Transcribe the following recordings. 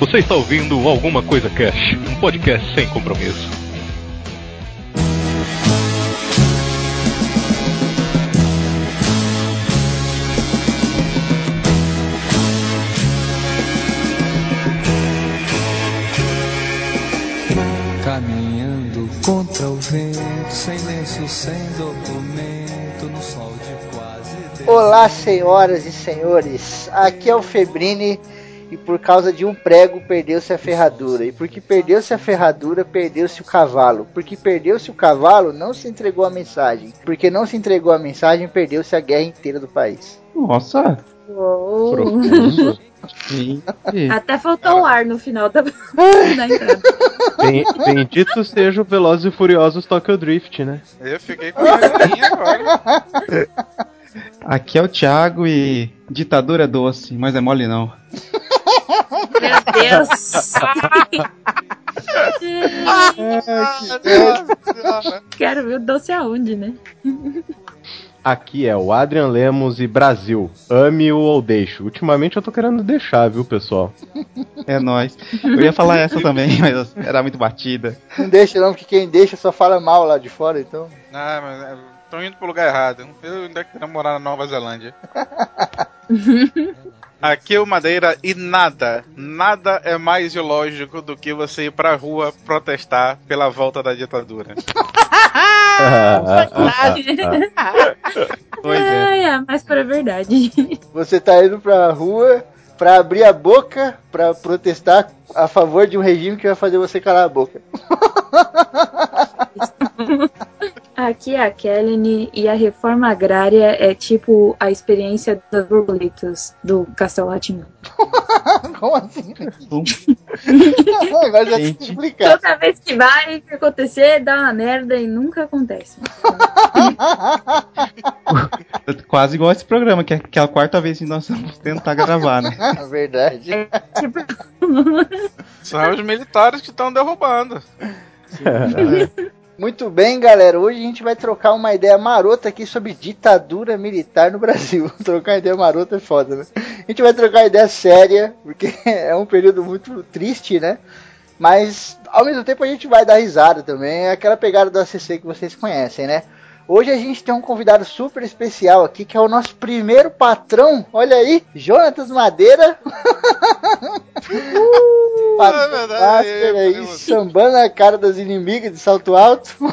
Você está ouvindo Alguma Coisa Cash, um podcast sem compromisso. Caminhando contra o vento, sem lenço, sem documento, no sol de quase. Olá, senhoras e senhores. Aqui é o Febrini e por causa de um prego perdeu-se a ferradura. E porque perdeu-se a ferradura, perdeu-se o cavalo. Porque perdeu-se o cavalo, não se entregou a mensagem. Porque não se entregou a mensagem, perdeu-se a guerra inteira do país. Nossa! Uou. Profundo. Gente. Até faltou o ar no final da, da entrada. Ben- Bendito seja o Velozes e Furiosos Tokyo Drift, né? Eu fiquei com a agora. Aqui é o Thiago e ditadura é doce, mas é mole não. Meu Deus. Quero ver o doce aonde, né? Aqui é o Adrian Lemos e Brasil. Ame-o ou deixe. Ultimamente eu tô querendo deixar, viu, pessoal? É nóis. Eu ia falar essa também, mas era muito batida. Não deixa não, porque quem deixa só fala mal lá de fora, então. Ah, mas estão indo pro lugar errado. Eu ainda quero morar na Nova Zelândia. Aqui é o Madeira e nada, nada é mais ilógico do que você ir pra rua protestar pela volta da ditadura. Pois é. É, é, mas para a verdade. Você tá indo pra rua pra abrir a boca pra protestar a favor de um regime que vai fazer você calar a boca. Aqui é a Kelly e a reforma agrária é tipo a experiência das borboletas do Castelo Ratimão. Como assim? Agora já que explicar. Toda vez que vai acontecer, dá uma merda e nunca acontece. Quase igual esse programa, que é, que é a quarta vez que nós vamos tentar gravar, né? Verdade. É tipo. São os militares que estão derrubando. Muito bem, galera. Hoje a gente vai trocar uma ideia marota aqui sobre ditadura militar no Brasil. trocar ideia marota é foda, né? A gente vai trocar ideia séria, porque é um período muito triste, né? Mas ao mesmo tempo a gente vai dar risada também. É aquela pegada do ACC que vocês conhecem, né? Hoje a gente tem um convidado super especial aqui, que é o nosso primeiro patrão. Olha aí, Jonatas Madeira. É verdade, Master aí, meu. sambando a cara das inimigas de salto alto.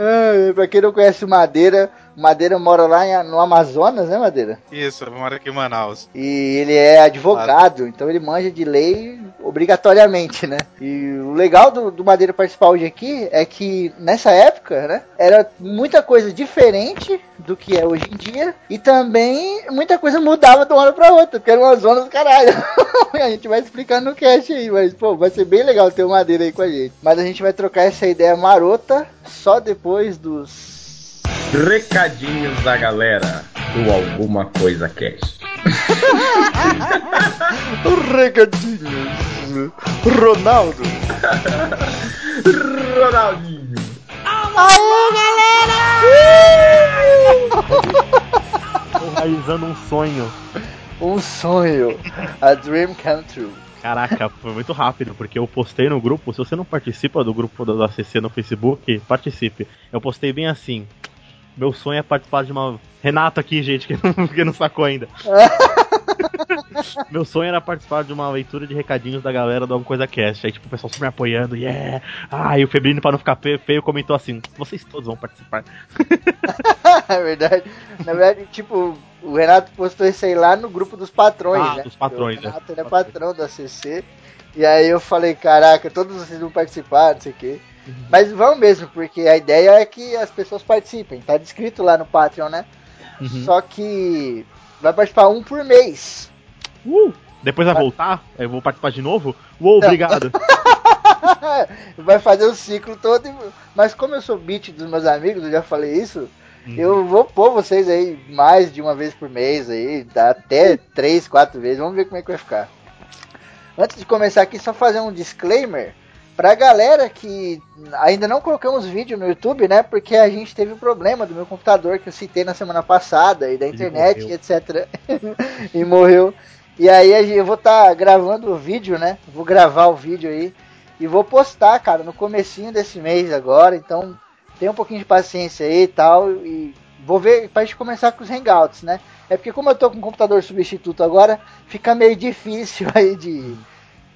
Ah, pra quem não conhece o Madeira, o Madeira mora lá no Amazonas, né, Madeira? Isso, eu moro aqui em Manaus. E ele é advogado, então ele manja de lei obrigatoriamente, né? E o legal do, do Madeira participar hoje aqui é que nessa época, né, era muita coisa diferente do que é hoje em dia e também muita coisa mudava de uma hora pra outra, porque era uma zona do caralho. a gente vai explicar no cast aí, mas pô, vai ser bem legal ter o Madeira aí com a gente. Mas a gente vai trocar essa ideia marota só depois dos Recadinhos da galera do Alguma Coisa Cast. recadinhos. Ronaldo. Ronaldinho. Realizando um sonho. Um sonho. A dream come true. Caraca, foi muito rápido, porque eu postei no grupo. Se você não participa do grupo do ACC no Facebook, participe. Eu postei bem assim. Meu sonho é participar de uma. Renato aqui, gente, que não, que não sacou ainda. Meu sonho era participar de uma leitura de recadinhos da galera do Alguma Coisa Cast. Aí, tipo, o pessoal super me apoiando, yeah! Ah, e o Febrino, pra não ficar fe- feio, comentou assim: vocês todos vão participar. é verdade. Na verdade, tipo, o Renato postou isso aí lá no grupo dos patrões, Ah, né? dos patrões, o Renato né? ele é patrão da CC. E aí eu falei, caraca, todos vocês vão participar, não sei o quê. Uhum. Mas vão mesmo, porque a ideia é que as pessoas participem. Tá descrito lá no Patreon, né? Uhum. Só que vai participar um por mês. Uh! Depois vai voltar, aí eu vou participar de novo. Uou, obrigado. vai fazer o ciclo todo. Mas como eu sou beat dos meus amigos, eu já falei isso. Eu vou pôr vocês aí mais de uma vez por mês aí, dá até três, quatro vezes. Vamos ver como é que vai ficar. Antes de começar aqui, só fazer um disclaimer pra galera que ainda não colocamos vídeo no YouTube, né? Porque a gente teve um problema do meu computador que eu citei na semana passada e da internet, morreu. etc. e morreu. E aí eu vou estar gravando o vídeo, né? Vou gravar o vídeo aí e vou postar, cara, no comecinho desse mês agora. Então, tem um pouquinho de paciência aí e tal. E vou ver pra gente começar com os hangouts, né? É porque como eu tô com um computador substituto agora, fica meio difícil aí de,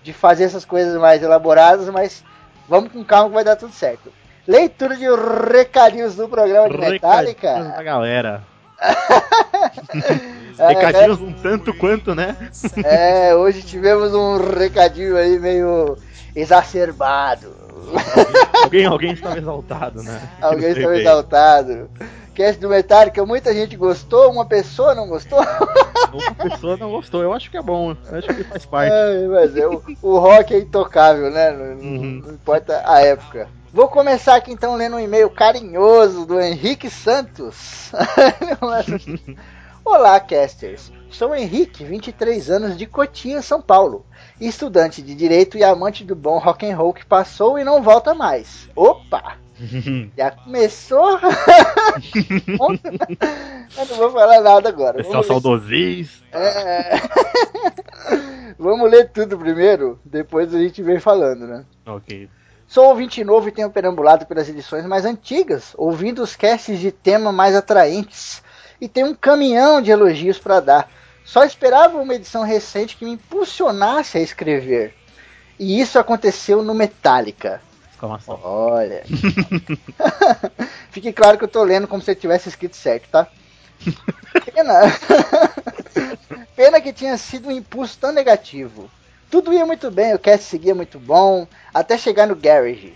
de fazer essas coisas mais elaboradas, mas vamos com calma que vai dar tudo certo. Leitura de recadinhos do programa de Recadinhos Metallica. da galera. Recadinhos um tanto quanto, né? É, hoje tivemos um recadinho aí meio exacerbado. Alguém, alguém estava exaltado, né? Alguém estava exaltado. Cast do Metallica, muita gente gostou, uma pessoa não gostou. Uma pessoa não gostou. Eu acho que é bom. Eu acho que faz parte. Ai, mas é, o, o rock é intocável, né? Não, Uhum. não importa a época. Vou começar aqui então lendo um e-mail carinhoso do Henrique Santos. Olá, casters. Sou Henrique, 23 anos, de Cotia, São Paulo. Estudante de Direito e amante do bom rock and roll que passou e não volta mais. Opa! Já começou? Eu não vou falar nada agora. Pessoal Vamos ler- saudosis. É. Vamos ler tudo primeiro, depois a gente vem falando, né? Ok. Sou ouvinte novo e tenho perambulado pelas edições mais antigas, ouvindo os casts de tema mais atraentes, e tenho um caminhão de elogios para dar. Só esperava uma edição recente que me impulsionasse a escrever. E isso aconteceu no Metallica. Exclamação. Olha. Fique claro que eu tô lendo como se eu tivesse escrito certo, tá? Pena. Pena que tinha sido um impulso tão negativo. Tudo ia muito bem, o cast seguia muito bom, até chegar no Garage.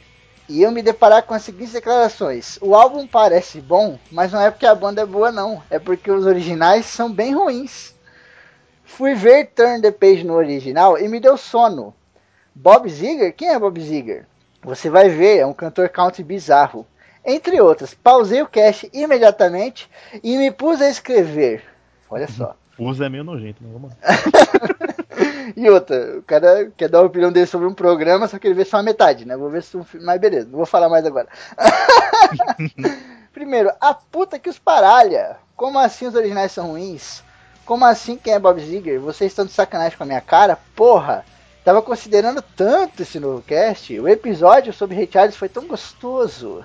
E eu me deparar com as seguintes declarações. O álbum parece bom, mas não é porque a banda é boa não, é porque os originais são bem ruins. Fui ver Turn the Page no original e me deu sono. Bob Ziger? Quem é Bob Ziger? Você vai ver, é um cantor country bizarro. Entre outras, pausei o cast imediatamente e me pus a escrever. Olha só. Usa é meio nojento, mas vamos lá. E outra, o cara quer dar a opinião dele sobre um programa, só que ele vê só a metade, né? Vou ver se um filme. Mas beleza, não vou falar mais agora. Primeiro, a puta que os paralha. Como assim os originais são ruins? Como assim quem é Bob Ziger? Vocês estão de sacanagem com a minha cara? Porra! Tava considerando tanto esse novo cast. O episódio sobre Ray Charles foi tão gostoso.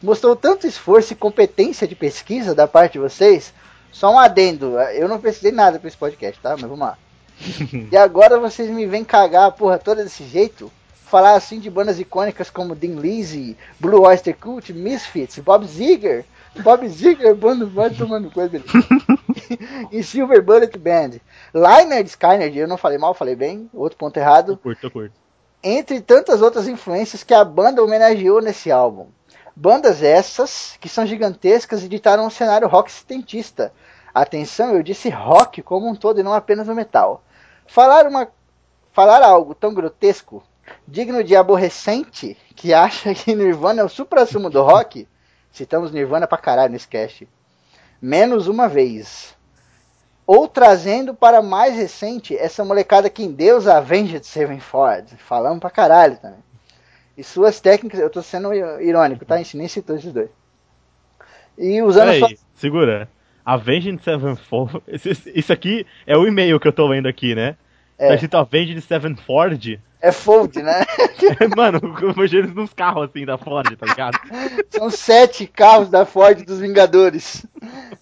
Mostrou tanto esforço e competência de pesquisa da parte de vocês. Só um adendo, eu não precisei nada pra esse podcast, tá? Mas vamos lá. e agora vocês me vêm cagar a porra toda desse jeito? Falar assim de bandas icônicas como Dean Lizzy, Blue Oyster Cult, Misfits, Bob Ziger. Bob Ziger, banda vai tomando coisa, beleza. e Silver Bullet Band. Liner Skyner, eu não falei mal, falei bem, outro ponto errado Eu curto, eu curto. entre tantas outras influências que a banda homenageou nesse álbum. Bandas essas que são gigantescas e ditaram um cenário rock setentista. Atenção, eu disse rock como um todo e não apenas o metal. Falar, uma, falar algo tão grotesco, digno de aborrecente, que acha que Nirvana é o supra-sumo do rock, citamos Nirvana pra caralho nesse cast, menos uma vez. Ou trazendo para mais recente essa molecada que em Deus Avenged Sevenfold. Falamos pra caralho também. E suas técnicas, eu tô sendo irônico, tá? A gente nem citou esses dois. E usando Peraí, só. segura. Avenged Sevenfold. Isso aqui é o e-mail que eu tô lendo aqui, né? É. Tá escrito Avenged Sevenfold. É Fold, né? Mano, eu imagino eles nos carros assim da Ford, tá ligado? São sete carros da Ford dos Vingadores.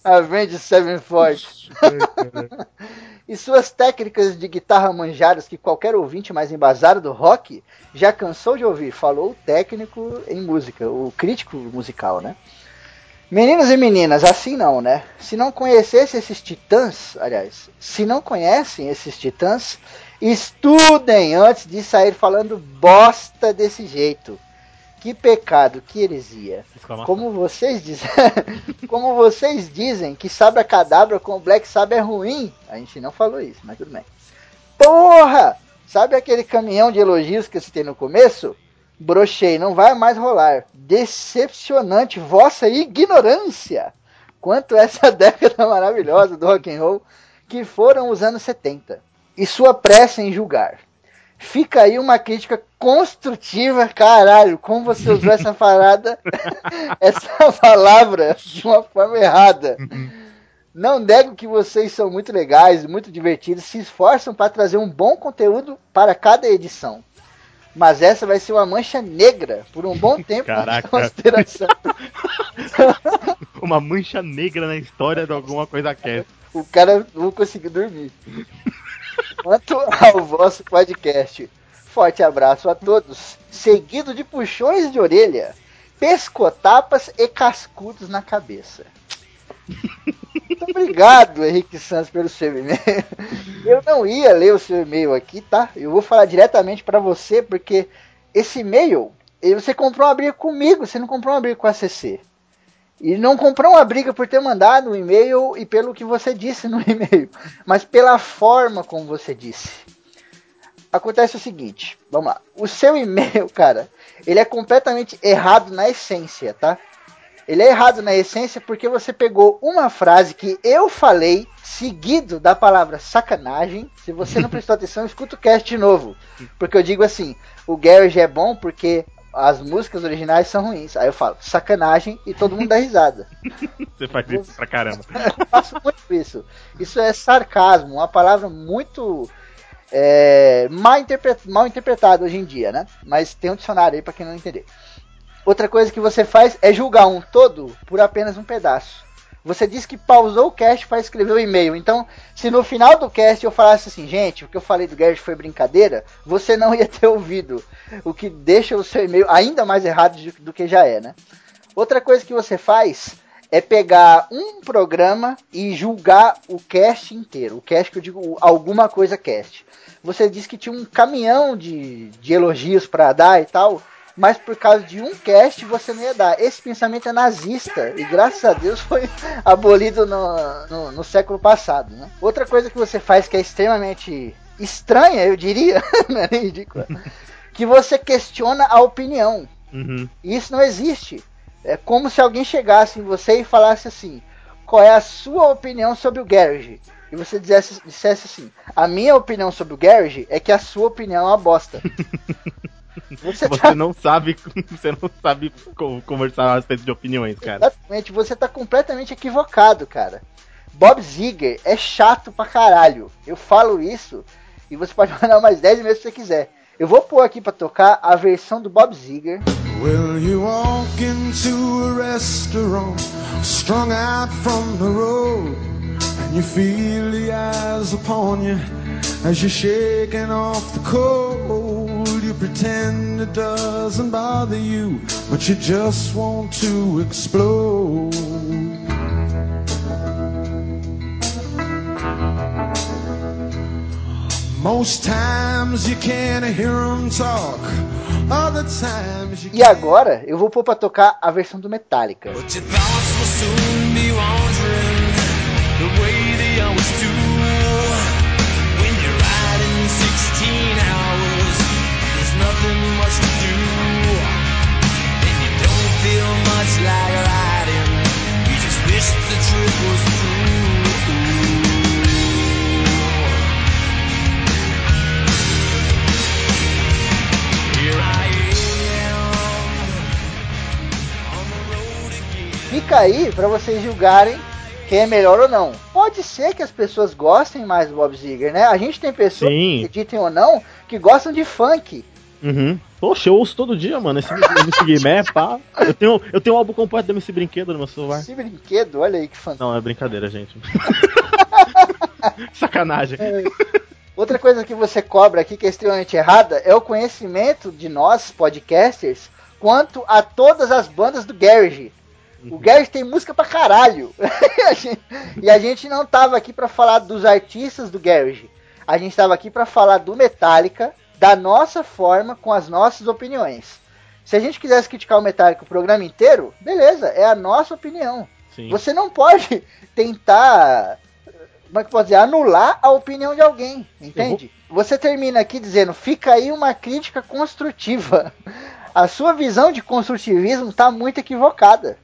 Avenged Sevenfold. E suas técnicas de guitarra manjadas que qualquer ouvinte mais embasado do rock já cansou de ouvir. Falou o técnico em música, o crítico musical, né? Meninos e meninas, assim não, né? Se não conhecesse esses titãs, aliás, se não conhecem esses titãs, estudem antes de sair falando bosta desse jeito. Que pecado, que heresia. Exclamação. Como vocês dizem, como vocês dizem que Sabra Cadabra com Black Sabbath é ruim, a gente não falou isso, mas tudo bem. Porra! Sabe aquele caminhão de elogios que eu citei no começo? Brochei, não vai mais rolar. Decepcionante vossa ignorância quanto a essa década maravilhosa do rock and roll que foram os anos 70 e sua pressa em julgar. Fica aí uma crítica construtiva, caralho, como você usou essa parada, essa palavra de uma forma errada. Não nego que vocês são muito legais, muito divertidos, se esforçam para trazer um bom conteúdo para cada edição. Mas essa vai ser uma mancha negra por um bom tempo Caraca. consideração. Uma mancha negra na história de alguma coisa cast. o cara não conseguiu dormir. Quanto ao vosso podcast, forte abraço a todos, seguido de puxões de orelha, pescotapas e cascudos na cabeça. Muito obrigado, Henrique Santos, pelo seu e-mail. Eu não ia ler o seu e-mail aqui, tá? Eu vou falar diretamente para você, porque esse e-mail, você comprou uma briga comigo, você não comprou uma briga com a CC. E não comprou uma briga por ter mandado um e-mail e pelo que você disse no e-mail, mas pela forma como você disse. Acontece o seguinte, vamos lá. O seu e-mail, cara, ele é completamente errado na essência, tá? Ele é errado na essência porque você pegou uma frase que eu falei, seguido da palavra sacanagem. Se você não prestou atenção, escuta o cast de novo. Porque eu digo assim, o Garage é bom porque as músicas originais são ruins. Aí eu falo, sacanagem, e todo mundo dá risada. Você faz isso pra caramba. Eu faço muito isso. Isso é sarcasmo, uma palavra muito é, mal, interpre- mal interpretada hoje em dia, né? Mas tem um dicionário aí pra quem não entender. Outra coisa que você faz é julgar um todo por apenas um pedaço. Você disse que pausou o cast para escrever o e-mail. Então, se no final do cast eu falasse assim, gente, o que eu falei do Garrett foi brincadeira, você não ia ter ouvido. O que deixa o seu e-mail ainda mais errado do- que já é, né? Outra coisa que você faz é pegar um programa e julgar o cast inteiro. O cast que eu digo, alguma coisa cast. Você disse que tinha um caminhão de, de elogios para dar e tal, mas por causa de um cast você não ia dar. Esse pensamento é nazista e graças a Deus foi abolido no, no, no século passado. Né? Outra coisa que você faz que é extremamente estranha, eu diria, não é ridícula, que você questiona a opinião. Uhum. E Isso não existe. É como se alguém chegasse em você e falasse assim: qual é a sua opinião sobre o Garage? E você dissesse, dissesse assim: a minha opinião sobre o Garage é que a sua opinião é uma bosta. Você tá, Você não sabe, você não sabe co- conversar a respeito de opiniões, cara. exatamente, você tá completamente equivocado, cara. Bob Ziger é chato pra caralho. Eu falo isso e você pode mandar mais 10 meses se você quiser. Eu vou pôr aqui pra tocar a versão do Bob Ziger. Well, you walk into a restaurant, strung out from the road, and you feel the eyes upon you as you're shaking off the cold. Pretend it doesn't bother you, but you just want to explode. Most times you can't hear 'em talk, other times you E agora eu vou pôr pra tocar a versão do Metallica. But your thoughts will soon be wandering the way they always do. Much like riding, you just wish the trip was through. Here I am on the road again. Fica aí pra vocês julgarem quem é melhor ou não. Pode ser que as pessoas gostem mais do Bob Ziger, né? A gente tem pessoas, Sim. acreditem ou não, que gostam de funk. Uhum. Poxa, eu ouço todo dia, mano. Esse MC Guimé, pá. Eu tenho, eu tenho um álbum completo do MC Brinquedo no meu celular. Esse brinquedo, olha aí que funk. Não, é brincadeira, gente. Sacanagem. Outra coisa que você cobra aqui que é extremamente errada é o conhecimento de nós, podcasters, quanto a todas as bandas do Garage. O Garage tem música pra caralho. E a gente- e a gente não tava aqui pra falar dos artistas do Garage. A gente tava aqui pra falar do Metallica, da nossa forma, com as nossas opiniões. Se a gente quisesse criticar o Metallica o programa inteiro, beleza, é a nossa opinião. Sim. Você não pode tentar, como é que posso dizer, anular a opinião de alguém, entende? Você termina aqui dizendo, fica aí uma crítica construtiva. A sua visão de construtivismo está muito equivocada.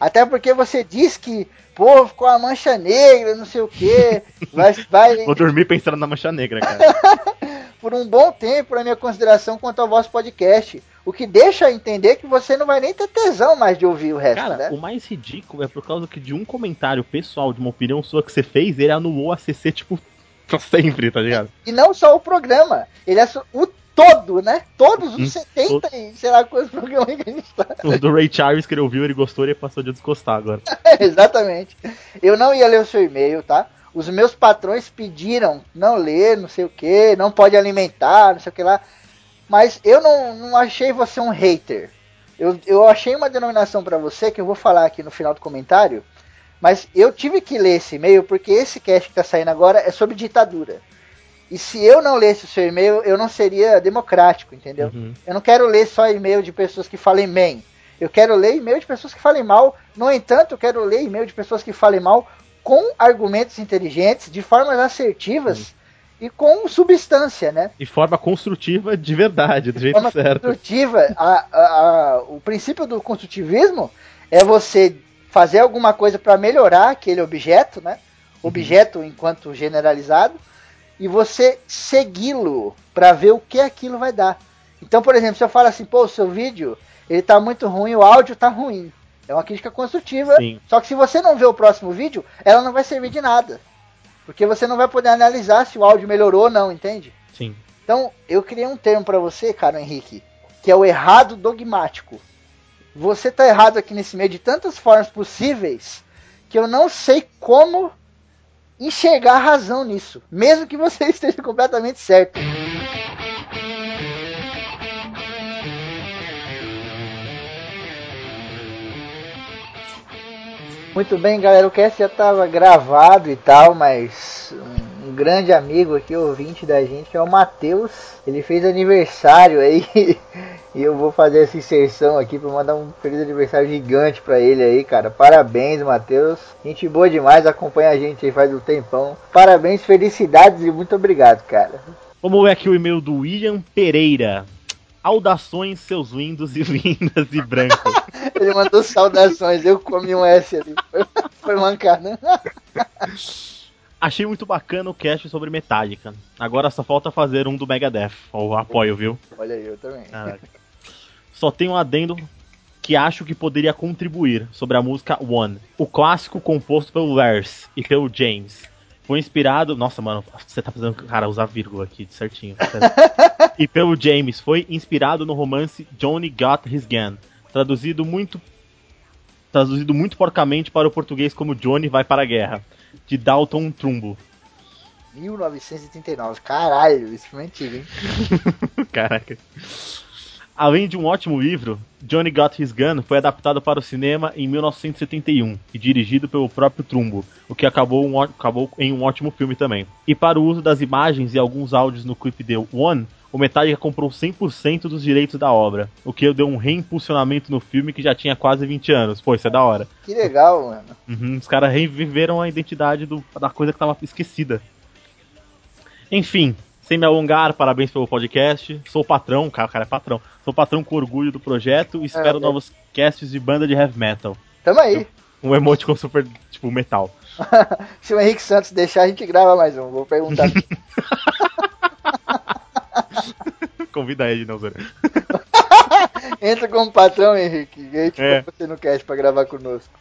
Até porque você diz que, pô, ficou a mancha negra, não sei o quê, vai, vai, Vou dormir pensando na mancha negra, cara. por um bom tempo na minha consideração quanto ao vosso podcast. O que deixa a entender que você não vai nem ter tesão mais de ouvir o resto, Cara, né? o mais ridículo é por causa que de um comentário pessoal, de uma opinião sua que você fez, ele anulou a CC, tipo, pra sempre, tá ligado? E não só o programa, ele é o todo, né? Todos os Uhum. 70 e sei lá quantos programas que a gente tá. O do Ray Charles que ele ouviu, ele gostou, ele passou de desgostar agora. Exatamente. Eu não ia ler o seu e-mail, tá? Os meus patrões pediram não ler, não sei o que, não pode alimentar, não sei o que lá. Mas eu não, não achei você um hater. Eu, eu achei uma denominação pra você que eu vou falar aqui no final do comentário. Mas eu tive que ler esse e-mail porque esse cast que tá saindo agora é sobre ditadura. E se eu não lesse o seu e-mail, eu não seria democrático, entendeu? Uhum. Eu não quero ler só e-mail de pessoas que falem bem. Eu quero ler e-mail de pessoas que falem mal. No entanto, eu quero ler e-mail de pessoas que falem mal com argumentos inteligentes, de formas assertivas e com substância, né? De forma construtiva de verdade, do De jeito forma certo. construtiva. A- a- a- o princípio do construtivismo é você fazer alguma coisa para melhorar aquele objeto, né? Objeto enquanto generalizado, e você segui-lo para ver o que aquilo vai dar. Então, por exemplo, se eu falo assim, pô, o seu vídeo ele tá muito ruim, o áudio tá ruim. É uma crítica construtiva. Sim. Só que se você não vê o próximo vídeo, ela não vai servir de nada. Porque você não vai poder analisar se o áudio melhorou ou não, entende? Sim. Então, eu criei um termo pra você, cara Henrique, que é o errado dogmático. Você tá errado aqui nesse meio de tantas formas possíveis que eu não sei como enxergar a razão nisso, mesmo que você esteja completamente certo. Muito bem, galera, o cast já estava gravado e tal, mas um, um grande amigo aqui, ouvinte da gente, que é o Matheus, ele fez aniversário aí, e eu vou fazer essa inserção aqui para mandar um feliz aniversário gigante para ele aí, cara. Parabéns, Matheus. Gente boa demais, acompanha a gente aí faz um tempão. Parabéns, felicidades e muito obrigado, cara. Vamos ver aqui o e-mail do William Pereira. Audações, seus lindos e lindas e brancos. Ele mandou saudações, eu comi um S ali. Foi, foi mancada. Achei muito bacana o cast sobre Metallica. Agora só falta fazer um do Megadeth. Ó, apoio, viu? Olha aí, eu também. Caraca. Só tem um adendo que acho que poderia contribuir sobre a música One. O clássico composto pelo Lars e pelo James. Foi inspirado. Nossa, mano, você tá fazendo. Cara, usar vírgula aqui certinho. e pelo James. Foi inspirado no romance Johnny Got His Gun. Traduzido muito. Traduzido muito porcamente para o português como Johnny vai para a guerra. De Dalton Trumbo. 1939, caralho, isso foi antigo, hein? Caraca. Além de um ótimo livro, Johnny Got His Gun foi adaptado para o cinema em 1971 e dirigido pelo próprio Trumbo, o que acabou, um acabou em um ótimo filme também. E para o uso das imagens e alguns áudios no clipe de One, o Metallica comprou 100% dos direitos da obra, o que deu um reimpulsionamento no filme que já tinha quase 20 anos. Pô, isso é da hora. Que legal, mano. Uhum, os caras reviveram a identidade do- da coisa que estava esquecida. Enfim, sem me alongar, parabéns pelo podcast. Sou patrão, cara, o cara é patrão. Sou patrão com orgulho do projeto e espero é. novos casts de banda de heavy metal. Tamo aí. Um emote com super, tipo, metal. Se o Henrique Santos deixar, a gente grava mais um. Vou perguntar. Convida ele, não, Zé. Entra como patrão, Henrique. E a gente É. você no cast pra gravar conosco.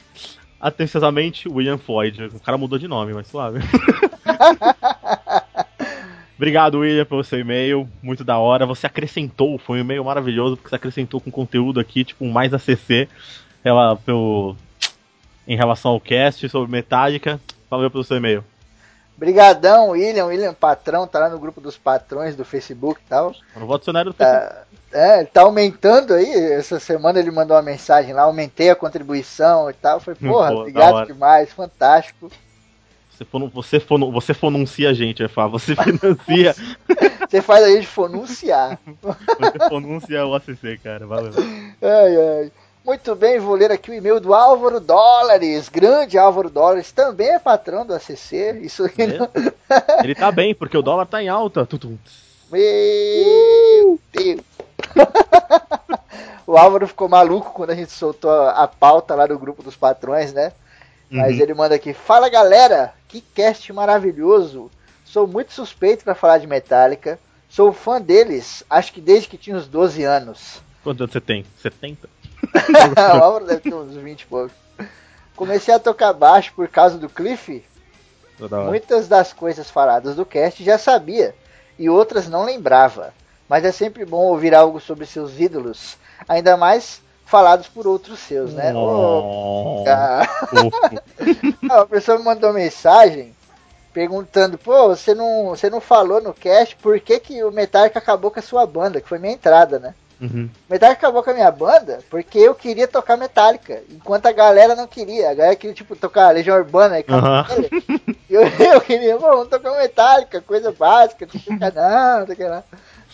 Atenciosamente, William Floyd. O cara mudou de nome, mas suave. Obrigado, William, pelo seu e-mail. Muito da hora. Você acrescentou, foi um e-mail maravilhoso, porque você acrescentou com conteúdo aqui, tipo, um mais ACC ela, pelo, em relação ao cast sobre Metallica. Valeu pelo seu e-mail. Brigadão, William. William, patrão, tá lá no grupo dos patrões do Facebook e tal. Não vou adicionar do Facebook. Tá, é, ele tá aumentando aí. Essa semana ele mandou uma mensagem lá, aumentei a contribuição e tal. Foi, porra, Pô, obrigado demais, fantástico. Você, fono, você, fono, você fonuncia a gente, eu ia falar. Você financia, Você faz a gente fonunciar. você fonuncia o ACC, cara. Valeu. Ai, ai. Muito bem, vou ler aqui o e-mail do Álvaro Dólares. Grande Álvaro Dólares, também é patrão do ACC. Isso aqui não... Ele tá bem, porque o dólar tá em alta. Tutum. Meu Deus. o Álvaro ficou maluco quando a gente soltou a, a pauta lá do grupo dos patrões, né? Mas Uhum. ele manda aqui: Fala galera, que cast maravilhoso. Sou muito suspeito para falar de Metallica. Sou fã deles, acho que desde que tinha uns 12 anos. Quantos anos você tem? 70? o Álvaro deve ter uns 20 e poucos. Comecei a tocar baixo por causa do Cliff. Muitas das coisas faladas do cast já sabia e outras não lembrava. Mas é sempre bom ouvir algo sobre seus ídolos, ainda mais falados por outros seus, né? Oh. Ah, a pessoa me mandou mensagem perguntando, pô, você não, você não falou no cast por que, que o Metallica acabou com a sua banda, que foi minha entrada, né? Uhum. Metallica acabou com a minha banda porque eu queria tocar Metallica, enquanto a galera não queria. A galera queria, tipo, tocar Legião Urbana e Aham. eu, eu queria, vamos tocar Metallica, coisa básica, tipo, não, não sei lá.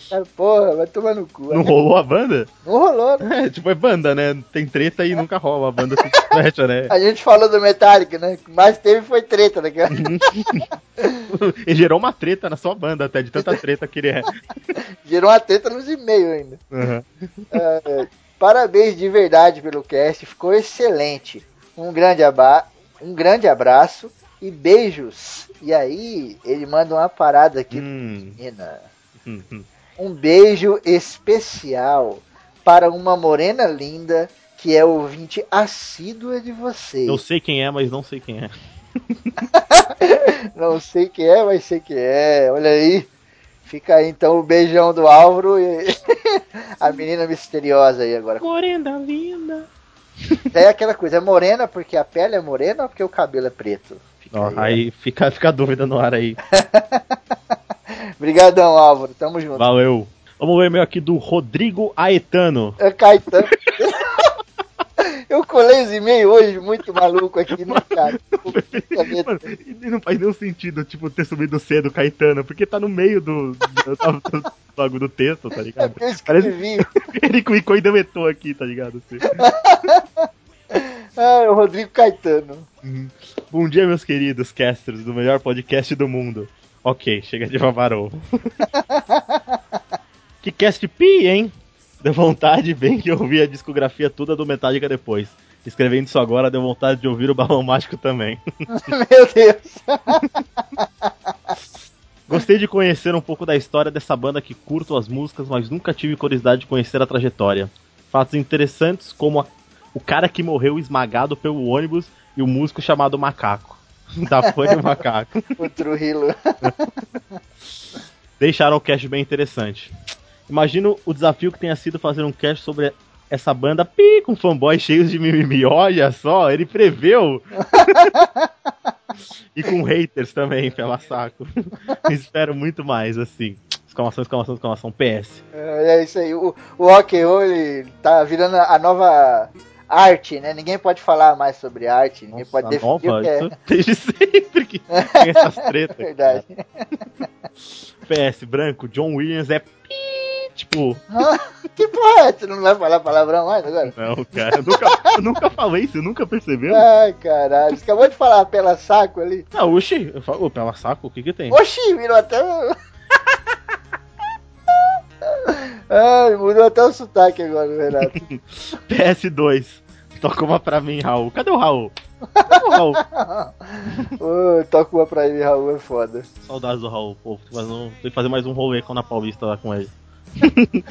Cara, porra, vai tomar no cu. Não rolou a banda? Não rolou, né? É, tipo, é banda, né? Tem treta e nunca rola. A banda se fecha, né? A gente falou do Metallica, né? O que mais teve foi treta, né? cara? E gerou uma treta na sua banda até, de tanta treta que ele é. Gerou uma treta nos e-mails ainda. Uhum. É, parabéns de verdade pelo cast, ficou excelente. Um grande, aba um grande abraço e beijos. E aí, ele manda uma parada aqui, Hum, menina. hum, hum. Um beijo especial para uma morena linda que é ouvinte assídua de vocês. Eu sei quem é, mas não sei quem é. Não sei quem é, mas sei quem é. Olha aí. Fica aí então o beijão do Álvaro e a menina misteriosa aí agora. Morena linda. É aquela coisa, é morena porque a pele é morena ou porque o cabelo é preto? Fica Ó, aí, aí fica, fica a dúvida no ar aí. Obrigadão, Álvaro. Tamo junto. Valeu. Vamos ver o e-mail aqui do Rodrigo Aetano. É Caetano. Eu colei os e-mails hoje muito maluco aqui, né, cara? Mano, e não faz nenhum sentido, tipo, ter subido cedo Caetano, porque tá no meio do, do, do, do texto, tá ligado? Eu Parece escrevi. ele clicou e deletou aqui, tá ligado? Assim. Ah, é o Rodrigo Caetano. Bom dia, meus queridos casters do melhor podcast do mundo. Ok, chega de babar ovo. que cast pi, hein? Deu vontade bem que eu ouvi a discografia toda do Metallica depois. Escrevendo isso agora, deu vontade de ouvir o Balão Mágico também. Meu Deus. Gostei de conhecer um pouco da história dessa banda que curto as músicas, mas nunca tive curiosidade de conhecer a trajetória. Fatos interessantes como a- o cara que morreu esmagado pelo ônibus e o músico chamado Macaco. Da fã do Macaco. O Trujillo. deixaram o cast bem interessante. Imagino o desafio que tenha sido fazer um cast sobre essa banda pi, com fanboys cheios de mimimi. Olha só, ele preveu! e com haters também, pela saco. Espero muito mais, assim. Exclamação, exclamação, exclamação. PS. É isso aí. O, o rock and roll ele tá virando a nova arte, né? Ninguém pode falar mais sobre arte. Ninguém pode Nossa, definir nova, o que é. desde sempre que tem essas tretas. Verdade. PS, branco, John Williams é pi, tipo... que porra é? Você não vai falar palavrão mais agora? Não, cara, eu nunca, eu nunca falei, você nunca percebeu? Ai, caralho. Você acabou de falar pela saco ali. Ah, oxi, eu falo, pela saco, o que que tem? Oxi, virou até. Ai, mudou até o sotaque agora, Renato. PS2. Toca uma pra mim, Raul. Cadê o Raul? Cadê o Raul? Ô, toca uma pra ele, Raul, é foda. Saudades do Raul, pô. Tem que fazer tem que fazer mais um rolê com na Paulista lá com ele.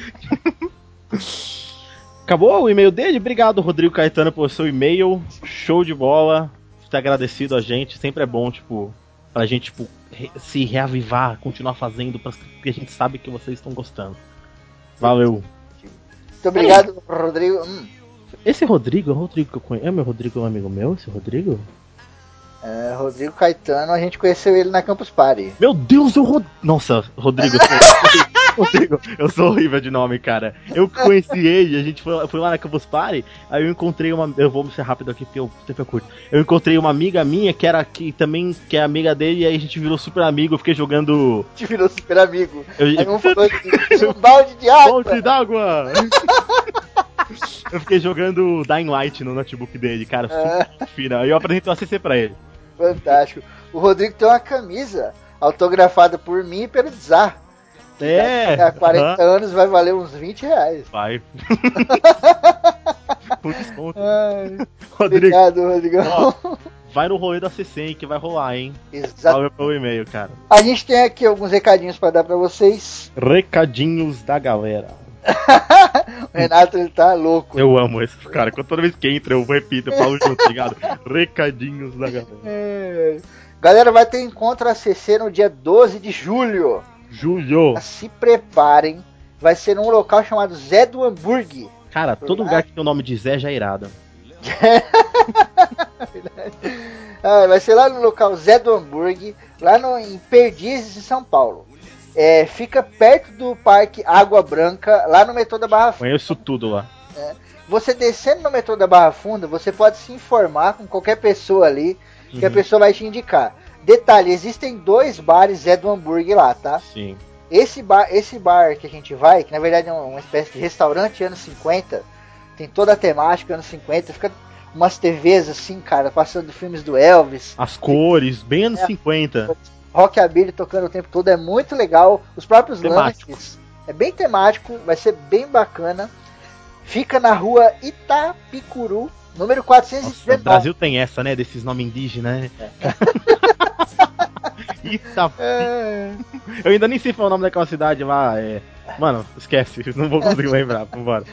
Acabou o e-mail dele? Obrigado, Rodrigo Caetano, pelo seu e-mail. Show de bola. Ter agradecido a gente. Sempre é bom, tipo, pra gente, tipo, re- se reavivar, continuar fazendo, porque a gente sabe que vocês estão gostando. Valeu. Muito obrigado, Rodrigo. Hum, Esse Rodrigo é o Rodrigo que eu conheço. É meu Rodrigo, é um amigo meu, esse Rodrigo? é, Rodrigo Caetano, a gente conheceu ele na Campus Party. Meu Deus, eu Rod... Nossa, Rodrigo, eu Rodrigo, eu sou horrível de nome, cara. Eu conheci ele, a gente foi, foi lá na Campus Party, aí eu encontrei uma. Eu vou ser rápido aqui porque eu sempre eu curto. Eu encontrei uma amiga minha que era que também que é amiga dele, e aí a gente virou super amigo, eu fiquei jogando. Te virou super amigo. Eu, Aí um falou assim, um balde de água. Fonte d'água! eu fiquei jogando Dying Light no notebook dele, cara, super fina. Aí eu apresentei o ACC pra ele. Fantástico. O Rodrigo tem uma camisa autografada por mim e pelo Zar. É! Há 40 aham, anos vai valer uns 20 reais. Vai. Com desconto. Ai, Rodrigo. obrigado, Rodrigão. Ó, vai no rolê da CC que vai rolar, hein? Exato. Salve pelo e-mail, cara. A gente tem aqui alguns recadinhos pra dar pra vocês. Recadinhos da galera. o Renato ele tá louco. Eu amo esse cara. Toda vez que entra, eu repito, eu falo junto, tá ligado? Recadinhos da galera. É. Galera, vai ter encontro ACC no dia 12 de julho. Julho. Se preparem. Vai ser num local chamado Zé do Hamburg. Cara, todo lugar que tem o nome de Zé já é irado. ah, vai ser lá no local Zé do Hamburg, lá no, em Perdizes, em São Paulo. É, fica perto do Parque Água Branca, lá no metrô da Barra Funda. Conheço tudo lá. É, você descendo no metrô da Barra Funda, você pode se informar com qualquer pessoa ali, que Uhum. a pessoa vai te indicar. Detalhe, existem dois bares Zé do Hamburg lá, tá? Sim. Esse bar, esse bar que a gente vai, que na verdade é uma espécie de restaurante anos 50, tem toda a temática anos 50, fica umas TVs assim, cara, passando filmes do Elvis, As cores, bem anos É. 50. rockabilly tocando o tempo todo, é muito legal. Os próprios Temático. lanches, é bem temático, vai ser bem bacana. Fica na rua Itapicuru, número Nossa, o 419. Brasil tem essa, né? Desses nomes indígenas, né? Eita, É, eu ainda nem sei falar o nome daquela cidade lá. É... Mano, esquece, não vou conseguir lembrar. Vambora.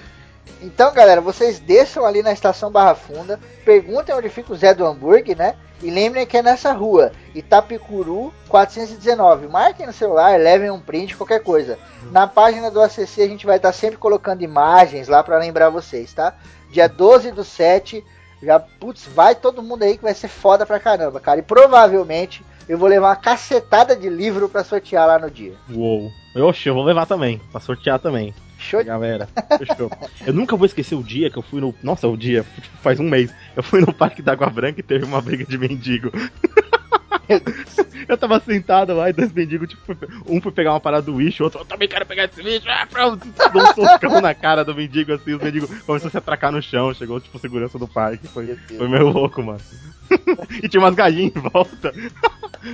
Então, galera, vocês desçam ali na estação Barra Funda, perguntem onde fica o Zé do Hambúrguer, né? E lembrem que é nessa rua, Itapicuru 419. Marquem no celular, levem um print, qualquer coisa. Na página do ACC a gente vai estar sempre colocando imagens lá pra lembrar vocês, tá? Dia 12 do 7, já, putz, vai todo mundo aí que vai ser foda pra caramba, cara. E provavelmente eu vou levar uma cacetada de livro pra sortear lá no dia. Uou. Oxe, eu vou levar também, pra sortear também. Show de Galera, fechou. Eu nunca vou esquecer o dia que eu fui no. Nossa, o dia, tipo, faz um mês. Eu fui no Parque da Água Branca e teve uma briga de mendigo. Eu tava sentado lá e dois mendigos, tipo, um foi pegar uma parada do lixo, o outro, eu também quero pegar esse lixo, ah, pronto, deu um socão na cara do mendigo, assim, os mendigos começaram a se atracar no chão, chegou, tipo, segurança do parque, foi, foi meio louco, mano. e tinha umas galinhas em volta.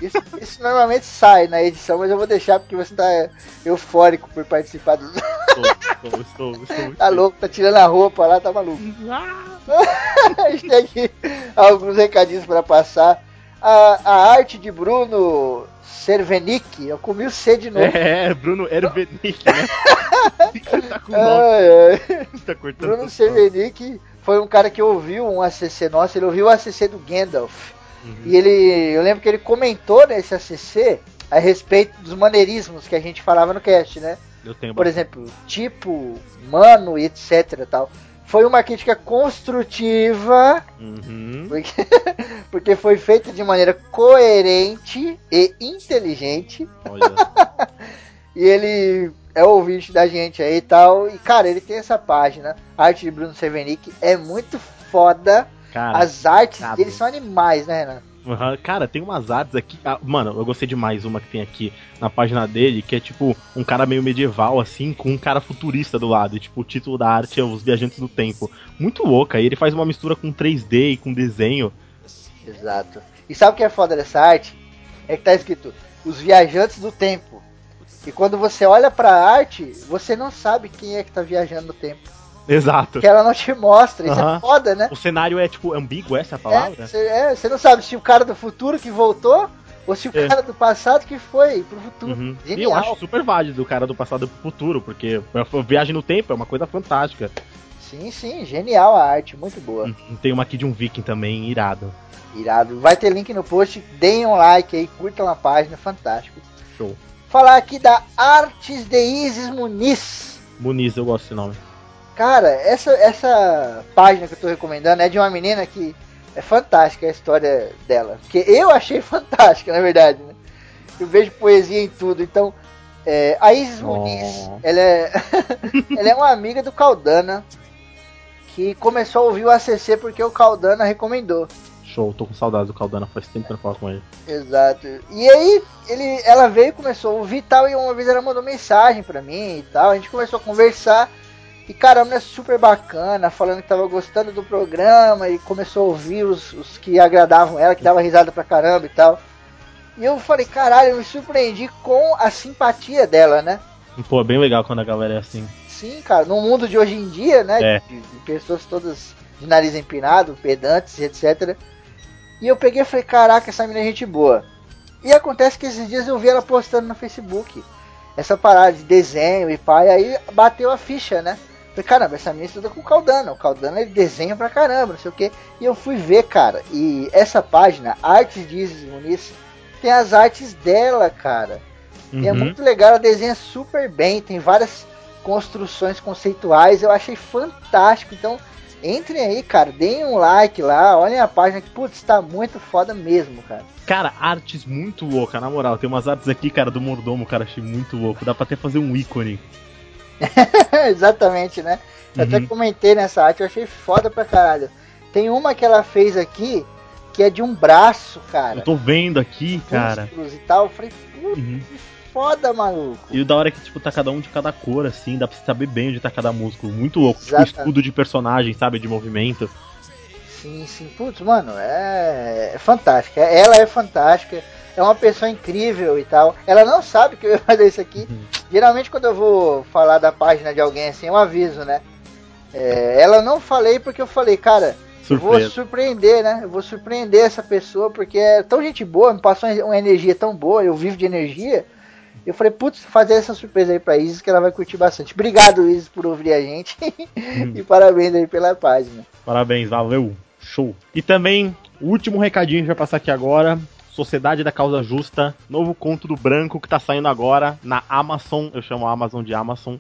Isso, isso normalmente sai na edição, mas eu vou deixar porque você tá eufórico por participar do. Estou, estou, estou, estou. Tá louco, tá tirando a roupa lá, tá maluco. a gente tem aqui alguns recadinhos pra passar. A, a arte de Bruno Cervenic, eu comi o C de novo. É, Bruno Ervenick, né? tá com Ai, ai. tá cortando. Bruno. Cervenic foi um cara que ouviu um ACC nosso, ele ouviu o ACC do Gandalf. Uhum. E ele, eu lembro que ele comentou nesse ACC a respeito dos maneirismos que a gente falava no cast, né? Eu tenho por exemplo, tipo, mano e etc tal. Foi uma crítica construtiva, Uhum. porque, porque foi feita de maneira coerente e inteligente. Olha. E ele é ouvinte da gente aí e tal. E cara, ele tem essa página, Arte de Bruno Cervenic, é muito foda. Cara, As artes cara. dele são animais, né, Renan? Aham, Cara, tem umas artes aqui. ah, mano, eu gostei demais uma que tem aqui na página dele, que é tipo um cara meio medieval, assim, com um cara futurista do lado. E, tipo, o título da arte é Os Viajantes do Tempo. Muito louca. E ele faz uma mistura com 3D e com desenho. Exato. E sabe o que é foda dessa arte? É que tá escrito Os Viajantes do Tempo. E quando você olha pra arte, você não sabe quem é que tá viajando no tempo. Exato. Porque ela não te mostra. Isso Aham. é foda, né? O cenário é, tipo, ambíguo, essa é a É, palavra? você é, você não sabe se o cara do futuro que voltou ou se o É. cara do passado que foi pro futuro. Uhum. E eu acho super válido o cara do passado pro futuro, porque a viagem no tempo é uma coisa fantástica. Sim, sim, genial a arte, muito boa. Uhum. Tem uma aqui de um viking também, irado. Irado. Vai ter link no post, deem um like aí, curtam a página, fantástico. Show. Falar aqui da Artes de Isis Muniz. Muniz, eu gosto desse nome. Cara, essa, essa página que eu tô recomendando é de uma menina que é fantástica a história dela. Porque eu achei fantástica, na verdade. Né? Eu vejo poesia em tudo. Então, é, a Isis Oh. Muniz, ela é, ela é uma amiga do Caldana que começou a ouvir o ACC porque o Caldana recomendou. Show, tô com saudades do Caldana, faz tempo que eu não falo com ele. Exato. E aí ele, ela veio e começou a ouvir e tal, e uma vez ela mandou mensagem pra mim e tal, a gente começou a conversar. E cara, a mulher é super bacana, falando que tava gostando do programa e começou a ouvir os, os que agradavam ela, que dava risada pra caramba e tal. E eu falei, caralho, eu me surpreendi com a simpatia dela, né? Pô, é bem legal quando a galera é assim. Sim, cara, no mundo de hoje em dia, né? É. De, de pessoas todas de nariz empinado, pedantes, etc. E eu peguei e falei, caraca, essa menina é gente boa. E acontece que esses dias eu vi ela postando no Facebook. Essa parada de desenho e pai, aí bateu a ficha, né? Falei, caramba, essa menina estuda com o Caldano. O Caldano ele desenha pra caramba, não sei o que. E eu fui ver, cara. E essa página, Artes de Isis Muniz, tem as artes dela, cara. E é Uhum. muito legal, ela desenha super bem, tem várias construções conceituais, eu achei fantástico. Então, entrem aí, cara, deem um like lá, olhem a página que, putz, tá muito foda mesmo, cara. Cara, artes muito louca, na moral. Tem umas artes aqui, cara, do mordomo, cara, achei muito louco. Dá pra até fazer um ícone. Exatamente, né? Eu até Uhum. comentei nessa arte, eu achei foda pra caralho. Tem uma que ela fez aqui, que é de um braço, cara. Eu tô vendo aqui, cara. e tal. Eu falei, puta, Uhum. que foda, maluco. E o da hora é que, tipo, tá cada um de cada cor, assim, dá pra você saber bem onde tá cada músculo. Muito louco. Tipo, escudo de personagem, sabe? De movimento. Sim, sim. Putz, mano, é, é fantástica. Ela é fantástica. É uma pessoa incrível e tal. Ela não sabe que eu ia fazer isso aqui. Uhum. Geralmente quando eu vou falar da página de alguém assim, eu aviso, né? É, ela não falei porque eu falei, cara, eu vou surpreender, né? Eu vou surpreender essa pessoa porque é tão gente boa, me passou uma energia tão boa, eu vivo de energia. Eu falei, putz, fazer essa surpresa aí pra Isis que ela vai curtir bastante. Obrigado, Isis, por ouvir a gente. e parabéns aí pela página. Parabéns, valeu. Show. E também, o último recadinho que vai passar aqui agora. Sociedade da Causa Justa, novo conto do branco que tá saindo agora na Amazon. Eu chamo a Amazon de Amazon.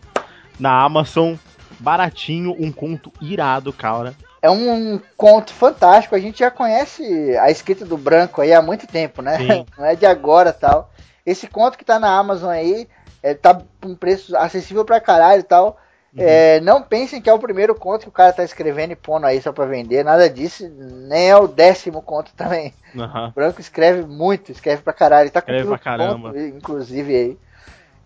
Na Amazon, baratinho, um conto irado, cara. É um conto fantástico. A gente já conhece a escrita do Branco aí há muito tempo, né? Sim. Não é de agora tal. Esse conto que tá na Amazon aí é, tá com preço acessível pra caralho e tal. É, não pensem que é o primeiro conto que o cara tá escrevendo e pondo aí só pra vender. Nada disso. Nem é o décimo conto também. Aham. O Branco escreve muito, escreve pra caralho. Ele tá com Escreve pra caramba. pronto, inclusive aí.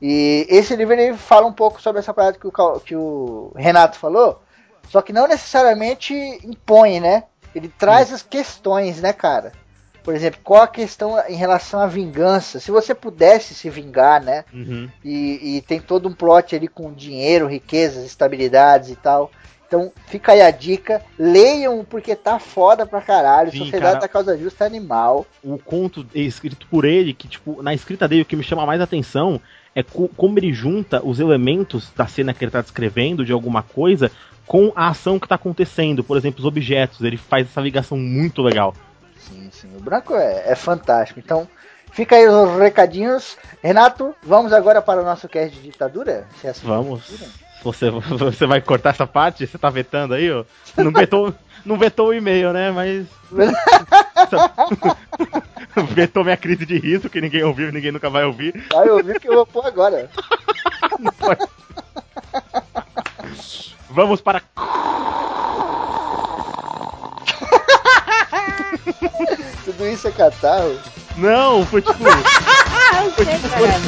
E esse livro ele fala um pouco sobre essa parada que o, que o Renato falou, só que não necessariamente impõe, né? Ele traz as questões, né, cara? Por exemplo, qual a questão em relação à vingança? Se você pudesse se vingar, né? Uhum. E, e tem todo um plot ali com dinheiro, riquezas, estabilidades e tal. Então fica aí a dica, leiam porque tá foda pra caralho. Sim, Sociedade cara. da Causa Justa é animal. o conto escrito por ele, que, tipo, na escrita dele, o que me chama mais atenção é co- como ele junta os elementos da cena que ele tá descrevendo, de alguma coisa, com a ação que tá acontecendo. Por exemplo, os objetos. Ele faz essa ligação muito legal. O branco é, é fantástico. Então, fica aí os recadinhos. Renato, vamos agora para o nosso cast de ditadura? Se é Vamos. Você, você vai cortar essa parte? Você tá vetando aí, ó? Não vetou, não vetou o e-mail, né? Mas. vetou minha crise de riso, que ninguém ouviu e ninguém nunca vai ouvir. Vai ouvir que eu vou pôr agora. Vamos para. Tudo isso é catarro. Não, foi tipo. Eu sei, caralho.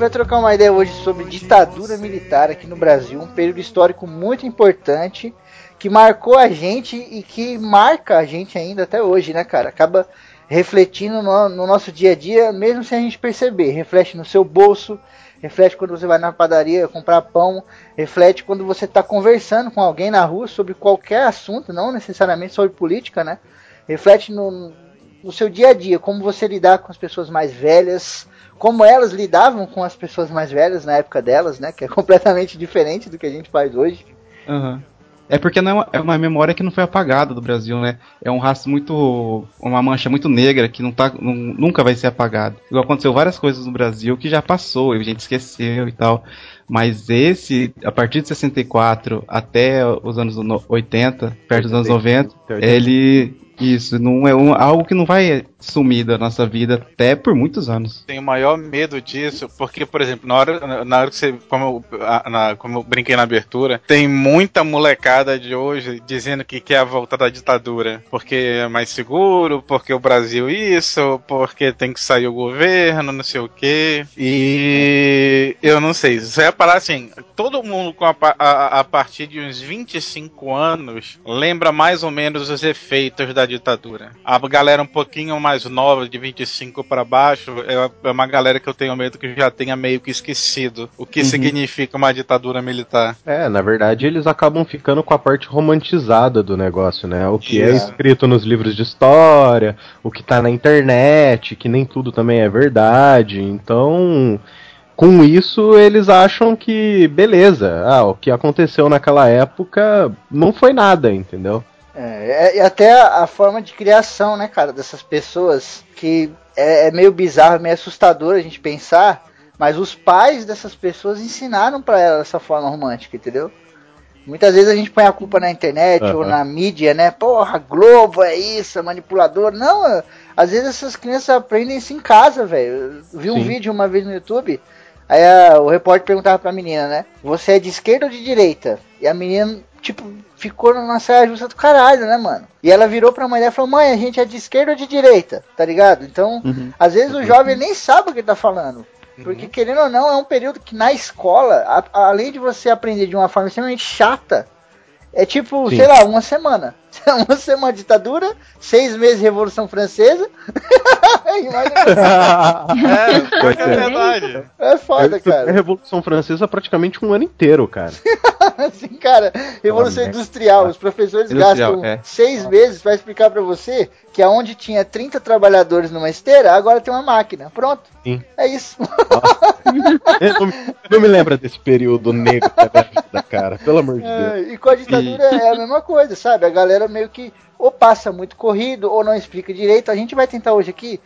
Gente vai trocar uma ideia hoje sobre ditadura militar aqui no Brasil, um período histórico muito importante que marcou a gente e que marca a gente ainda até hoje, né, cara? Acaba refletindo no, no nosso dia a dia, mesmo sem a gente perceber. Reflete no seu bolso, reflete quando você vai na padaria comprar pão, reflete quando você está conversando com alguém na rua sobre qualquer assunto, não necessariamente sobre política, né? Reflete no, no seu dia a dia, como você lidar com as pessoas mais velhas, como elas lidavam com as pessoas mais velhas na época delas, né? Que é completamente diferente do que a gente faz hoje. Aham. É porque não é uma, é uma memória que não foi apagada do Brasil, né? É um rastro muito. uma mancha muito negra que não tá, não- nunca vai ser apagada. Igual aconteceu várias coisas no Brasil que já passou, e a gente esqueceu e tal. Mas esse, a partir de 64 até os anos no- 80, perto dos anos 90, ele Isso, não é um- algo que não vai sumir da nossa vida até por muitos anos. Tenho o maior medo disso, porque, por exemplo, na hora, na hora que você. Como eu, na- como eu brinquei na abertura, tem muita molecada de hoje dizendo que quer a volta da ditadura. Porque é mais seguro, porque o Brasil isso, porque tem que sair o governo, não sei o quê. E eu não sei. Você vai parar assim, todo mundo com a, a, a partir de uns 25 anos lembra mais ou menos os efeitos da ditadura. A galera um pouquinho mais nova, de 25 para baixo, é é uma galera que eu tenho medo que já tenha meio que esquecido o que significa uma ditadura militar. É, na verdade eles acabam ficando com a parte romantizada do negócio, né? O que é Isso. escrito nos livros de história, o que tá na internet, que nem tudo também é verdade. Então, com isso eles acham que beleza, ah, o que aconteceu naquela época não foi nada, entendeu? É, é- e até a, forma de criação, né, cara, dessas pessoas que é, é meio bizarro, meio assustador a gente pensar, mas os pais dessas pessoas ensinaram pra elas essa forma romântica, entendeu? Muitas vezes a gente põe a culpa na internet Aham. ou na mídia, né? Porra, Globo é isso, é manipulador. Não, às vezes essas crianças aprendem isso em casa, velho. Vi um Sim. vídeo uma vez no YouTube, aí a- o repórter perguntava pra menina, né? Você é de esquerda ou de direita? E a menina, tipo, ficou numa saia justa do caralho, né, mano? E ela virou pra mãe dela e falou, mãe, a gente é de esquerda ou de direita, tá ligado? Então, às vezes o jovem nem sabe o que ele tá falando. Porque, querendo ou não, é um período que na escola, a- além de você aprender de uma forma extremamente chata, é tipo, Sim. sei lá, uma semana. Uma semana de ditadura, seis meses de Revolução Francesa. E É, é ser. verdade. é foda, A cara. Revolução Francesa praticamente um ano inteiro, cara. Assim, cara, Revolução Industrial. Os professores Industrial, gastam é. seis meses pra explicar pra você que aonde tinha 30 trabalhadores numa esteira, agora tem uma máquina. Pronto. Sim. É isso. Eu não, não me lembra desse período negro da vida, cara. Pelo amor de Deus. É, e com a ditadura é a mesma coisa, sabe? A galera meio que ou passa muito corrido ou não explica direito. A gente vai tentar hoje aqui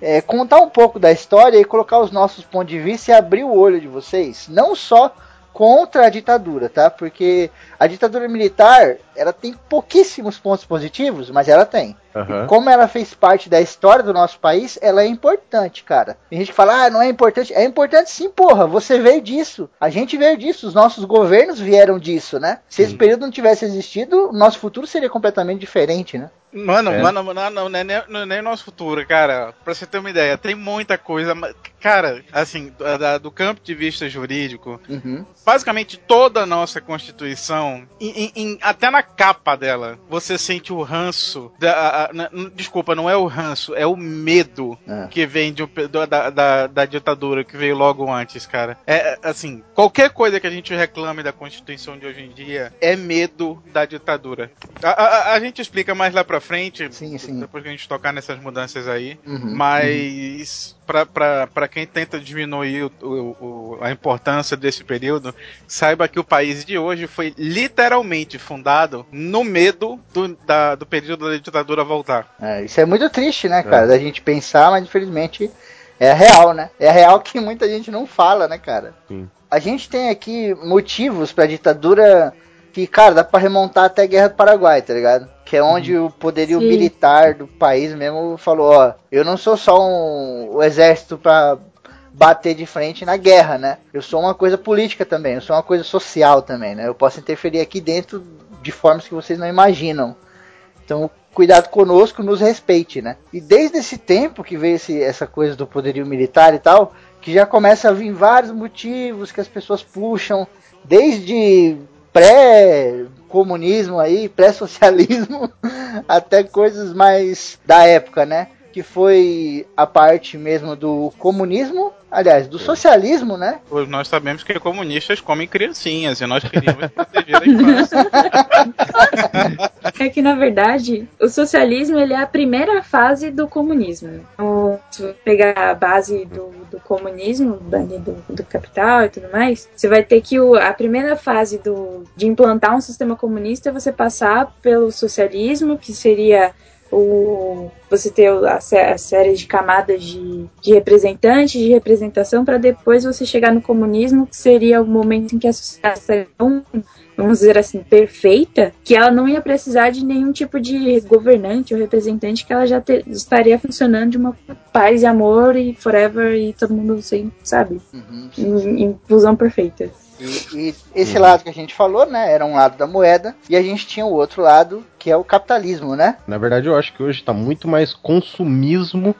é, contar um pouco da história e colocar os nossos pontos de vista e abrir o olho de vocês, não só contra a ditadura, tá? Porque a ditadura militar, ela tem pouquíssimos pontos positivos, mas ela tem. Aham. Como ela fez parte da história do nosso país, ela é importante, cara. Tem gente que fala, ah, não é importante. É importante sim, porra. Você veio disso. A gente veio disso. Os nossos governos vieram disso, né? Se esse período não tivesse existido, o nosso futuro seria completamente diferente, né? Mano, É. mano, não, não, não, é nem, não é nem o nosso futuro, cara. Pra você ter uma ideia, tem muita coisa. Cara, assim, da- do campo de vista jurídico, Uhum. basicamente toda a nossa Constituição, em- em- até na capa dela, você sente o ranço. Da, a- a- n- desculpa, não é o ranço, é o medo É. que vem de do- da, da, da ditadura que veio logo antes, cara. É é, assim, qualquer coisa que a gente reclame da Constituição de hoje em dia é medo da ditadura. A, a- a gente explica mais lá pra frente, Sim, sim. depois que a gente tocar nessas mudanças aí. Uhum. Mas pra- pra pra quem tenta diminuir o- o- o- a importância desse período, saiba que o país de hoje foi literalmente fundado no medo do, da- do período da ditadura voltar. É, isso é muito triste, né, cara? Da gente pensar, mas infelizmente é real, né? É real que muita gente não fala, né, cara? Sim. A gente tem aqui motivos pra ditadura que, cara, dá pra remontar até a Guerra do Paraguai, tá ligado? Que é onde o poderio Sim. militar do país mesmo falou, ó, eu não sou só um, o exército pra bater de frente na guerra, né? Eu sou uma coisa política também, eu sou uma coisa social também, né? Eu posso interferir aqui dentro de formas que vocês não imaginam. Então, cuidado conosco, nos respeite, né? E desde esse tempo que veio esse- essa coisa do poderio militar e tal, que já começa a vir vários motivos que as pessoas puxam, desde pré-comunismo aí, pré-socialismo, até coisas mais da época, né? Que foi a parte mesmo do comunismo, aliás, do socialismo, né? Pois Nós sabemos que comunistas comem criancinhas e nós queríamos proteger a infância. É que, na verdade, o socialismo ele é a primeira fase do comunismo. Então, se você pegar a base do, do comunismo, do, do capital e tudo mais, você vai ter que o, a primeira fase do, de implantar um sistema comunista é você passar pelo socialismo, que seria o você ter a, a série de camadas de, de representantes, de representação, para depois você chegar no comunismo, que seria o momento em que a sociedade seria tão, vamos dizer assim, perfeita, que ela não ia precisar de nenhum tipo de governante ou representante, que ela já te, estaria funcionando de uma paz e amor e forever e todo mundo assim, sabe? Uhum. Em, em fusão perfeita. E, e esse lado que a gente falou, né, era um lado da moeda, e a gente tinha o outro lado, que é o capitalismo, né? Na verdade, eu acho que hoje tá muito mais consumismo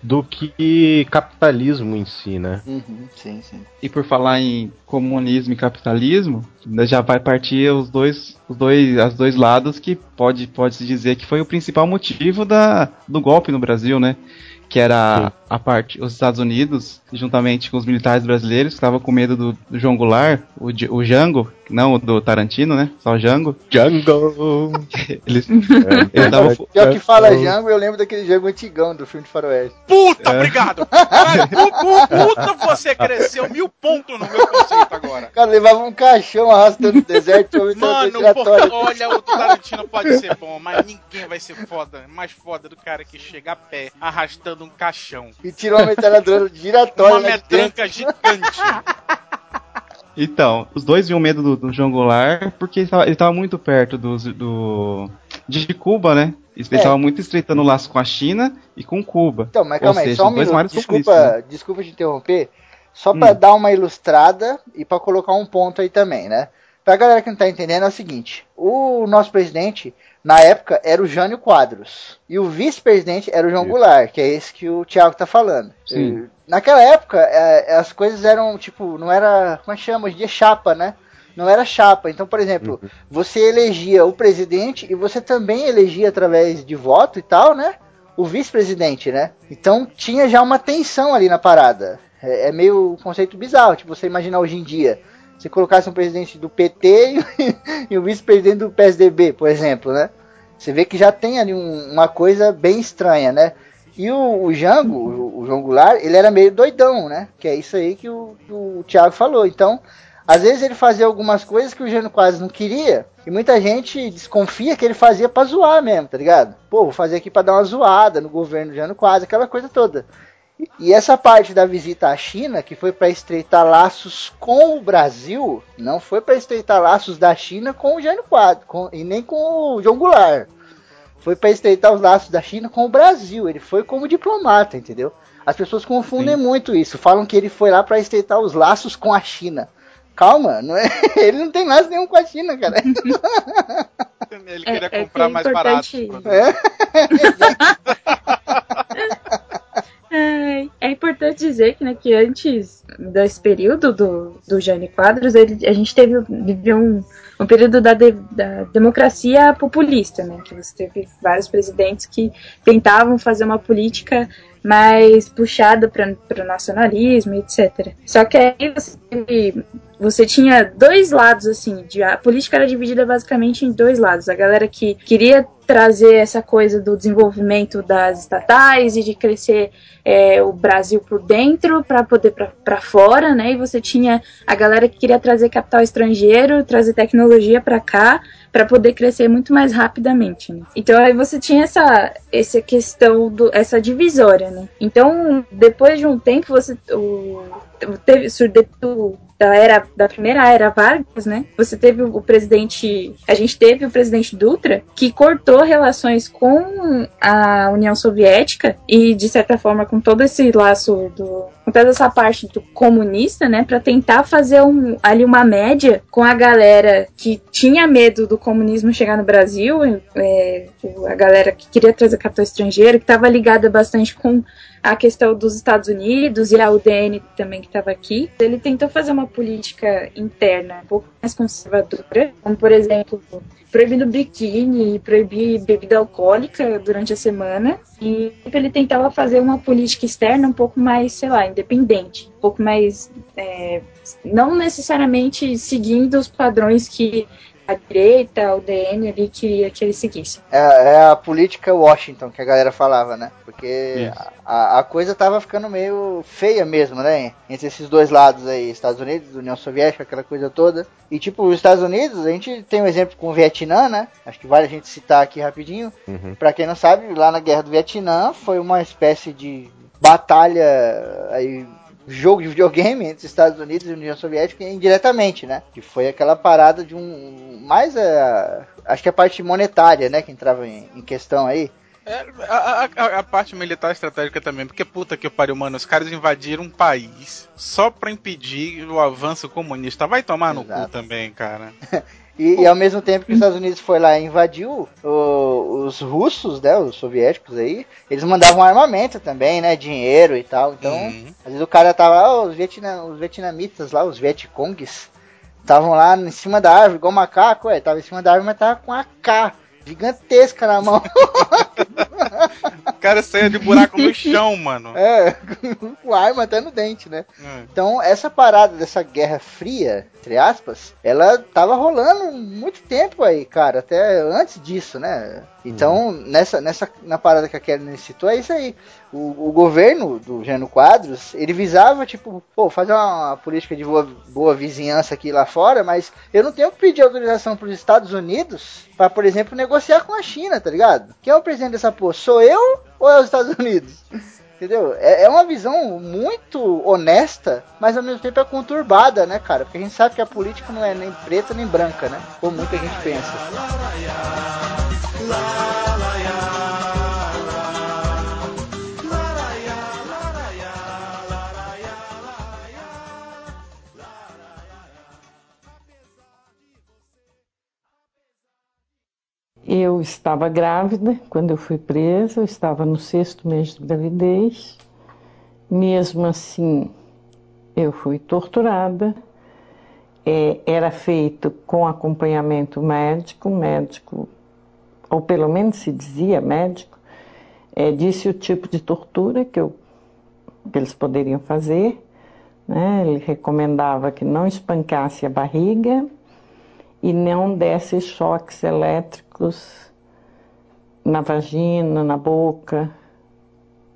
do que capitalismo em si, né? Uhum, sim, sim. E por falar em comunismo e capitalismo, né, já vai partir os dois, os dois, as dois lados que pode, pode se dizer que foi o principal motivo da, do golpe no Brasil, né? Que era Sim. A parte, os Estados Unidos, juntamente com os militares brasileiros, que estavam com medo do, do João Goulart, o, o Django, não o do Tarantino, né? Só o Django. Django! Eles, É, eles tavam fo- Pior que fala Jango, eu lembro daquele Jango antigão do filme de faroeste. Puta, obrigado! Pu- pu- puta, você cresceu mil pontos no meu conceito agora. O cara levava um caixão arrastando no deserto Mano, porque, olha, o do Tarantino pode ser bom, mas ninguém vai ser foda, mais foda do cara que chega a pé arrastando um caixão. E tirou uma metralhadora giratória. Uma dentro. metranca gigante. Então, os dois tinham medo do, do João Goulart porque ele estava, muito perto dos- do, de Cuba, né? Eles É. estavam muito estreitando o laço com a China e com Cuba. Então, mas Ou calma aí, seja, só um minuto. Desculpa, né? desculpa te interromper. Só pra Hum. dar uma ilustrada e pra colocar um ponto aí também, né? Pra galera que não tá entendendo é o seguinte: o nosso presidente, na época, era o Jânio Quadros. E o vice-presidente era o João Isso. Goulart, que é esse que o Thiago tá falando. Sim. E, naquela época, é, as coisas eram, tipo, não era. Como é que chama? Hoje dia chapa, né? Não era chapa. Então, por exemplo, você elegia o presidente e você também elegia através de voto e tal, né? O vice-presidente, né? Então tinha já uma tensão ali na parada. É, é meio um conceito bizarro, tipo, você imaginar hoje em dia. Se colocasse um presidente do PT e, e um vice-presidente do PSDB, por exemplo, né? Você vê que já tem ali um- uma coisa bem estranha, né? E o, o Jango, o, o João Goulart, ele era meio doidão, né? Que é isso aí que o, o Thiago falou. Então, às vezes ele fazia algumas coisas que o Jânio quase não queria. E muita gente desconfia que ele fazia pra zoar mesmo, tá ligado? Pô, vou fazer aqui pra dar uma zoada no governo do Jânio quase, aquela coisa toda. E- essa parte da visita à China, que foi pra estreitar laços com o Brasil, não foi pra estreitar laços da China com o Jânio Quadro, com, e nem com o João Goulart. Foi pra estreitar os laços da China com o Brasil. Ele foi como diplomata, entendeu? As pessoas confundem muito isso. Falam que ele foi lá pra estreitar os laços com a China. Calma, não é? ele não tem laço nenhum com a China, cara. Ele queria É- é comprar que é mais barato. importante- É importante dizer que, né, que antes desse período do, do Jânio Quadros, ele, a gente teve viveu um, um período da, de- da democracia populista, né? Que você teve vários presidentes que tentavam fazer uma política mais puxada para o nacionalismo, etc. Só que aí você, você tinha dois lados, assim, de, a política era dividida basicamente em dois lados. A galera que queria trazer essa coisa do desenvolvimento das estatais e de crescer é, o Brasil por dentro para poder para fora, né? E você tinha a galera que queria trazer capital estrangeiro, trazer tecnologia para cá para poder crescer muito mais rapidamente. Né? Então aí você tinha essa essa questão do essa divisória, né? Então depois de um tempo você o, teve surdo da era da primeira era Vargas, né? Você teve o presidente, a gente teve o presidente Dutra que cortou relações com a União Soviética e de certa forma com todo esse laço do com toda essa parte do comunista, né, para tentar fazer um, ali uma média com a galera que tinha medo do comunismo chegar no Brasil, é, a galera que queria trazer capital estrangeiro, que estava ligada bastante com a questão dos Estados Unidos e a UDN também que estava aqui. Ele tentou fazer uma política interna um pouco mais conservadora, como por exemplo proibindo biquíni e proibir bebida alcoólica durante a semana. E ele tentava fazer uma política externa um pouco mais, sei lá, independente, um pouco mais. é, não necessariamente seguindo os padrões que a direita, o DN ali queria que ele seguisse. É, é a política Washington que a galera falava, né? Porque a, a coisa tava ficando meio feia mesmo, né? Entre esses dois lados aí, Estados Unidos, União Soviética, aquela coisa toda. E tipo, os Estados Unidos, a gente tem um exemplo com o Vietnã, né? Acho que vale a gente citar aqui rapidinho. Uhum. Pra quem não sabe, lá na Guerra do Vietnã foi uma espécie de batalha aí jogo de videogame entre Estados Unidos e União Soviética indiretamente, né? Que foi aquela parada de um mais a acho que a parte monetária, né, que entrava em, em questão aí. É, a, a- a parte militar estratégica também, porque puta que pariu, mano, os caras invadiram um país só pra impedir o avanço comunista. Vai tomar no cu Exato. também, cara. E, e ao mesmo tempo que os Estados Unidos foi lá e invadiu, o- os russos, né, os soviéticos aí, eles mandavam armamento também, né, dinheiro e tal. Então, Uhum. às vezes o cara tava, os, vietnam, os vietnamitas lá, os vietcongs, estavam lá em cima da árvore, igual macaco, ué, tava em cima da árvore, mas tava com a K gigantesca na mão. O cara saia de buraco no chão, mano. É, com arma até no dente, né? É. Então, essa parada dessa guerra fria, entre aspas, ela tava rolando muito tempo aí, cara, até antes disso, né? Então, nessa, nessa na parada que a Kelly citou, é isso aí. O, o governo do Jânio Quadros, ele visava, tipo, pô, fazer uma, política de boa, boa vizinhança aqui lá fora, mas eu não tenho que pedir autorização pros Estados Unidos para, por exemplo, negociar com a China, tá ligado? Quem é o presidente dessa porra? Sou eu ou é os Estados Unidos? Entendeu? É, é uma visão muito honesta, mas ao mesmo tempo é conturbada, né, cara? Porque a gente sabe que a política não é nem preta nem branca, né? Como muita gente pensa. Eu estava grávida quando eu fui presa, eu estava no sexto mês de gravidez. Mesmo assim, eu fui torturada. É, era feito com acompanhamento médico, médico, ou pelo menos se dizia médico, é, disse o tipo de tortura que, eu, que eles poderiam fazer. Né? Ele recomendava que não espancasse a barriga e não desse choques elétricos na vagina, na boca,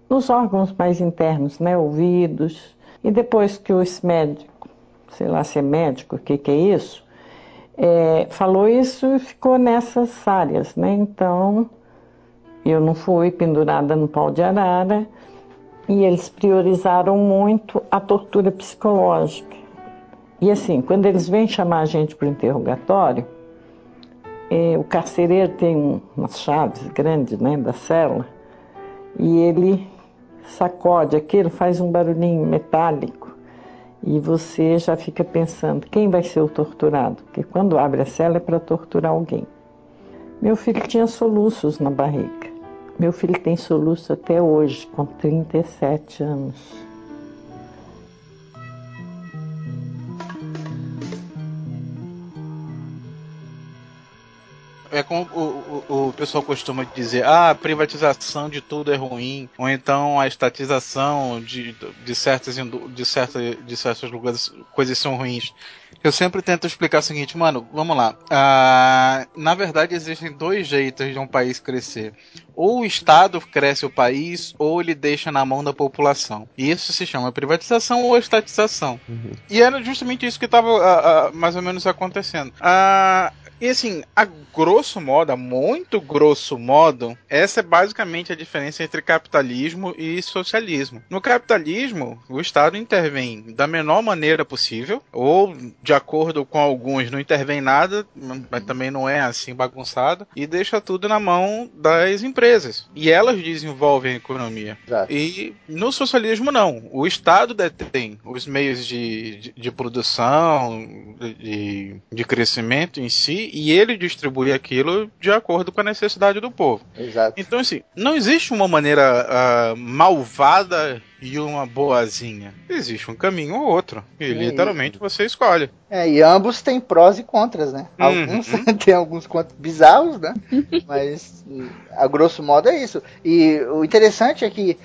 nos órgãos mais internos, né, ouvidos. E depois que esse médico, sei lá se é médico, o que, que é isso, é, falou isso e ficou nessas áreas, né? Então eu não fui pendurada no pau de arara e eles priorizaram muito a tortura psicológica. E assim, quando eles vêm chamar a gente para o interrogatório, eh, o carcereiro tem um, umas chaves grandes né, da cela e ele sacode aquilo, faz um barulhinho metálico e você já fica pensando quem vai ser o torturado, porque quando abre a cela é para torturar alguém. Meu filho tinha soluços na barriga. Meu filho tem soluço até hoje, com 37 anos. É como o, o, o pessoal costuma dizer, ah, a privatização de tudo é ruim, ou então a estatização de, de, certas, de, certa, de certos lugares, coisas são ruins. Eu sempre tento explicar o seguinte, mano, vamos lá. Ah, na verdade, existem dois jeitos de um país crescer. Ou o Estado cresce o país, ou ele deixa na mão da população. E isso se chama privatização ou estatização. E era justamente isso que estava mais ou menos acontecendo. Ah, e assim, a grosso modo, a muito grosso modo, essa é basicamente a diferença entre capitalismo e socialismo. No capitalismo, o Estado intervém da menor maneira possível, ou de acordo com alguns, não intervém nada, mas também não é assim bagunçado, e deixa tudo na mão das empresas. E elas desenvolvem a economia. Exato. E no socialismo, não. O Estado detém os meios de, de, de produção, de, de crescimento em si, e ele distribui aquilo de acordo com a necessidade do povo. Exato. Então, assim, não existe uma maneira ah, malvada e uma boazinha. Existe um caminho ou outro. E literalmente você escolhe. É, e ambos têm prós e contras, né? Uhum. Alguns têm alguns contras bizarros, né? Mas a grosso modo é isso. E o interessante é que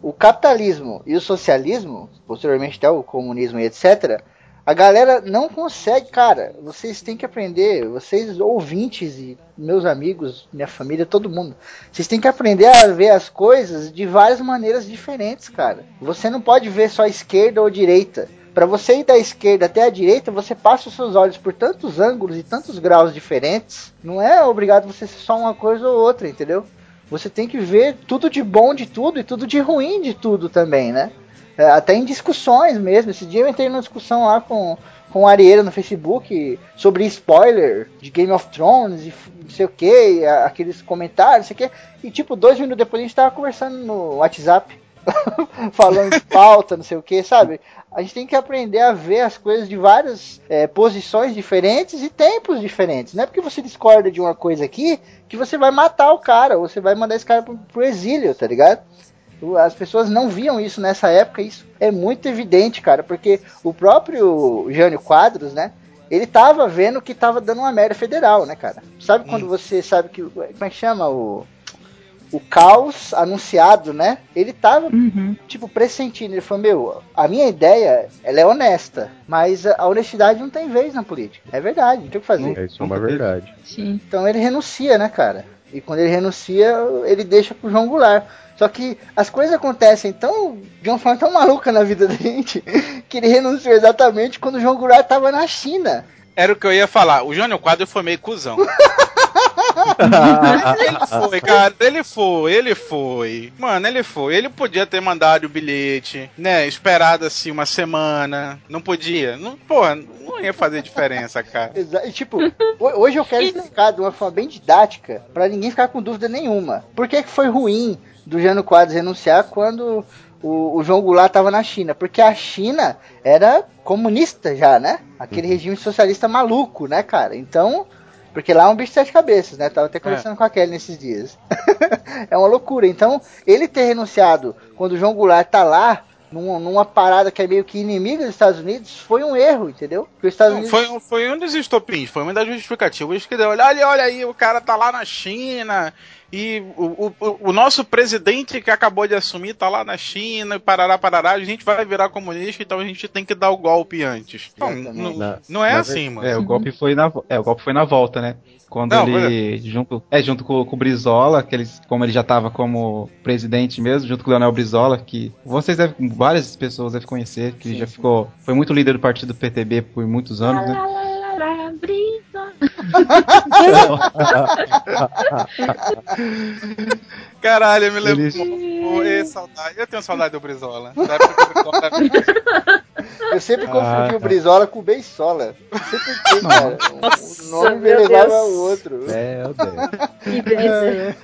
o capitalismo e o socialismo, posteriormente até o comunismo e etc., A galera não consegue, cara. Vocês têm que aprender, vocês ouvintes e meus amigos, minha família, todo mundo. Vocês têm que aprender a ver as coisas de várias maneiras diferentes, cara. Você não pode ver só esquerda ou direita. Para você ir da esquerda até a direita, você passa os seus olhos por tantos ângulos e tantos graus diferentes. Não é obrigado você ser só uma coisa ou outra, entendeu? Você tem que ver tudo de bom de tudo e tudo de ruim de tudo também, né? É, até em discussões mesmo. Esse dia eu entrei numa discussão lá com, com o Arieira no Facebook sobre spoiler de Game of Thrones e não sei o que, aqueles comentários, não sei o que. E tipo, dois minutos depois a gente tava conversando no WhatsApp. falando de pauta, não sei o que, sabe? A gente tem que aprender a ver as coisas de várias é, posições diferentes e tempos diferentes. Não é porque você discorda de uma coisa aqui que você vai matar o cara, ou você vai mandar esse cara pro, pro exílio, tá ligado? As pessoas não viam isso nessa época, isso é muito evidente, cara, porque o próprio Jânio Quadros, né? Ele tava vendo que tava dando uma merda federal, né, cara? Sabe quando você sabe que. Como é que chama? O, o caos anunciado, né? Ele tava, tipo, pressentindo. Ele falou: Meu, a minha ideia, ela é honesta, mas a a honestidade não tem vez na política. É verdade, não tem o que fazer. É, isso é uma verdade. Sim. Então ele renuncia, né, cara? E quando ele renuncia, ele deixa pro João Goulart. Só que as coisas acontecem tão, de uma forma tão maluca na vida da gente que ele renunciou exatamente quando o João Goulart tava na China. Era o que eu ia falar. O Jânio Quadro foi meio cuzão. ele foi, cara. Ele foi, ele foi. Mano, ele foi. Ele podia ter mandado o bilhete, né? Esperado assim uma semana. Não podia. Não, porra, não ia fazer diferença, cara. Exa- e, tipo, ho- hoje eu quero explicar de uma forma bem didática pra ninguém ficar com dúvida nenhuma. Por que, que foi ruim do Jânio Quadros renunciar quando o, o João Goulart tava na China? Porque a China era comunista já, né? Aquele regime socialista maluco, né, cara? Então, porque lá é um bicho de sete cabeças, né? Tava até conversando com a Kelly nesses dias. é uma loucura. Então, ele ter renunciado quando o João Goulart tá lá, numa, numa parada que é meio que inimiga dos Estados Unidos, foi um erro, entendeu? Porque os Estados Não, Unidos. foi, um- foi um dos estopins, foi uma das justificativas que deu. Olha, olha, olha aí, o cara tá lá na China. E o, o, o nosso presidente que acabou de assumir tá lá na China, e parará, parará, a gente vai virar comunista, então a gente tem que dar o golpe antes. Não, não, Na- não é assim, ver- mano. É, o golpe foi na, é, o golpe foi na volta, né? Quando Não, ele, junto, é, junto com, com o Brizola, que eles, como ele já tava como presidente mesmo, junto com o Leonel Brizola, que vocês devem, várias pessoas devem conhecer, que já ficou, foi muito líder do partido PTB por muitos anos, né? Lá, brisa. Caralho, me lembro. Ê, saudade. Eu tenho saudade do Brizola. Eu sempre Ah, confundi tá. o Brizola com o Beisola. Não sei por quê, cara. Nossa, o nome me meu levava ao outro. É, o Deus. Que brisa.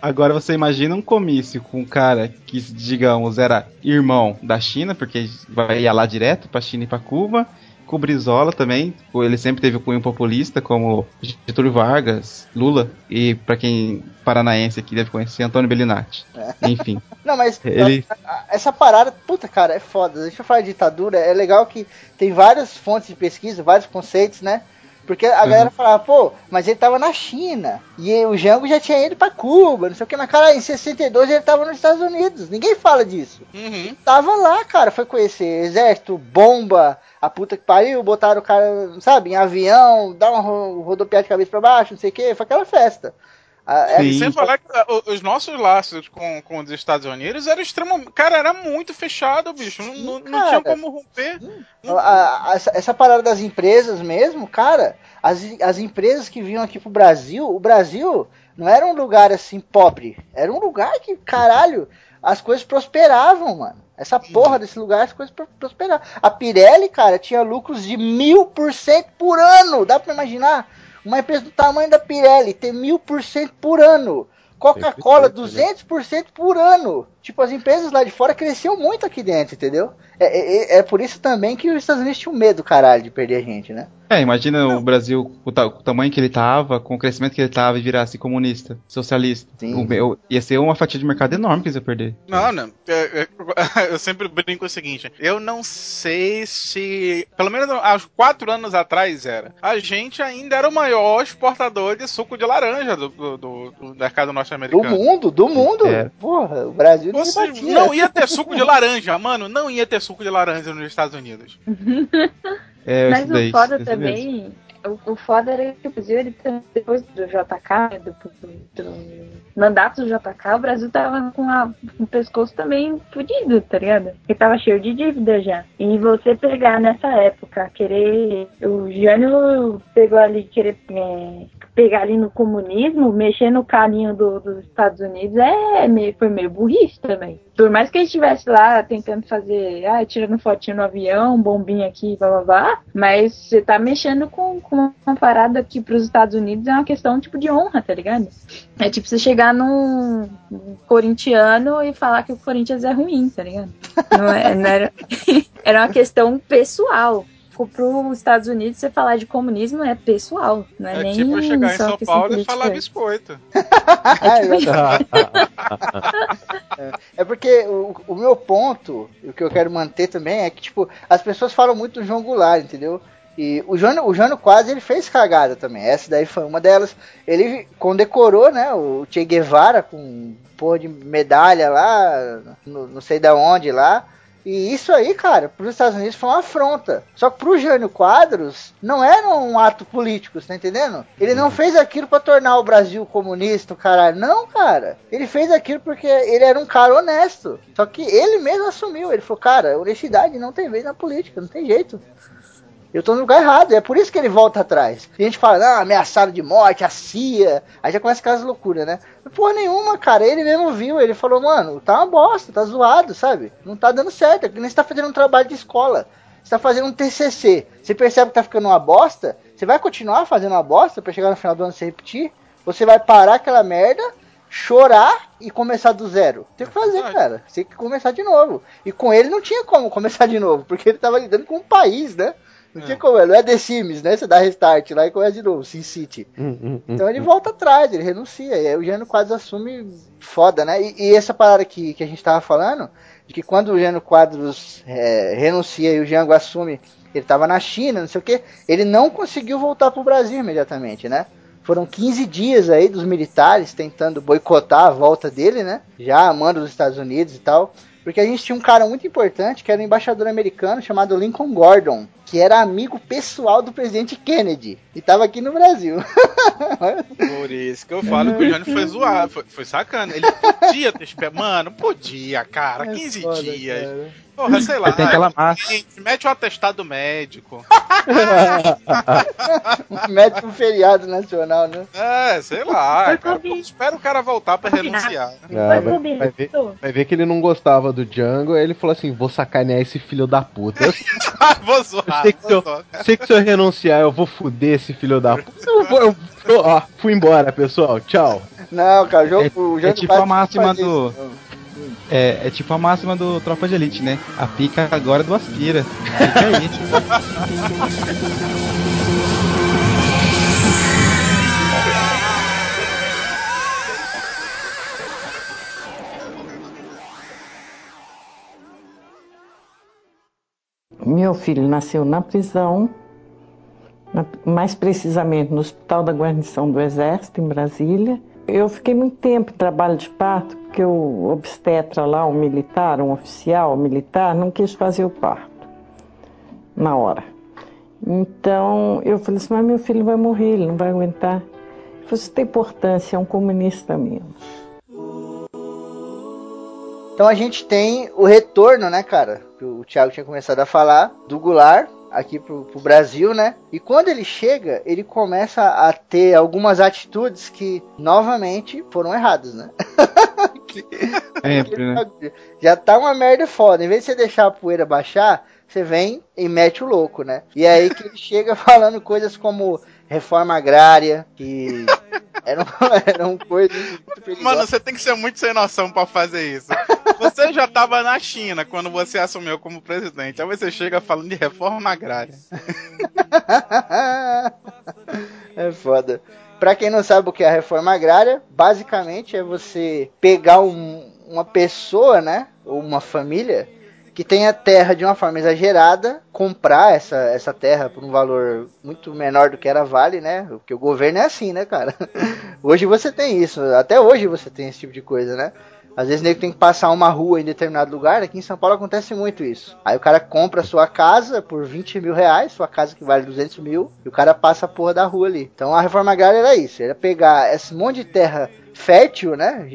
Agora você imagina um comício com um cara que, digamos, era irmão da China, porque vai ia lá direto pra China e pra Cuba. Com o Brizola também, ele sempre teve o cunho populista, como Getúlio Vargas, Lula, e pra quem paranaense aqui deve conhecer, Antônio Bellinati. Enfim, Não, mas Ele- essa parada, puta, cara, é foda. Deixa eu falar de ditadura. É legal que tem várias fontes de pesquisa, vários conceitos, né? Porque a galera falava, pô, mas ele tava na China. E o Jango já tinha ido pra Cuba, não sei o que. Mas, cara, em 62 ele tava nos Estados Unidos. Ninguém fala disso. Uhum. Tava lá, cara, foi conhecer exército, bomba, a puta que pariu, botaram o cara, sabe, em avião, dá uma ro- rodopiar de cabeça pra baixo, não sei o que, foi aquela festa. Ah, é- Sim. Sem falar que ah, os nossos laços com, com os Estados Unidos eram extremamente. Cara, era muito fechado, bicho. Não, não, não tinha como romper. a- a- essa, essa parada das empresas mesmo, cara, as, as empresas que vinham aqui pro Brasil, o Brasil não era um lugar assim pobre, era um lugar que, caralho, as coisas prosperavam, mano. Essa porra desse lugar, as coisas pro- prosperavam. A Pirelli, cara, tinha lucros de mil por cento por ano, dá pra imaginar? Uma empresa do tamanho da Pirelli ter mil por cento por ano. Coca-Cola, 200% por ano. Tipo, as empresas lá de fora cresciam muito aqui dentro, entendeu? É, é, é por isso também que os Estados Unidos tinham medo, caralho, de perder a gente, né? é, imagina o Brasil, o, ta- o tamanho que ele tava, com o crescimento que ele tava, e virasse comunista, socialista. Sim. O meu- ia ser uma fatia de mercado enorme que eles iam perder. Não, não. É, é, Eu sempre brinco o seguinte: eu não sei se. Pelo menos há quatro anos atrás era. A gente ainda era o maior exportador de suco de laranja do, do, do- do mercado Do norte-americano. mundo, do mundo. É. Porra, o Brasil não Você batia. não ia ter suco de laranja, mano. Não ia ter suco de laranja nos Estados Unidos. É, Mas o foda isso também, o, o foda era que o Brasil, ele, depois do JK, do, do- do mandato do JK, o Brasil tava com, a, com o pescoço também fudido, tá ligado? Porque tava cheio de dívida já. E você pegar nessa época, querer. O Jânio pegou ali, querer. é, pegar ali no comunismo, mexer no caminho do- dos Estados Unidos é meio, foi meio burrice também. Por mais que ele estivesse lá tentando fazer, ah, tirando fotinho no avião, bombinha aqui, blá blá blá, mas você tá mexendo com, com uma parada que pros Estados Unidos é uma questão tipo de honra, tá ligado? É tipo você chegar num corintiano e falar que o Corinthians é ruim, tá ligado? Não, é- não era, era uma questão pessoal. Para os Estados Unidos, você falar de comunismo é pessoal, não é, É nem tipo chegar em São Paulo e falar biscoito. É porque o, o meu ponto, o que eu quero manter também é que, tipo, as pessoas falam muito do João Goulart, entendeu? E o Jânio, o Jânio quase ele fez cagada também. Essa daí foi uma delas. Ele condecorou, né, o Che Guevara com porra de medalha lá, no- não sei da onde lá. E isso aí, cara, para os Estados Unidos foi uma afronta. Só que pro Jânio Quadros não era um ato político, você tá entendendo? Ele não fez aquilo para tornar o Brasil comunista, o. Não, cara. Ele fez aquilo porque ele era um cara honesto. Só que ele mesmo assumiu. Ele falou, cara, honestidade não tem vez na política, não tem jeito. Eu tô no lugar errado, é por isso que ele volta atrás. E a gente fala, ah, ameaçado de morte, a CIA. Aí já começa aquelas loucuras, né? Porra nenhuma, cara. Ele mesmo viu, ele falou, mano, tá uma bosta, tá zoado, sabe? Não tá dando certo. É que nem você tá fazendo um trabalho de escola. Você tá fazendo um TCC. Você percebe que tá ficando uma bosta. Você vai continuar fazendo uma bosta pra chegar no final do ano e se repetir? Você vai parar aquela merda, chorar e começar do zero. Tem que fazer, cara. Tem que começar de novo. E com ele não tinha como começar de novo, porque ele tava lidando com um país, né? Não tinha como, não é The Sims, né? Você dá restart lá e começa de novo, Sim City. Então ele volta atrás, ele renuncia. E aí o Jânio Quadros assume foda, né? E, e essa parada que, que a gente tava falando, de que quando o Jânio Quadros é, renuncia e o Jango assume, ele tava na China, não sei o que, ele não conseguiu voltar pro Brasil imediatamente, né? Foram 15 dias aí dos militares tentando boicotar a volta dele, né? Já amando os Estados Unidos e tal. Porque a gente tinha um cara muito importante, que era um embaixador americano chamado Lincoln Gordon, que era amigo pessoal do presidente Kennedy. E tava aqui no Brasil. Por isso que eu falo que o Johnny foi zoado, foi, foi sacana. Ele podia ter esperado. Mano, podia, cara. 15 foda, dias. cara. Porra, sei lá. Aí tem aquela massa. Gente, mete o atestado médico. Mete um feriado nacional, né? É, sei lá. Cara, espera o cara voltar pra renunciar. Foi vai, vai ver, vai ver que ele não gostava do Django, aí ele falou assim: vou sacanear esse filho da puta. Eu vou zoar, sei que, se vou eu, zoar. sei que se eu renunciar, eu vou fuder esse filho da puta. Eu vou, eu, eu- ó, fui embora, pessoal. Tchau. Não, cara, o jogo. É- o é jogo tipo a máxima isso, do- não. É, é tipo a máxima do Tropa de Elite, né? A pica agora do aspira. Fica aí. Meu filho nasceu na prisão, mais precisamente no Hospital da Guarnição do Exército, em Brasília. Eu fiquei muito tempo em trabalho de parto, porque o obstetra lá, um militar, um oficial militar, não quis fazer o parto na hora. Então eu falei assim: mas meu filho vai morrer, ele não vai aguentar. Ele falou: isso tem importância, é um comunista mesmo. Então a gente tem o retorno, né, cara? O Thiago tinha começado a falar, do Goulart aqui pro, pro Brasil, né? E quando ele chega, ele começa a ter algumas atitudes que, novamente, foram erradas, né? Sempre, né? Já tá uma merda foda. Em vez de você deixar a poeira baixar, você vem e mete o louco, né? E é aí que ele chega falando coisas como reforma agrária, que eram, eram coisas muito perigosas. Mano, você tem que ser muito sem noção pra fazer isso. Você já tava na China quando você assumiu como presidente. Aí você chega falando de reforma agrária. é foda. Pra quem não sabe o que é a reforma agrária, basicamente é você pegar um- uma pessoa, né, ou uma família que tem a terra de uma forma exagerada, comprar essa, essa terra por um valor muito menor do que era vale, né? Porque o governo é assim, né, cara? Hoje você tem isso, até hoje você tem esse tipo de coisa, né? Às vezes nego tem que passar uma rua em determinado lugar, aqui em São Paulo acontece muito isso. Aí o cara compra sua casa por 20 mil reais, sua casa que vale 200 mil, e o cara passa a porra da rua ali. Então a reforma agrária era isso, era pegar esse monte de terra fértil, né,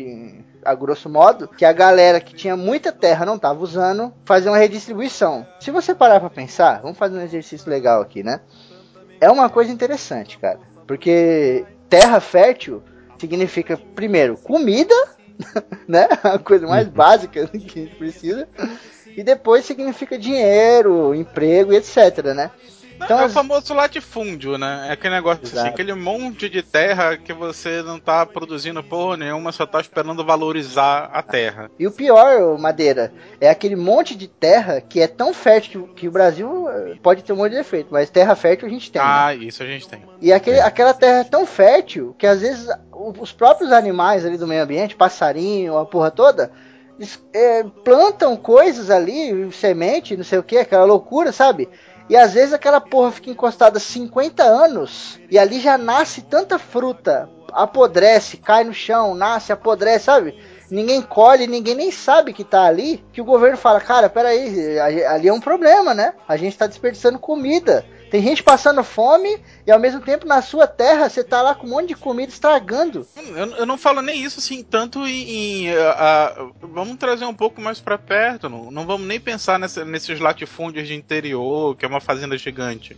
a grosso modo, que a galera que tinha muita terra não tava usando, fazer uma redistribuição. Se você parar pra pensar, vamos fazer um exercício legal aqui, né? É uma coisa interessante, cara. Porque terra fértil significa, primeiro, comida, né? A coisa mais básica que a gente precisa. E depois significa dinheiro, emprego e etc, né? Então, é o famoso latifúndio, né? É aquele negócio assim, Exato. aquele monte de terra que você não tá produzindo porra nenhuma, só tá esperando valorizar a terra. E o pior, Madeira, é aquele monte de terra que é tão fértil que, que o Brasil eh, pode ter um monte de defeito, mas terra fértil a gente tem. né? Ah, isso a gente tem. E aquele, aquela terra é tão fértil que às vezes os próprios animais ali do meio ambiente, passarinho, a porra toda, eles, é, plantam coisas ali, semente, não sei o que, aquela loucura, sabe? E às vezes aquela porra fica encostada 50 anos e ali já nasce tanta fruta, apodrece, cai no chão, nasce, apodrece, sabe? Ninguém colhe, ninguém nem sabe que tá ali, que o governo fala, cara, peraí, ali é um problema, né? A gente tá desperdiçando comida. Tem gente passando fome e ao mesmo tempo na sua terra você tá lá com um monte de comida estragando. Eu, eu não falo nem isso assim, tanto em. em, ah, ah, vamos trazer um pouco mais pra perto. Não, não vamos nem pensar nessa- nesses latifúndios de interior, que é uma fazenda gigante.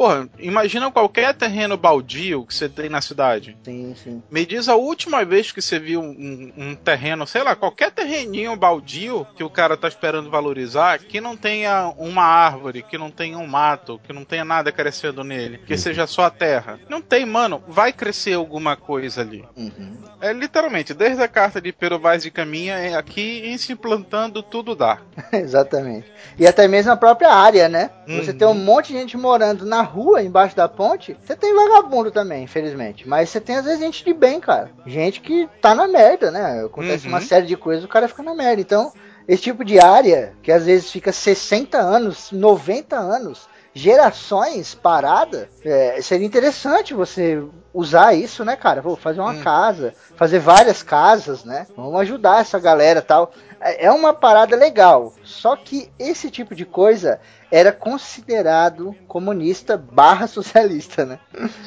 Porra, imagina qualquer terreno baldio que você tem na cidade. Sim, sim. Me diz a última vez que você viu um, um terreno, sei lá, qualquer terreninho baldio que o cara tá esperando valorizar, que não tenha uma árvore, que não tenha um mato, que não tenha nada crescendo nele, que seja só a terra. Não tem, mano. Vai crescer alguma coisa ali. Uhum. É literalmente, desde a carta de Pero Vaz de Caminha, é aqui em se implantando tudo dá. Exatamente. E até mesmo a própria área, né? Você Uhum. tem um monte de gente morando na rua, embaixo da ponte. Você tem vagabundo também, infelizmente. Mas você tem às vezes gente de bem, cara. Gente que tá na merda, né? Acontece Uhum. uma série de coisas, o cara fica na merda. Então, esse tipo de área, que às vezes fica 60 anos, 90 anos, gerações parada, é, seria interessante você usar isso, né, cara? Vou fazer uma Hum. casa, fazer várias casas, né? Vamos ajudar essa galera tal. É é uma parada legal. Só que esse tipo de coisa era considerado comunista barra socialista, né?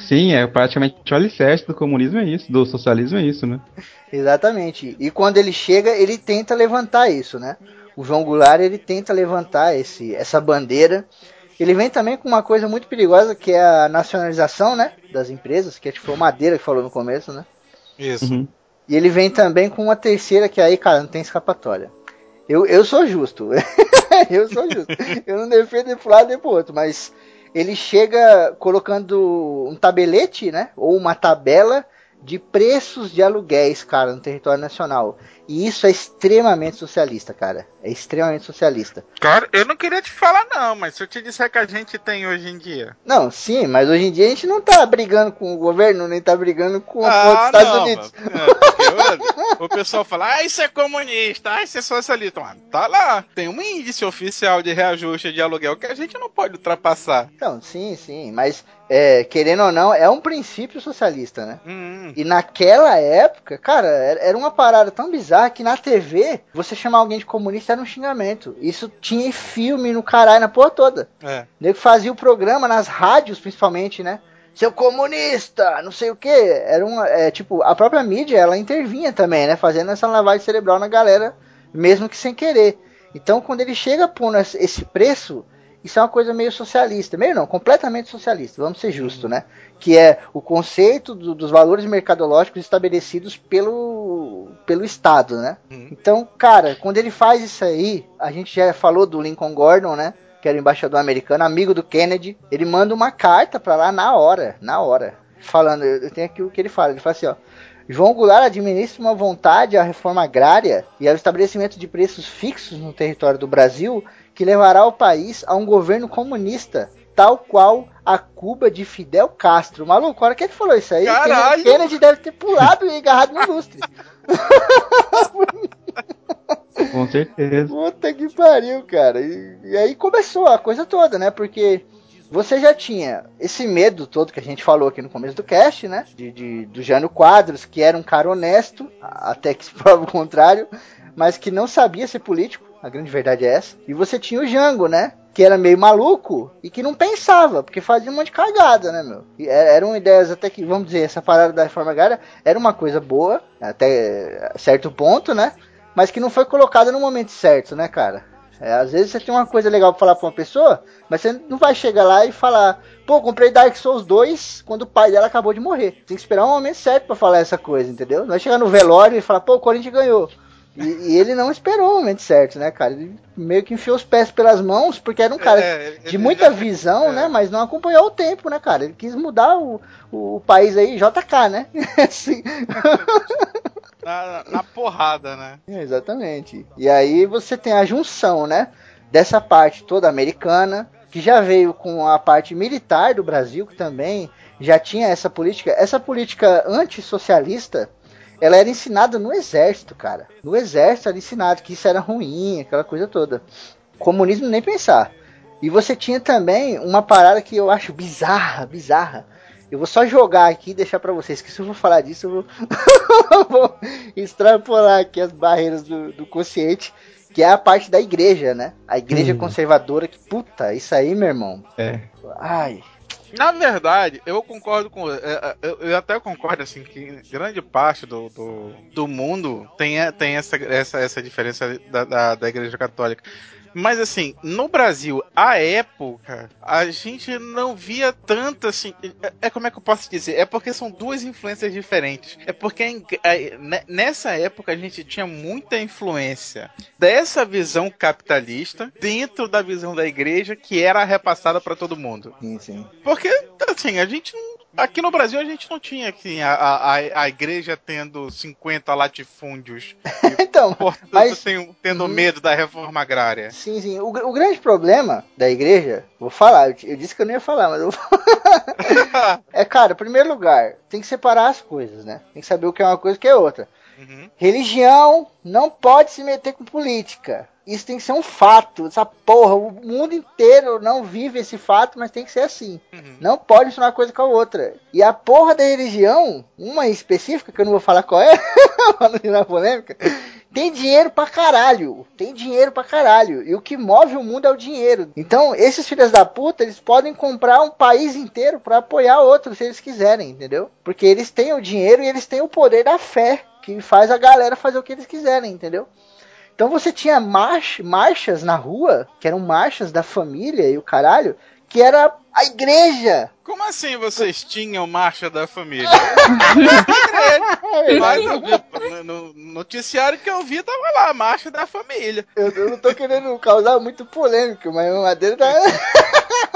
Sim, é praticamente o alicerce do comunismo é isso, do socialismo é isso, né? Exatamente. E quando ele chega, ele tenta levantar isso, né? O João Goulart, ele tenta levantar esse, essa bandeira. Ele vem também com uma coisa muito perigosa, que é a nacionalização, né? Das empresas, que foi o Madeira que falou no começo, né? Isso. Uhum. E ele vem também com uma terceira que aí, cara, não tem escapatória. Eu, eu sou justo. eu sou justo. Eu não defendo nem pro lado nem pro outro, mas ele chega colocando um tabelete, né? Ou uma tabela de preços de aluguéis, cara, no território nacional. E isso é extremamente socialista, cara. É extremamente socialista. Cara, eu não queria te falar não, mas se eu te disser que a gente tem hoje em dia. Não, sim, mas hoje em dia a gente não tá brigando com o governo, nem tá brigando com os Ah, Estados Unidos. É, mano, o pessoal fala, ah, isso é comunista, ah, isso é socialista. Mano, tá lá. Tem um índice oficial de reajuste de aluguel que a gente não pode ultrapassar. Então, sim, sim, mas é, querendo ou não, é um princípio socialista, né? Hum, E naquela época, cara, era era uma parada tão bizarra que na TV, você chamar alguém de comunista era um xingamento. Isso tinha em filme no caralho, na porra toda. é. Nego fazia o programa nas rádios, principalmente, né? Seu comunista, não sei o que. Era uma. É, tipo, a própria mídia, ela intervinha também, né? Fazendo essa lavagem cerebral na galera, mesmo que sem querer. Então, quando ele chega pondo esse preço, isso é uma coisa meio socialista. Meio não, completamente socialista, vamos ser justos, né? Que é o conceito do- dos valores mercadológicos estabelecidos pelo, pelo Estado, né? Uhum. Então, cara, quando ele faz isso aí, a gente já falou do Lincoln Gordon, né? Que era o embaixador americano, amigo do Kennedy. Ele manda uma carta pra lá na hora, na hora. Falando, eu tenho aqui o que ele fala. Ele fala assim, ó. João Goulart administra uma vontade à reforma agrária e ao estabelecimento de preços fixos no território do Brasil que levará o país a um governo comunista, tal qual a Cuba de Fidel Castro. Maluco, a hora que ele falou isso aí, Caralho! Kennedy- Kennedy deve ter pulado e agarrado no lustre. Com certeza. Puta que pariu, cara. E, e aí começou a coisa toda, né? Porque você já tinha esse medo todo que a gente falou aqui no começo do cast, né? De, de- do Jânio Quadros, que era um cara honesto, até que se prova o contrário, mas que não sabia ser político. A grande verdade é essa. E você tinha o Jango, né? Que era meio maluco e que não pensava, porque fazia um monte de cagada, né, meu? E é- eram ideias até que, vamos dizer, essa parada da reforma agrária era uma coisa boa, até certo ponto, né? Mas que não foi colocada no momento certo, né, cara? É, às vezes você tem uma coisa legal pra falar pra uma pessoa, mas você não vai chegar lá e falar, pô, comprei Dark Souls 2 quando o pai dela acabou de morrer. Tem que esperar o momento certo pra falar essa coisa, entendeu? Não vai chegar no velório e falar, pô, o Corinthians ganhou. E, e ele não esperou o momento certo, né, cara? Ele meio que enfiou os pés pelas mãos, porque era um cara É, ele- de muita já- visão, é. né? Mas não acompanhou o tempo, né, cara? Ele quis mudar o, o, país aí, JK, né? Assim. Na, na porrada, né? É, Exatamente. E aí você tem a junção, né? Dessa parte toda americana, que já veio com a parte militar do Brasil, que também já tinha essa política. Essa política antissocialista, ela era ensinada no exército, cara. No exército era ensinado que isso era ruim, aquela coisa toda. Comunismo nem pensar. E você tinha também uma parada que eu acho bizarra, bizarra. Eu vou só jogar aqui e deixar pra vocês, que se eu vou falar disso, eu vou, vou extrapolar aqui as barreiras do, do consciente, que é a parte da igreja, né? A igreja Hum. conservadora, que puta, isso aí, meu irmão. É. Ai, Na verdade, eu concordo com. é, é, Eu, até concordo, assim, que grande parte do, do, do mundo tem, a- tem essa, essa, essa diferença da, da, da Igreja Católica. Mas, assim, no Brasil, à época, a gente não via tanto, assim. É, é como é que eu posso dizer? É porque são duas influências diferentes. É porque a- ne- nessa época a gente tinha muita influência dessa visão capitalista dentro da visão da igreja que era repassada para todo mundo. sim, sim. Porque, assim, a gente não. Aqui no Brasil a gente não tinha assim, a, a, a- igreja tendo 50 latifúndios, Então, portanto, Mas- tem- tendo Hum. medo da reforma agrária. sim, sim. O, o grande problema da igreja, vou falar, eu, eu disse que eu não ia falar, mas eu vou É, cara, em primeiro lugar, tem que separar as coisas, né? Tem que saber o que é uma coisa e o que é outra. Uhum. Religião não pode se meter com política. Isso tem que ser um fato. Essa porra, o mundo inteiro não vive esse fato, mas tem que ser assim. Uhum. Não pode misturar uma coisa com a outra. E a porra da religião, uma específica, que eu não vou falar qual é, pra não virar polêmica, tem dinheiro pra caralho. Tem dinheiro pra caralho. E o que move o mundo é o dinheiro. Então, esses filhos da puta, eles podem comprar um país inteiro pra apoiar outro, se eles quiserem, entendeu? Porque eles têm o dinheiro e eles têm o poder da fé, que faz a galera fazer o que eles quiserem, entendeu? Então você tinha march, marchas na rua, que eram marchas da família e o caralho, que era a igreja. Como assim vocês tinham marcha da família? Mas eu vi- no, no noticiário que eu vi tava lá, marcha da família. Eu, eu não tô querendo causar muito polêmica, mas o Madeira tá.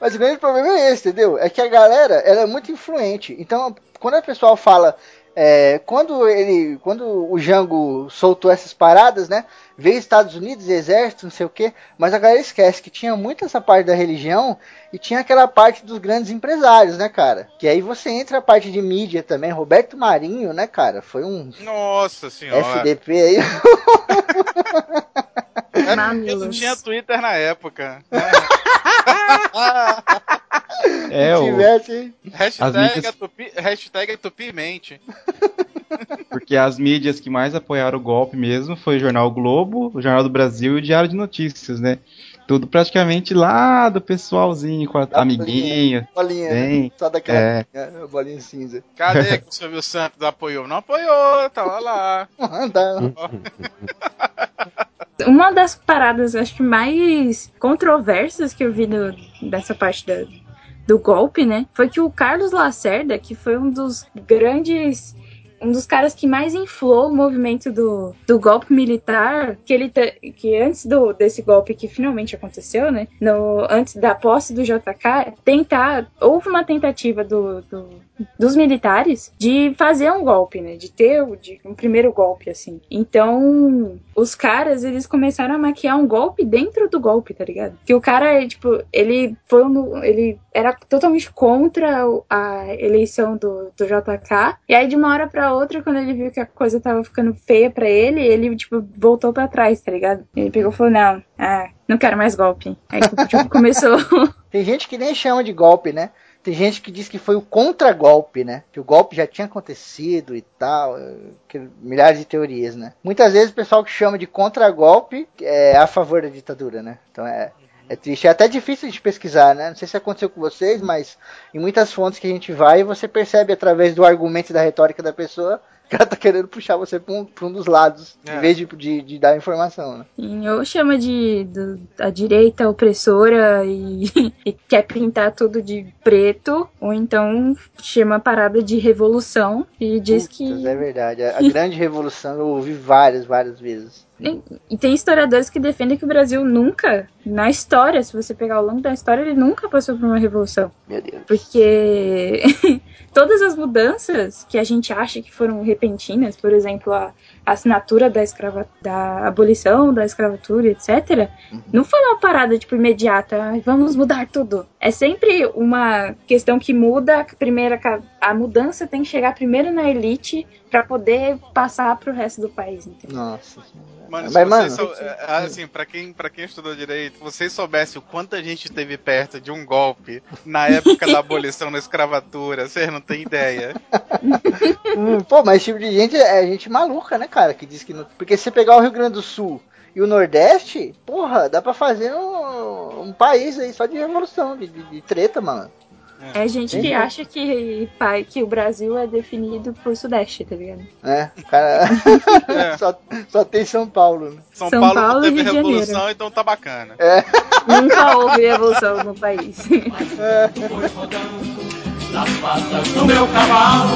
mas o grande problema é esse, entendeu? É que a galera ela é muito influente. Então, quando o pessoal fala. É, quando ele. Quando o Jango soltou essas paradas, né? Veio Estados Unidos, exército, não sei o quê. Mas a galera esquece que tinha muito essa parte da religião e tinha aquela parte dos grandes empresários, né, cara? Que aí você entra a parte de mídia também. Roberto Marinho, né, cara? Foi um Nossa senhora. FDP aí. É não tinha Twitter na época. né? É, Se o, tivesse. hashtag, mídias- é tupi, hashtag é tupimente. porque as mídias que mais apoiaram o golpe mesmo foi o Jornal Globo, o Jornal do Brasil e o Diário de Notícias, né? Tudo praticamente lá do pessoalzinho, com a Da amiguinha. Bolinha, Bem, só daquela é. bolinha, bolinha cinza. Cadê que o Silvio Santos apoiou? Não apoiou, tava lá. Tá. Uma das paradas, acho que mais controversas que eu vi do- dessa parte da- do golpe, né? Foi que o Carlos Lacerda, que foi um dos grandes. Um dos caras que mais inflou o movimento do, do golpe militar, que ele que antes do, desse golpe que finalmente aconteceu, né? No, antes da posse do JK, tentar. Houve uma tentativa do, do- dos militares de fazer um golpe, né? De ter de, um primeiro golpe, assim. Então, os caras, eles começaram a maquiar um golpe dentro do golpe, tá ligado? Que o cara, tipo, ele foi um, ele era totalmente contra a eleição do, do JK. E aí, de uma hora pra outra, quando ele viu que a coisa tava ficando feia pra ele, ele, tipo, voltou pra trás, tá ligado? Ele pegou e falou: Não, ah, não quero mais golpe. Aí, tipo, começou. Tem gente que nem chama de golpe, né? Tem gente que diz que foi o contra-golpe, né? Que o golpe já tinha acontecido e tal. milhares de teorias, né? Muitas vezes o pessoal que chama de contra-golpe é a favor da ditadura, né? Então é, é triste. É até difícil de pesquisar, né? Não sei se aconteceu com vocês, mas em muitas fontes que a gente vai, você percebe através do argumento e da retórica da pessoa que ela tá querendo puxar você pra um, pra um dos lados, É. em vez de, de, de dar informação, né? Sim, ou chama de do- a direita opressora e, e quer pintar tudo de preto, ou então chama a parada de revolução e diz que. Putz, É verdade. A, a grande revolução eu ouvi várias, várias vezes. E, tem historiadores que defendem que o Brasil nunca, na história, se você pegar ao longo da história, ele nunca passou por uma revolução. Meu Deus. Porque todas as mudanças que a gente acha que foram repentinas, por exemplo, a assinatura da, escrava, da abolição da escravatura, etc., não foi uma parada tipo imediata, "Ai, vamos mudar tudo. É sempre uma questão que muda, a primeira a mudança tem que chegar primeiro na elite para poder passar pro resto do país. Entendeu? Nossa. Mano, Mas, mano, sou- é, assim, pra quem, pra quem estudou direito, vocês soubessem o quanto a gente esteve perto de um golpe na época da abolição da escravatura, vocês não têm ideia. Hum, pô, mas esse tipo de gente é gente maluca, né, cara? Que diz que não. Porque se você pegar o Rio Grande do Sul e o Nordeste, porra, dá pra fazer um, um país aí só de revolução, de, de, de treta, mano. É gente que acha que, pai, que o Brasil é definido por Sudeste, tá ligado? É, o cara. É. só, só tem São Paulo, né? São, São Paulo, Paulo não teve revolução, Janeiro. então tá bacana. Nunca houve revolução no país. nas patas do meu cavalo.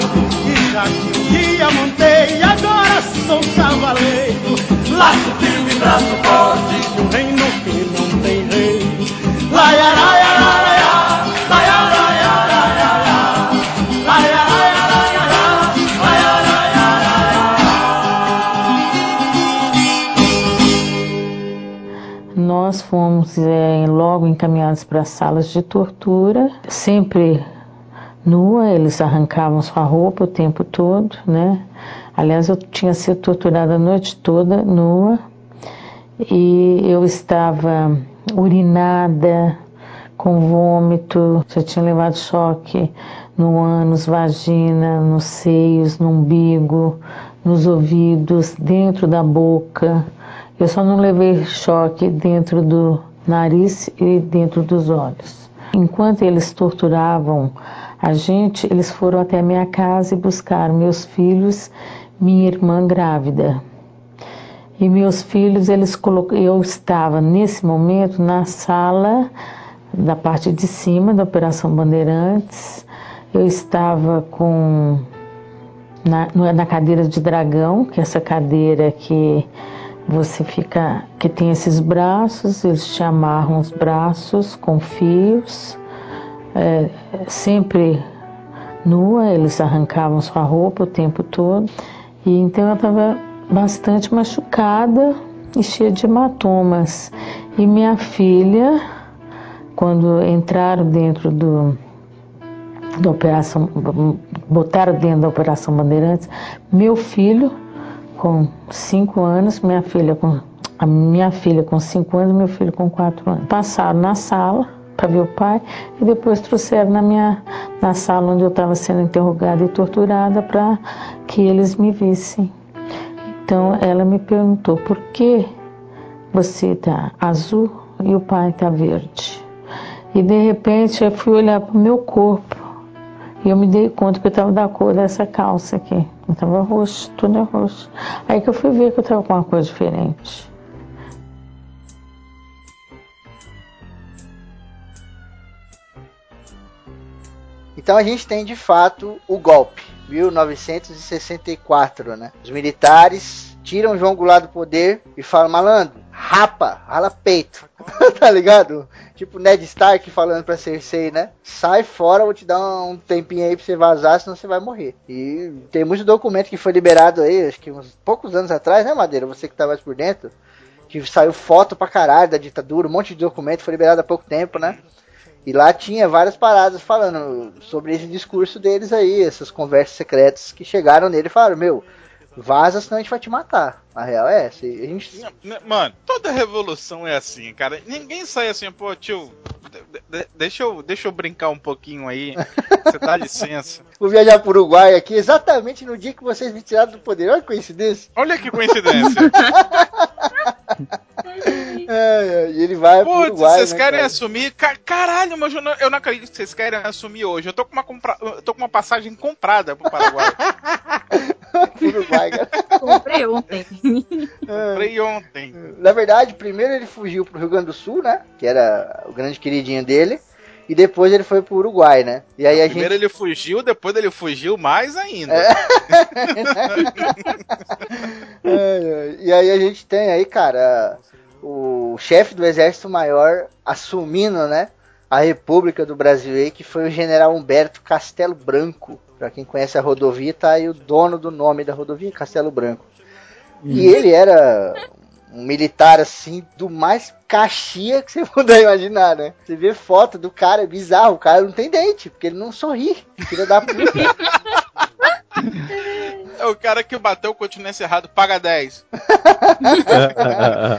Já que um dia montei, agora sou cavaleiro. Laço firme, braço forte, um reino que não tem rei. Laiaraiaraiá, Nós fomos é, logo encaminhados para salas de tortura, sempre nua, eles arrancavam sua roupa o tempo todo, né? Aliás, eu tinha sido torturada a noite toda nua e eu estava urinada, com vômito, já tinha levado choque no ânus, vagina, nos seios, no umbigo, nos ouvidos, dentro da boca. Eu só não levei choque dentro do nariz e dentro dos olhos. Enquanto eles torturavam a gente, eles foram até minha casa e buscaram meus filhos, minha irmã grávida. E meus filhos, eles colocam, eu estava nesse momento na sala da parte de cima da Operação Bandeirantes. Eu estava com na, na cadeira de dragão, que é essa cadeira que você fica, que tem esses braços, eles te amarram os braços com fios, é, sempre nua, eles arrancavam sua roupa o tempo todo. E então eu estava bastante machucada e cheia de hematomas. E minha filha, quando entraram dentro do da operação, botaram dentro da operação Bandeirantes, meu filho com cinco anos, minha filha com a minha filha com cinco anos, meu filho com quatro anos, passaram na sala para ver o pai e depois trouxeram na minha na sala onde eu estava sendo interrogada e torturada para que eles me vissem. Então ela me perguntou por que você tá azul e o pai tá verde. E de repente eu fui olhar para o meu corpo e eu me dei conta que eu estava da cor dessa calça aqui. Eu estava roxo, tudo é roxo. Aí que eu fui ver que eu estava com uma coisa diferente. Então a gente tem de fato o golpe, 1964, né? Os militares tiram João Goulart do poder e falam, malandro, rapa, rala peito, tá ligado? Tipo Ned Stark falando pra Cersei, né? Sai fora, vou te dar um tempinho aí pra você vazar, senão você vai morrer. E tem muito documento que foi liberado aí, acho que uns poucos anos atrás, né, Madeira? Você que tá mais por dentro. Que saiu foto pra caralho da ditadura, um monte de documento, foi liberado há pouco tempo, né? E lá tinha várias paradas falando sobre esse discurso deles aí, essas conversas secretas que chegaram nele e falaram, meu, vaza senão a gente vai te matar. A real é essa. A gente... Mano, toda revolução é assim, cara. Ninguém sai assim, pô, tio, de- de- deixa, eu, deixa eu brincar um pouquinho aí. Você dá licença. Vou viajar pro Uruguai aqui exatamente no dia que vocês me tiraram do poder. Olha que coincidência. Olha que coincidência. É, é, e ele vai pro Putz, Uruguai. vocês né, querem cara? assumir. Ca- Caralho, mas eu não, eu não acredito que vocês querem assumir hoje. Eu tô com uma, compra... eu tô com uma passagem comprada pro Paraguai. Pro Uruguai, cara. Comprei ontem. Comprei ontem. Na verdade, primeiro ele fugiu pro Rio Grande do Sul, né? Que era o grande queridinho dele. E depois ele foi pro Uruguai, né? E aí a Primeiro gente. ele fugiu, depois ele fugiu mais ainda. É, e aí a gente tem aí, cara, o chefe do Exército Maior assumindo, né? A República do Brasil aí, que foi o general Humberto Castelo Branco. Pra quem conhece a rodovia, tá aí o dono do nome da rodovia, Castelo Branco. E ele era um militar assim, do mais caxia que você puder imaginar, né? Você vê foto do cara, é bizarro, o cara não tem dente, porque ele não sorri. Filha da puta. É o cara que bateu o continente errado, paga 10.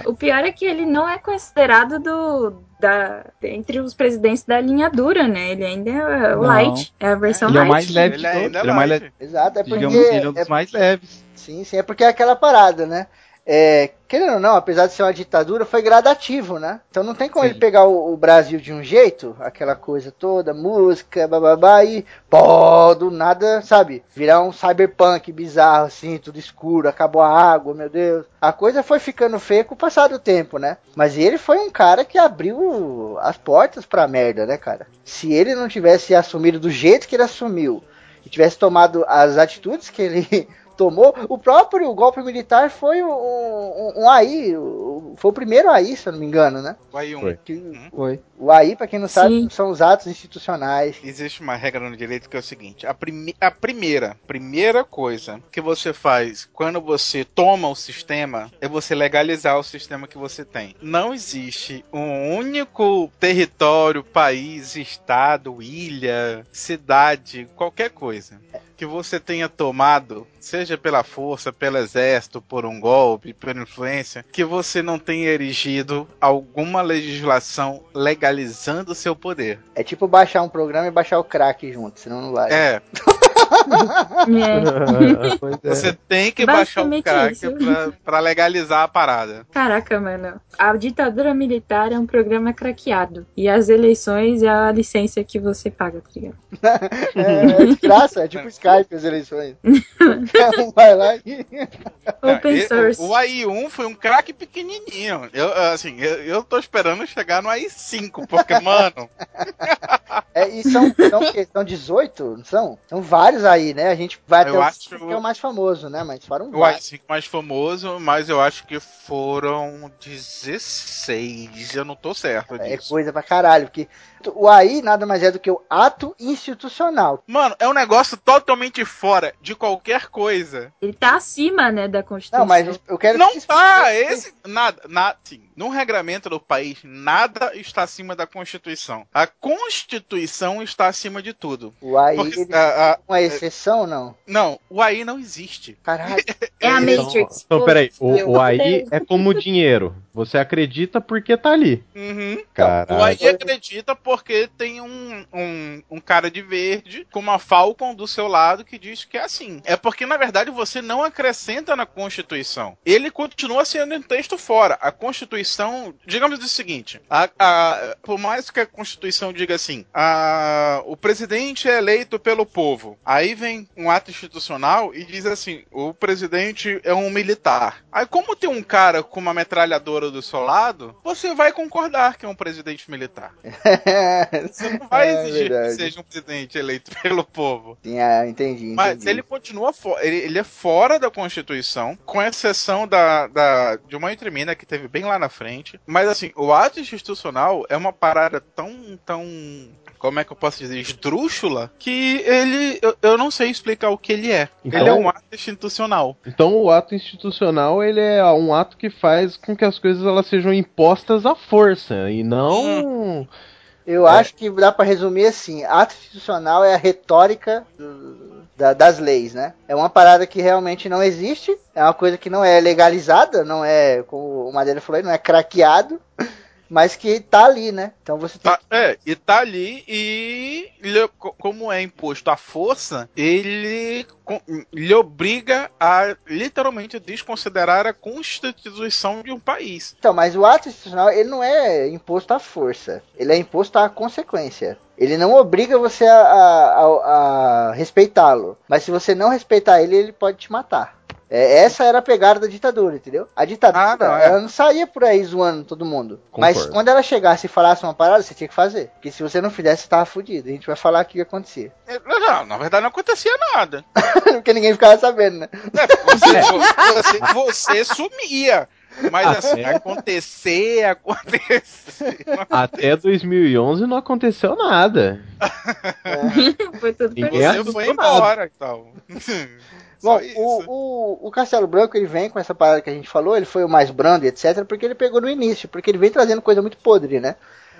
O pior é que ele não é considerado do. Da, entre os presidentes da linha dura, né? Ele ainda é o Não. light. É a versão Ele é o light. mais leve de Ele ainda Ele é o mais leve. Exato, é porque. Digamos, ele é um dos é- mais leves. Sim, sim, é porque é aquela parada, né? É, querendo ou não, apesar de ser uma ditadura, foi gradativo, né? Então não tem como Sim. ele pegar o, o Brasil de um jeito, aquela coisa toda, música, bababá, e pô, do nada, sabe? Virar um cyberpunk bizarro, assim, tudo escuro, acabou a água, meu Deus. A coisa foi ficando feia com o passar do tempo, né? Mas ele foi um cara que abriu as portas pra merda, né, cara? Se ele não tivesse assumido do jeito que ele assumiu, e tivesse tomado as atitudes que ele tomou, o próprio golpe militar foi um, um, um AI, o- foi o primeiro AI, se eu não me engano, né? Vai um. Foi. Que- Foi. o AI, pra quem não sabe, Sim. são os atos institucionais. Existe uma regra no direito que é o seguinte: a, prime- a primeira, primeira coisa que você faz quando você toma o sistema é você legalizar o sistema que você tem. Não existe um único território, país, estado, ilha, cidade, qualquer coisa que você tenha tomado, seja pela força, pelo exército, por um golpe, por influência, que você não tenha erigido alguma legislação legalizando o seu poder. É tipo baixar um programa e baixar o crack junto, senão não vai. É, É. É. Você tem que baixar o crack pra, pra legalizar a parada. Caraca, mano. A ditadura militar é um programa craqueado. E as eleições é a licença que você paga, tá ligado? É, é de graça, é tipo Skype as eleições. um vai lá e. Open source. O, o AI1 foi um crack pequenininho. Eu, assim, eu, eu tô esperando chegar no AI5, porque, mano, É, e são, são, são 18? Não são? São vários aí, né? A gente vai Eu até o acho- cinco, que é o mais famoso, né? Mas foram o vários. AI5 mais famoso, mas eu acho que foram 16. Eu não tô certo É disso. coisa pra caralho, porque o AI nada mais é do que o ato institucional. Mano, é um negócio totalmente fora de qualquer coisa. Ele tá acima, né, da Constituição. Não, mas eu quero Não que tá, esse. Nada, nada, sim. No regramento do país, nada está acima da Constituição. A Constituição está acima de tudo. o AI Porque, ele a- a- é uma exceção, não? não, o AI não existe. Caralho. É a Então, Matrix. então, Pô, peraí, o, o AI é como dinheiro. Você acredita porque tá ali. Uhum. O Caralho. AI acredita porque tem um, um, um cara de verde com uma Falcon do seu lado que diz que é assim. É porque, na verdade, você não acrescenta na Constituição. Ele continua sendo um texto fora. A Constituição, digamos o seguinte: a, a- por mais que a Constituição diga assim, a, o presidente é eleito pelo povo. Aí vem um ato institucional e diz assim: o presidente é um militar. Aí, como tem um cara com uma metralhadora do seu lado, você vai concordar que é um presidente militar. Você não vai É exigir que seja um presidente eleito pelo povo. Sim, ah, entendi, Mas entendi. ele continua fora. Ele, ele é fora da Constituição, com exceção da, da, de uma entremina que teve bem lá na frente. Mas assim, o ato institucional é uma parada tão. tão. Como é que eu posso dizer? Esdrúxula, que ele. Eu, eu não sei explicar o que ele é. Então- Ele é um ato institucional. Então o ato institucional ele é um ato que faz com que as coisas elas sejam impostas à força e não Eu acho que dá pra resumir assim: ato institucional é a retórica do- da- das leis, né? É uma parada que realmente não existe, é uma coisa que não é legalizada, não é, como o Madeira falou, aí, não é craqueado, mas que tá ali, né? Então você tem Tá- é, e tá ali e lhe- co- como é imposto à força, ele lhe obriga a literalmente desconsiderar a constituição de um país. Então, mas o ato institucional, ele não é imposto à força. Ele é imposto à consequência. Ele não obriga você a, a- a- a respeitá-lo. Mas se você não respeitar ele, ele pode te matar. É, essa era a pegada da ditadura, entendeu? A ditadura, Ah, não, é. ela não saía por aí zoando todo mundo. Mas Concordo. quando ela chegasse e falasse uma parada, você tinha que fazer. Porque se você não fizesse, você tava fudido. A gente vai falar o que acontecia. É, Não, na verdade não acontecia nada. Porque ninguém ficava sabendo, né? É, você, você, você sumia. Mas assim, acontecer, acontecer. Até 2011 não aconteceu nada. Foi tudo Ninguém Você foi embora e tal. Bom, Só isso. o, o, o Castelo Branco ele vem com essa parada que a gente falou, ele foi o mais brando, etc, porque ele pegou no início, porque ele vem trazendo coisa muito podre, né?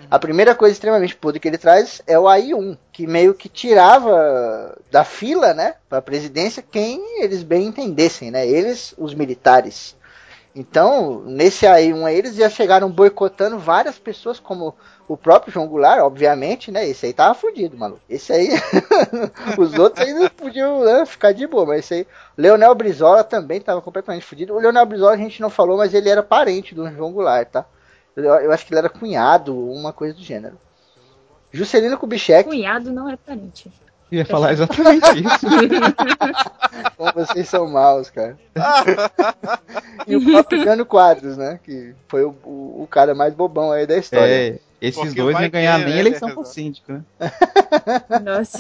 A primeira coisa extremamente podre que ele traz é o AI-1, que meio que tirava da fila, né, pra presidência quem eles bem entendessem, né? Eles, os militares. Então, nesse AI-1 aí, eles já chegaram boicotando várias pessoas, como o próprio João Goulart, obviamente, né? Esse aí tava fudido, maluco. Esse aí, os outros ainda podiam né, ficar de boa, mas esse aí. Leonel Brizola também tava completamente fudido. O Leonel Brizola a gente não falou, mas ele era parente do João Goulart, tá? Eu, eu acho que ele era cunhado, uma coisa do gênero. Juscelino Kubitschek, Cunhado não é parente. Ia falar exatamente isso. como vocês são maus, cara. e o próprio Jânio Quadros, né? Que foi o, o, o cara mais bobão aí da história. É, esses Porque dois não ganhar que, nem né, eleição ele pro síndico, né? Nossa.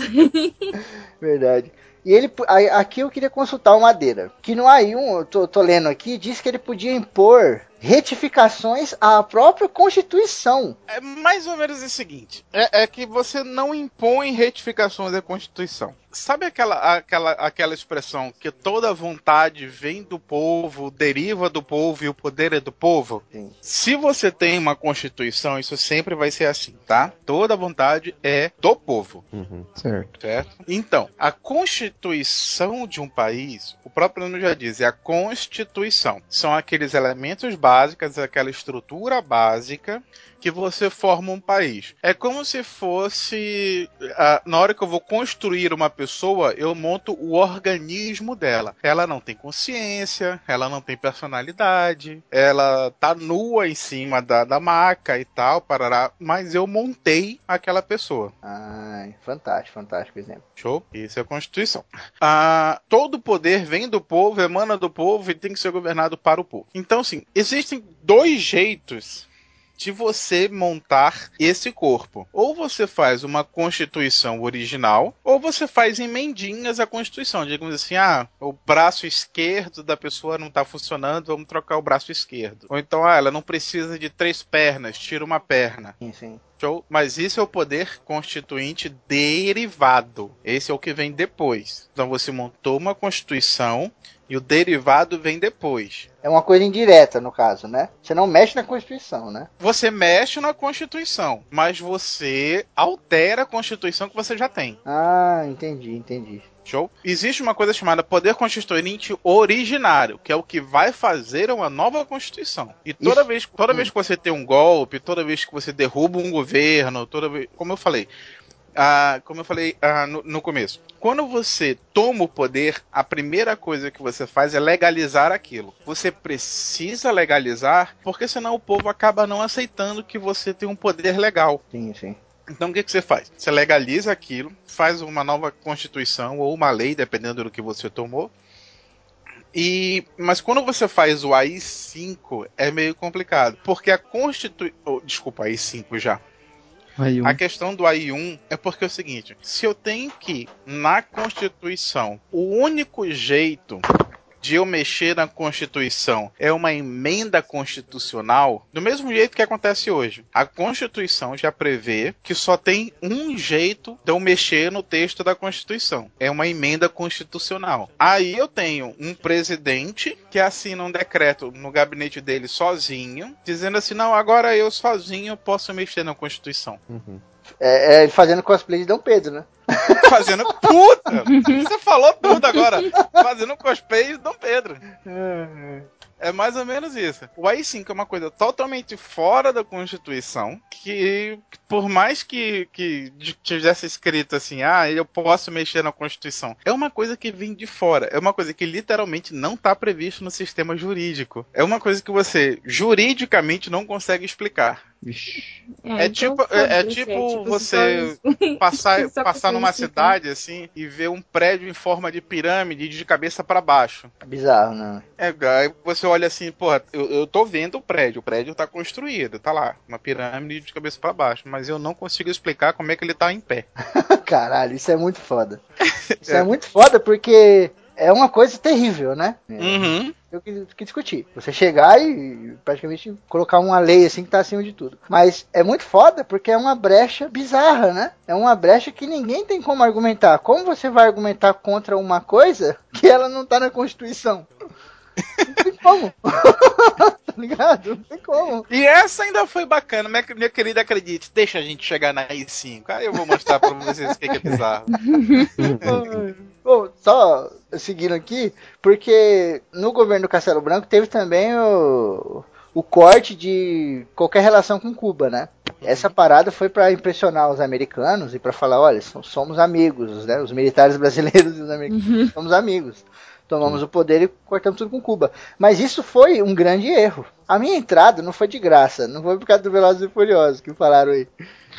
Verdade. E ele, aqui eu queria consultar o Madeira, que no AI1, eu tô, tô lendo aqui, diz que ele podia impor retificações à própria Constituição. É mais ou menos o seguinte: é, é que você não impõe retificações da Constituição. Sabe aquela, aquela, aquela expressão que toda vontade vem do povo, deriva do povo e o poder é do povo? Sim. Se você tem uma Constituição, isso sempre vai ser assim, tá? Toda vontade é do povo. Uhum. Certo. Certo? Então, a constituição de um país, o próprio nome já diz, é a constituição. São aqueles elementos básicos, aquela estrutura básica que você forma um país. É como se fosse. ah, na hora que eu vou construir uma pessoa, eu monto o organismo dela. Ela não tem consciência, ela não tem personalidade, ela tá nua em cima da, da maca e tal, parará, mas eu montei aquela pessoa. Ai, fantástico, fantástico exemplo. Show? Isso é a Constituição. Ah, todo poder vem do povo, emana do povo e tem que ser governado para o povo. Então, assim, existem dois jeitos de você montar esse corpo. Ou você faz uma Constituição original, ou você faz emendinhas à Constituição. Digamos assim, ah, o braço esquerdo da pessoa não está funcionando, vamos trocar o braço esquerdo. Ou então, ah, ela não precisa de três pernas, tira uma perna. Sim. Show? Mas isso é o poder constituinte derivado. Esse é o que vem depois. Então você montou uma constituição e o derivado vem depois. É uma coisa indireta, no caso, né? Você não mexe na Constituição, né? Você mexe na Constituição, mas você altera a Constituição que você já tem. Ah, entendi, entendi. Show? Existe uma coisa chamada poder constituinte originário, que é o que vai fazer uma nova Constituição. E toda Isso. vez, toda vez que você tem um golpe, toda vez que você derruba um governo, toda vez, como eu falei, ah, como eu falei ah, no, no começo, quando você toma o poder, a primeira coisa que você faz é legalizar aquilo. Você precisa legalizar, porque senão o povo acaba não aceitando que você tem um poder legal. Sim, sim. Então o que, que você faz? Você legaliza aquilo, faz uma nova constituição ou uma lei, dependendo do que você tomou. E, mas quando você faz o AI5 é meio complicado, porque a Constituição. Oh, desculpa, AI5 já. Aí um. A questão do AI1 é porque é o seguinte: se eu tenho que, na Constituição, o único jeito de eu mexer na Constituição é uma emenda constitucional, do mesmo jeito que acontece hoje. A Constituição já prevê que só tem um jeito de eu mexer no texto da Constituição. É uma emenda constitucional. Aí eu tenho um presidente que assina um decreto no gabinete dele sozinho, dizendo assim: não, agora eu sozinho posso mexer na Constituição. É, é fazendo cosplay de Dom Pedro, né? Fazendo puta! Você falou tudo agora. Fazendo cosplay de Dom Pedro. É mais ou menos isso. O AI-5 é uma coisa totalmente fora da Constituição, que por mais que, que tivesse escrito assim, ah, eu posso mexer na Constituição, é uma coisa que vem de fora. É uma coisa que literalmente não está previsto no sistema jurídico. É uma coisa que você juridicamente não consegue explicar. É, então tipo, é, é foda-se, tipo se você passar, passar numa cidade assim e ver um prédio em forma de pirâmide de cabeça para baixo. Bizarro, né? É, aí você olha assim, porra, eu, eu tô vendo o prédio, o prédio tá construído, tá lá, uma pirâmide de cabeça para baixo, mas eu não consigo explicar como é que ele tá em pé. Caralho, isso é muito foda. Isso é, muito foda porque é uma coisa terrível, né? Uhum. Eu que, que discutir. Você chegar e praticamente colocar uma lei assim que tá acima de tudo. Mas é muito foda porque é uma brecha bizarra, né? É uma brecha que ninguém tem como argumentar. Como você vai argumentar contra uma coisa que ela não tá na Constituição? Não tem como. tá ligado? Não tem como. E essa ainda foi bacana, minha, minha querida, acredite, deixa a gente chegar na I5. Aí eu vou mostrar pra vocês o que que é bizarro. Bom, só seguindo aqui, porque no governo do Castelo Branco teve também o, o corte de qualquer relação com Cuba, né? Essa parada foi para impressionar os americanos e para falar, olha, so- somos amigos, né? Os militares brasileiros e os americanos somos amigos. Tomamos o poder e cortamos tudo com Cuba. Mas isso foi um grande erro. A minha entrada não foi de graça, não foi por causa do Velozes e Furiosos que falaram aí.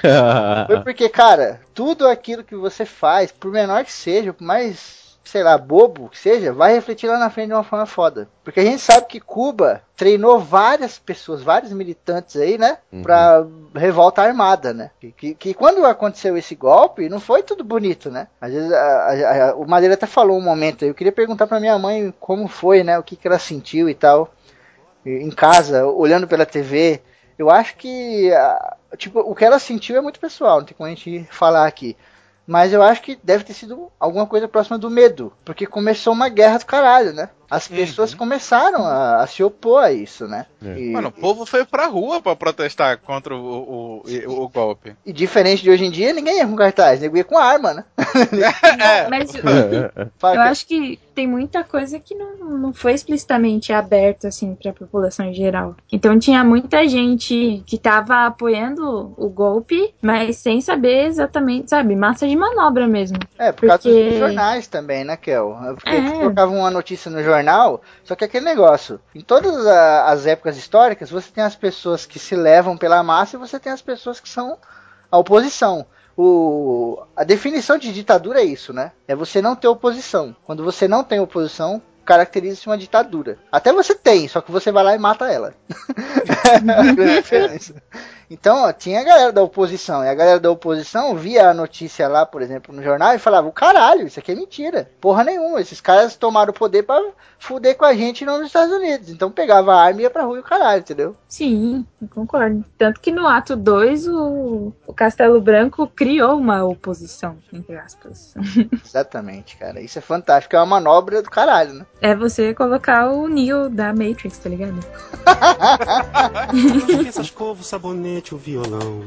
Foi porque, cara, tudo aquilo que você faz, por menor que seja, por mais, sei lá, bobo que seja, vai refletir lá na frente de uma forma foda. Porque a gente sabe que Cuba treinou várias pessoas, vários militantes aí, né? Pra revolta armada, né? Que, que, que quando aconteceu esse golpe, não foi tudo bonito, né? Às vezes a- a- a- o Madeira até falou um momento aí, eu queria perguntar pra minha mãe como foi, né? O que, que ela sentiu e tal em casa, olhando pela TV. Eu acho que tipo, o que ela sentiu é muito pessoal, não tem como a gente falar aqui. Mas eu acho que deve ter sido alguma coisa próxima do medo, porque começou uma guerra do caralho, né? As pessoas começaram a, a se opor a isso, né? E, Mano, o povo foi pra rua pra protestar contra o, o, o, o golpe. e diferente de hoje em dia, ninguém ia com cartaz, ninguém ia com arma, né? Mas Fala eu que- acho que tem muita coisa que não, não foi explicitamente aberta assim para a população em geral. Então tinha muita gente que tava apoiando o golpe, mas sem saber exatamente, sabe, massa de manobra mesmo. É, por causa Porque- dos jornais também, né, Kel? Porque É. eles colocavam uma notícia no jornal, só que aquele negócio. Em todas as épocas históricas, você tem as pessoas que se levam pela massa e você tem as pessoas que são a oposição. O, a definição de ditadura é isso, né? É você não ter oposição. Quando você não tem oposição, caracteriza-se uma ditadura. Até você tem, só que você vai lá e mata ela. É a grande diferença. Então, ó, tinha a galera da oposição, e a galera da oposição via a notícia lá, por exemplo, no jornal e falava: o caralho, isso aqui é mentira. Porra nenhuma, esses caras tomaram o poder pra fuder com a gente não nos Estados Unidos. Então pegava a arma e ia pra rua e o caralho, entendeu? Sim, concordo. Tanto que no ato 2 o, o Castelo Branco criou uma oposição, entre aspas. Exatamente, cara. Isso é fantástico, é uma manobra do caralho, né? É você colocar o Neo da Matrix, tá ligado? Escova, o sabonete, o violão.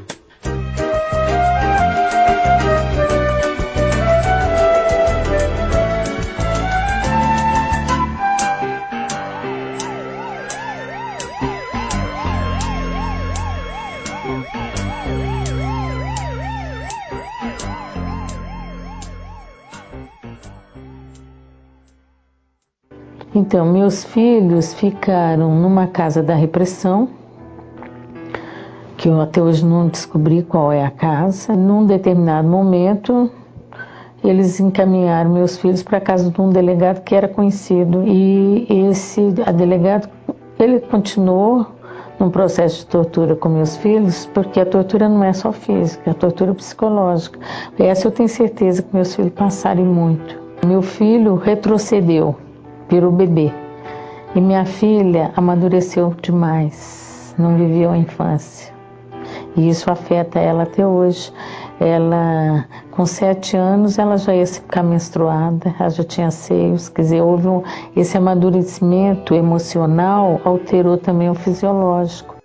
Então, meus filhos ficaram numa casa da repressão, que eu até hoje não descobri qual é a casa. Num determinado momento, eles encaminharam meus filhos para a casa de um delegado que era conhecido. E esse a delegado, ele continuou num processo de tortura com meus filhos, porque a tortura não é só física, a tortura psicológica. Essa eu tenho certeza que meus filhos passaram muito. Meu filho retrocedeu virou bebê. E minha filha amadureceu demais, não viveu a infância. E isso afeta ela até hoje. Ela, com sete anos, ela já ia ficar menstruada, ela já tinha seios, quer dizer, houve um, esse amadurecimento emocional alterou também o fisiológico.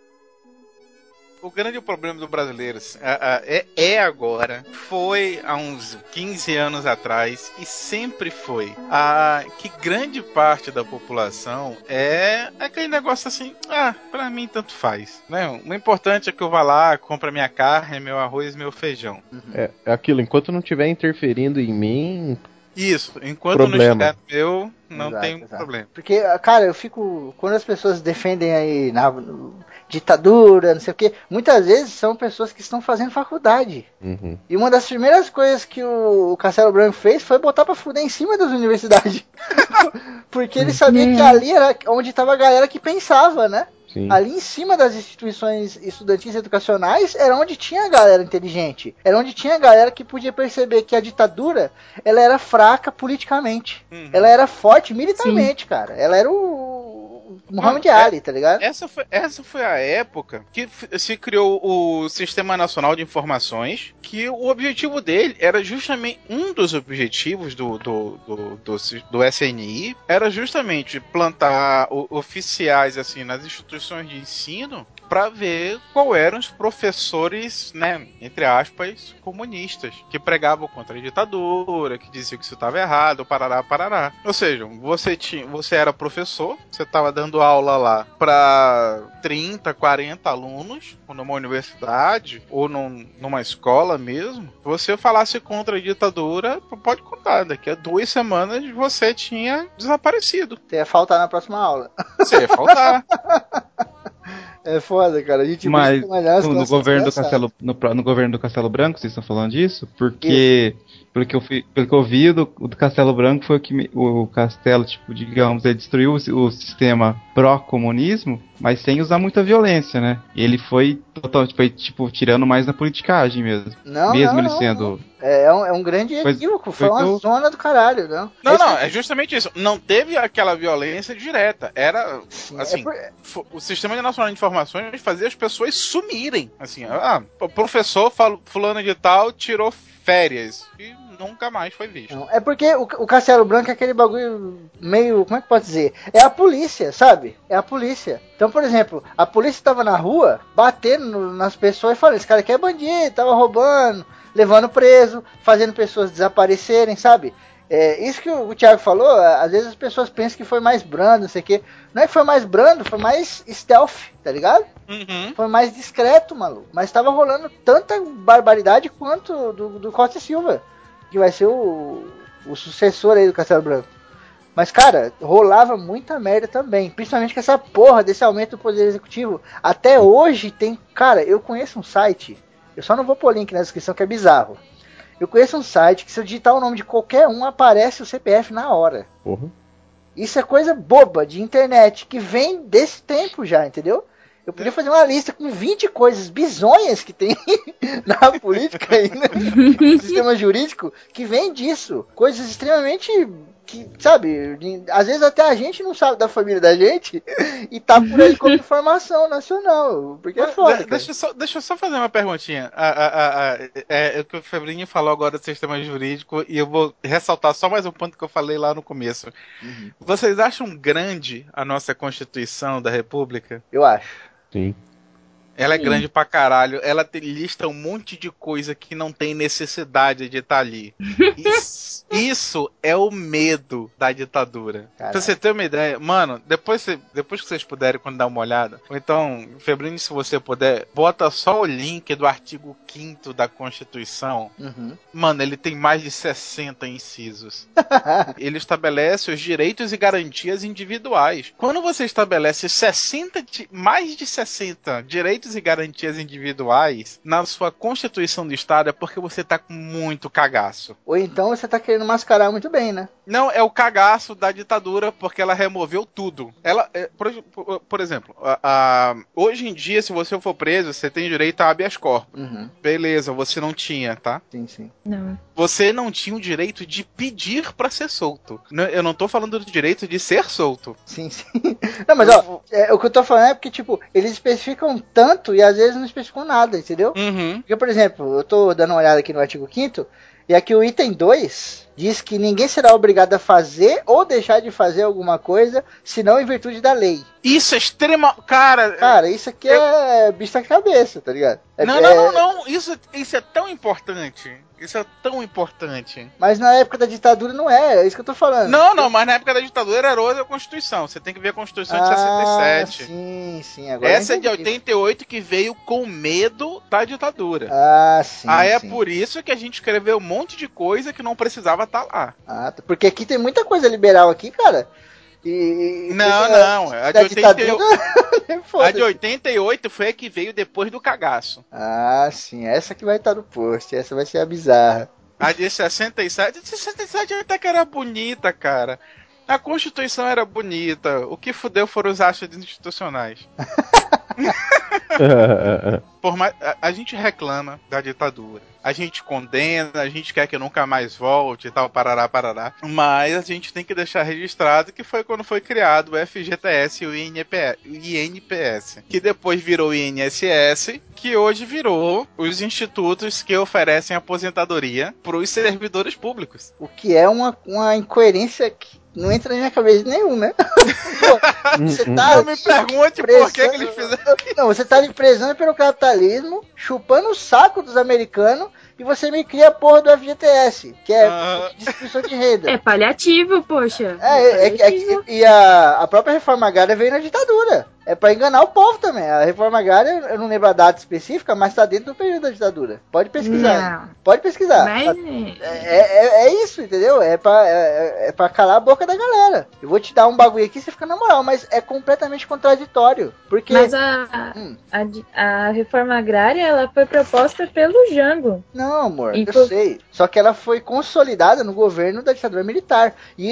O grande problema do brasileiro assim, é, é, agora, foi há uns 15 anos atrás e sempre foi a, que grande parte da população é aquele negócio assim, ah, pra mim tanto faz. Né? O importante é que eu vá lá, compre minha carne, meu arroz, meu feijão. É, é aquilo, enquanto não estiver interferindo em mim, isso, enquanto Problema. não estiver meu, não Exato, tem exato. problema. Porque, cara, eu fico. Quando as pessoas defendem aí na ditadura, não sei o quê, muitas vezes são pessoas que estão fazendo faculdade. uhum. E uma das primeiras coisas que o Castelo Branco fez foi botar pra fuder em cima das universidades. Porque ele sabia que ali era onde tava a galera que pensava, né? sim. Ali em cima das instituições estudantis e educacionais era onde tinha a galera inteligente. Era onde tinha a galera que podia perceber que a ditadura ela era fraca politicamente. Uhum. Ela era forte militarmente, cara. Ela era o Muhammad é- Ali, tá ligado? Essa foi, essa foi a época que se criou o Sistema Nacional de Informações, que o objetivo dele era justamente um dos objetivos do, do, do, do, do SNI era justamente plantar o- oficiais assim nas instituições de ensino para ver qual eram os professores, né, entre aspas, comunistas, que pregavam contra a ditadura, que diziam que isso estava errado, parará, parará. Ou seja, você tinha, você era professor, você estava dando aula lá para 30, 40 alunos, ou numa universidade, ou num- numa escola mesmo. Se você falasse contra a ditadura, pode contar, daqui a duas semanas você tinha desaparecido. Você ia faltar na próxima aula. Você ia faltar. É foda, cara. A gente Mas no, no governo do. Castelo, no, no governo do Castelo Branco, vocês estão falando disso? Porque pelo que eu, pelo que eu vi, o do, do Castelo Branco foi o que me- o Castelo, tipo, digamos, ele destruiu o, o sistema pró-comunismo, mas sem usar muita violência, né? Ele foi total, foi tipo tirando mais na politicagem mesmo. Não, mesmo não, ele sendo É, é um, é um grande equívoco. foi Foi uma zona do caralho, não? Não, Esse- não, é justamente isso. Não teve aquela violência direta. Era, assim, é por- o Sistema Nacional de Informações fazia as pessoas sumirem. Assim, ah, o professor fulano de tal tirou férias e nunca mais foi visto. Não, é porque o, o Castelo Branco é aquele bagulho meio. Como é que pode dizer? É a polícia, sabe? É a polícia. Então, por exemplo, a polícia tava na rua batendo nas pessoas e falando: esse cara aqui é bandido, tava roubando, levando preso, fazendo pessoas desaparecerem, sabe? É, isso que o, o Thiago falou, a- às vezes as pessoas pensam que foi mais brando, não sei o quê. Não é que foi mais brando, foi mais stealth, tá ligado? Uhum. Foi mais discreto, maluco. Mas tava rolando tanta barbaridade quanto do, do Costa Silva, que vai ser o, o sucessor aí do Castelo Branco. Mas, cara, rolava muita merda também. Principalmente com essa porra desse aumento do poder executivo. Até hoje tem. Cara, eu conheço um site. Eu só não vou pôr link na descrição que é bizarro. Eu conheço um site que se eu digitar o nome de qualquer um, aparece o CPF na hora. Porra. Isso é coisa boba de internet que vem desse tempo já, entendeu? Eu podia fazer uma lista com 20 coisas bizonhas que tem na política e no sistema jurídico que vem disso. Coisas extremamente que, sabe, às vezes até a gente não sabe da família da gente e tá por aí como informação nacional. Porque é foda. De- deixa, eu só, deixa eu só fazer uma perguntinha. A, a, a, a- é, é o que o Febrinho falou agora do sistema jurídico e eu vou ressaltar só mais um ponto que eu falei lá no começo. Uhum. Vocês acham grande a nossa Constituição da República? Eu acho. Sim. Ela é Sim. grande pra caralho. Ela lista um monte de coisa que não tem necessidade de estar ali. Isso, isso é o medo da ditadura. Caralho. Pra você ter uma ideia, mano, depois, você- depois que vocês puderem, quando dar uma olhada, ou então, Febrinho, se você puder, bota só o link do artigo 5 da Constituição. Uhum. Mano, ele tem mais de 60 incisos. ele estabelece os direitos e garantias individuais. Quando você estabelece 60, di- mais de 60 direitos direitos e garantias individuais na sua Constituição do Estado é porque você tá com muito cagaço. Ou então você tá querendo mascarar muito bem, né? Não, é o cagaço da ditadura porque ela removeu tudo. Ela, é, por, por- por exemplo, a- a- hoje em dia, se você for preso, você tem direito a habeas corpus. Uhum. Beleza, você não tinha, tá? Sim, sim. Não. Você não tinha o direito de pedir pra ser solto. Eu não tô falando do direito de ser solto. Sim, sim. Não, mas ó, é, o que eu tô falando é porque, tipo, eles especificam tanto e às vezes não especificam nada, entendeu? Uhum. Porque, por exemplo, eu tô dando uma olhada aqui no artigo 5 e aqui o item 2 diz que ninguém será obrigado a fazer ou deixar de fazer alguma coisa, senão em virtude da lei. Isso é extrema. Cara. Cara, isso aqui é bicho da cabeça, tá ligado? É- Não, é- não, não, não. Isso, isso é tão importante. Isso é tão importante. Mas na época da ditadura não é, é isso que eu tô falando. Não, não, mas na época da ditadura era outra Constituição. Você tem que ver a Constituição de Ah, 67. sim, sim. Agora Essa é de entendi. 88 que veio com medo da ditadura. Ah, sim. Aí é sim. por isso que a gente escreveu um monte de coisa que não precisava estar lá. Ah, tá. porque aqui tem muita coisa liberal aqui, cara. E. Não, não. A de, da 88, ditadura, foda-se. a de 88 foi a que veio depois do cagaço. Ah, sim. Essa que vai estar no post. Essa vai ser a bizarra. A de 67, a de 67 até que era bonita, cara. A Constituição era bonita. O que fudeu foram os achos institucionais. Por mais, a, a gente reclama da ditadura. A gente condena, a gente quer que nunca mais volte e tal, parará, parará. Mas a gente tem que deixar registrado que foi quando foi criado o FGTS e o INPS, o INPS que depois virou o INSS, que hoje virou os institutos que oferecem aposentadoria para os servidores públicos. O que é uma, uma incoerência que não entra na minha cabeça nenhum, né? Pô, você tá Não me pergunte por que, que eles fizeram. Não, você tá me prezando pelo capitalismo, chupando o saco dos americanos e você me cria a porra do FGTS, que é Ah. distribuição de renda. É paliativo, poxa. É, é, é, é que- e a, a própria reforma agrária veio na ditadura. É pra enganar o povo também. A reforma agrária, eu não lembro a data específica, mas tá dentro do período da ditadura. Pode pesquisar. Não. Pode pesquisar. Mas, Tá- É, é, é isso, entendeu? É pra, é, é pra calar a boca da galera. Eu vou te dar um bagulho aqui, você fica na moral, mas é completamente contraditório. Porque. mas a, Hum. a, a reforma agrária ela foi proposta pelo Jango. Não, amor, eu Inclu- sei. Só que ela foi consolidada no governo da ditadura militar. E,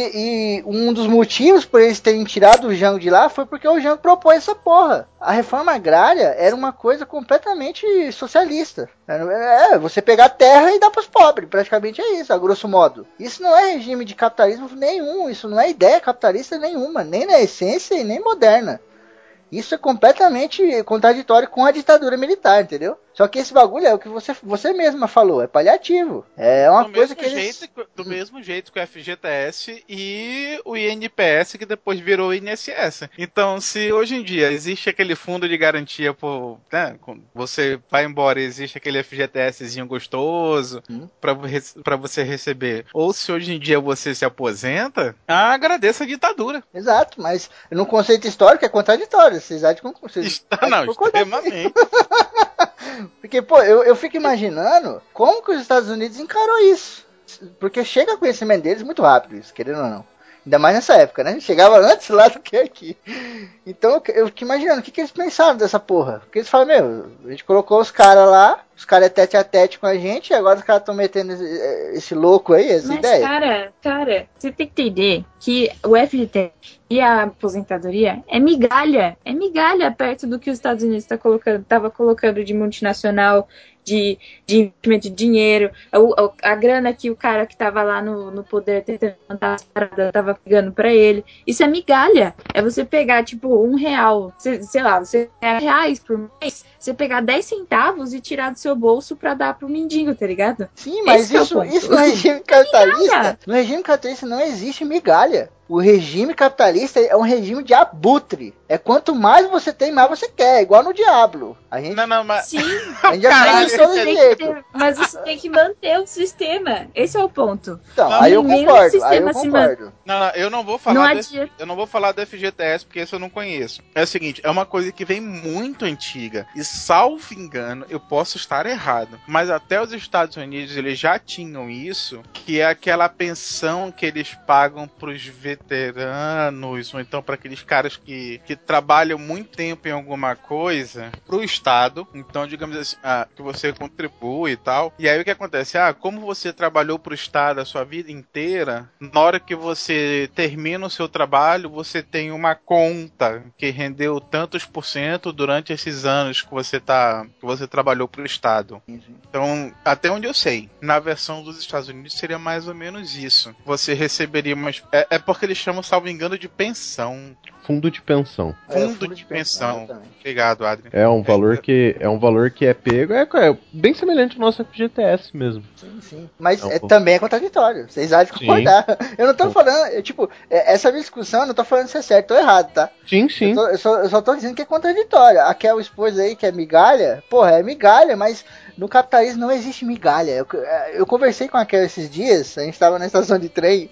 e um dos motivos por eles terem tirado o Jango de lá foi porque o Jango propôs essa porra. A reforma agrária era uma coisa completamente socialista. É, você pegar terra e dar pros pobres. Praticamente é isso, a grosso modo. Isso não é regime de capitalismo nenhum. Isso não é ideia capitalista nenhuma. Nem na essência e nem moderna. Isso é completamente contraditório com a ditadura militar, entendeu? Só que esse bagulho é o que você, você mesma falou, é paliativo. É uma do coisa que eles... jeito, do mesmo jeito que o FGTS e o INPS que depois virou o INSS. Então, se hoje em dia existe aquele fundo de garantia por, né, você vai embora e existe aquele FGTSzinho gostoso Hum. pra para você receber, ou se hoje em dia você se aposenta, agradeça a ditadura. Exato, mas no conceito histórico é contraditório. Vocês acham que vocês Está, acham não, concordar extremamente. Porque, pô, eu, eu fico imaginando como que os Estados Unidos encarou isso. Porque chega conhecimento deles muito rápido, isso, querendo ou não. Ainda mais nessa época, né? Chegava antes lá do que aqui. Então eu, fico imaginando o que, que eles pensaram dessa porra. Porque eles falam, meu, a gente colocou os caras lá, os caras é tete a tete com a gente, e agora os caras estão metendo esse, esse louco aí, essa Mas, ideia. cara, cara, você tem que entender que o FGT e a aposentadoria é migalha. É migalha perto do que os Estados Unidos tá colocando, tava colocando de multinacional, de, de investimento de dinheiro, a, a- grana que o cara que tava lá no, no poder tentando montar as paradas tava pegando pra ele. Isso é migalha. É você pegar, tipo, um real, cê- sei lá, você reais por mês, você pegar 10 centavos e tirar do seu bolso pra dar pro mendigo, tá ligado? Sim, mas Esse é isso, ponto. isso no regime capitalista, no regime capitalista não existe migalha. O regime capitalista é um regime de abutre. É quanto mais você tem, mais você quer. Igual no Diablo. A gente, Não, não, mas. Sim, a gente já Caralho, faz mas de você, todo tem que jeito. ter- mas você tem que manter o sistema. Esse é o ponto. Então, Não, aí eu concordo. Aí eu concordo. Não, não, eu não vou Não falar desse, adianta. eu não vou falar do FGTS porque esse eu não conheço. É o seguinte, é uma coisa que vem muito antiga e salvo engano, eu posso estar errado, mas até os Estados Unidos eles já tinham isso, que é aquela pensão que eles pagam pros ve- veteranos, ou então para aqueles caras que, que trabalham muito tempo em alguma coisa, pro Estado. Então, digamos assim, ah, que você contribui e tal. E aí o que acontece? Ah, como você trabalhou pro Estado a sua vida inteira, na hora que você termina o seu trabalho, você tem uma conta que rendeu tantos por cento durante esses anos que você tá que você trabalhou pro Estado. Então, até onde eu sei, na versão dos Estados Unidos seria mais ou menos isso. Você receberia umas. É, é porque eles chamam, salvo engano, de pensão. Fundo de pensão. Fundo, de, pensão. Obrigado, Adri. É um valor que é um valor que é pego, é, é bem semelhante ao nosso FGTS mesmo. Sim, sim. Mas É um é, também é contraditório. Vocês de Sim. concordar. Eu não tô falando, eu, tipo, é, essa discussão eu não tô falando se é certo ou errado, tá? Sim, sim. Eu, tô- eu só, eu só tô dizendo que é contraditório. A Kel esposa aí, que é migalha, porra, é migalha, mas no capitalismo não existe migalha. Eu, eu conversei com a Kel esses dias, a gente tava na estação de trem.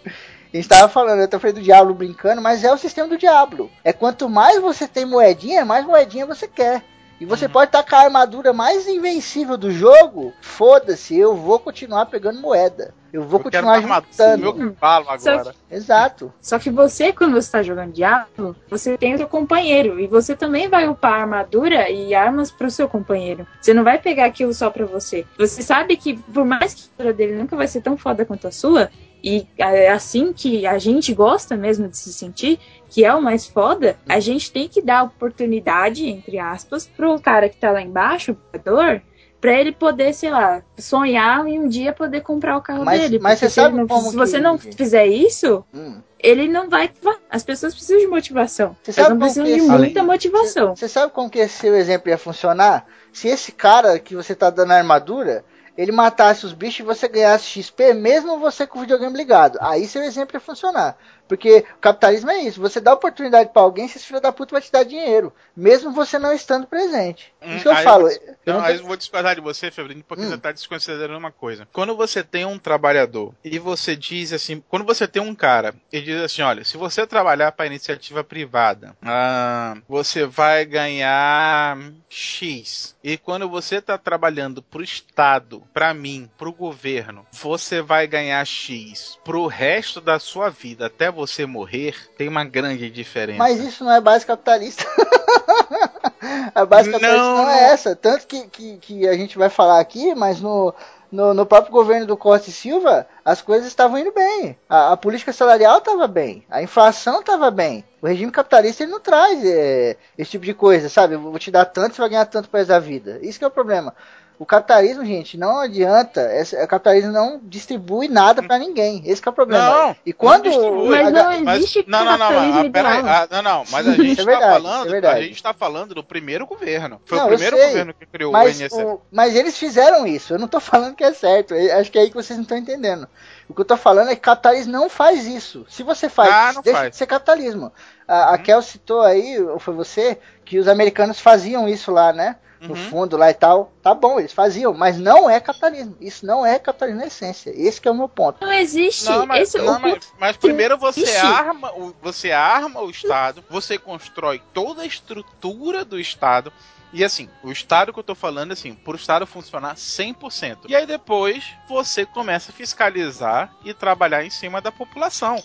A gente tava falando, eu tô falando do diabo brincando, mas é o sistema do diabo. É quanto mais você tem moedinha, mais moedinha você quer. E você pode estar com a armadura mais invencível do jogo, foda-se, eu vou continuar pegando moeda. Eu vou Eu continuar armadura, juntando. meu cavalo Só agora. Exato. Só que você, quando você tá jogando Diablo, você tem o seu companheiro. E você também vai upar armadura e armas pro seu companheiro. Você não vai pegar aquilo só pra você. Você sabe que, por mais que a história dele nunca vai ser tão foda quanto a sua, e é assim que a gente gosta mesmo de se sentir, que é o mais foda, a gente tem que dar oportunidade, entre aspas, pro cara que tá lá embaixo, o jogador, pra ele poder, sei lá, sonhar em um dia poder comprar o carro Mas- dele. mas você sabe não- como se você que- não fizer isso, Hum. ele não vai. As pessoas precisam de motivação. Você Elas sabe precisam que de muita motivação. Você sabe como que esse seu exemplo ia funcionar? Se esse cara que você tá dando a armadura, ele matasse os bichos e você ganhasse XP, mesmo você com o videogame ligado. Aí seu exemplo ia funcionar. Porque o capitalismo é isso. Você dá oportunidade pra alguém, esse filho da puta vai te dar dinheiro. Mesmo você não estando presente. Isso que eu Hum, falo. vou- eu Não, aí eu vou discordar de você, Febrino, porque Hum. você tá desconsiderando uma coisa. Quando você tem um trabalhador e você diz assim, quando você tem um cara e diz assim, olha, se você trabalhar para iniciativa privada, ah, você vai ganhar X. E quando você tá trabalhando pro Estado, para mim, pro governo, você vai ganhar X pro resto da sua vida, até você morrer, tem uma grande diferença. Mas isso não é base capitalista. a base capitalista não, Não, é essa. Tanto que, que, que a gente vai falar aqui, mas no, no, no próprio governo do Costa e Silva, as coisas estavam indo bem. A, a política salarial estava bem. A inflação estava bem. O regime capitalista ele não traz é, esse tipo de coisa, sabe? Eu vou te dar tanto, você vai ganhar tanto para da vida. Isso que é o problema. O capitalismo, gente, não adianta. esse- o capitalismo não distribui nada para ninguém. Esse que é o problema. Não, e quando não distribui. Mas não existe não, não, não, mas, pera aí, ideal. ah, não, não, mas a gente Isso é tá falando, é a gente tá falando do primeiro governo. Foi Não, o primeiro sei, governo que criou Mas, o INSS. mas eles fizeram isso. Eu não tô falando que é certo. Eu Acho que é aí que vocês não estão entendendo. O que eu tô falando é que capitalismo não faz isso. Se você faz, Ah, não deixa faz. Uhum. de ser capitalismo. A, a Kel citou aí, ou foi você, que os americanos faziam isso lá, né? No Uhum. fundo lá e tal. Tá bom, eles faziam, mas não é capitalismo. Isso não é capitalismo na essência. Esse que é o meu ponto. Não existe. Não, mas, Esse, não, o mas, ponto- mas primeiro você existe. arma, você arma o Estado, você constrói toda a estrutura do Estado. E assim, o Estado que eu tô falando, assim, pro Estado funcionar 100%. E aí depois você começa a fiscalizar e trabalhar em cima da população.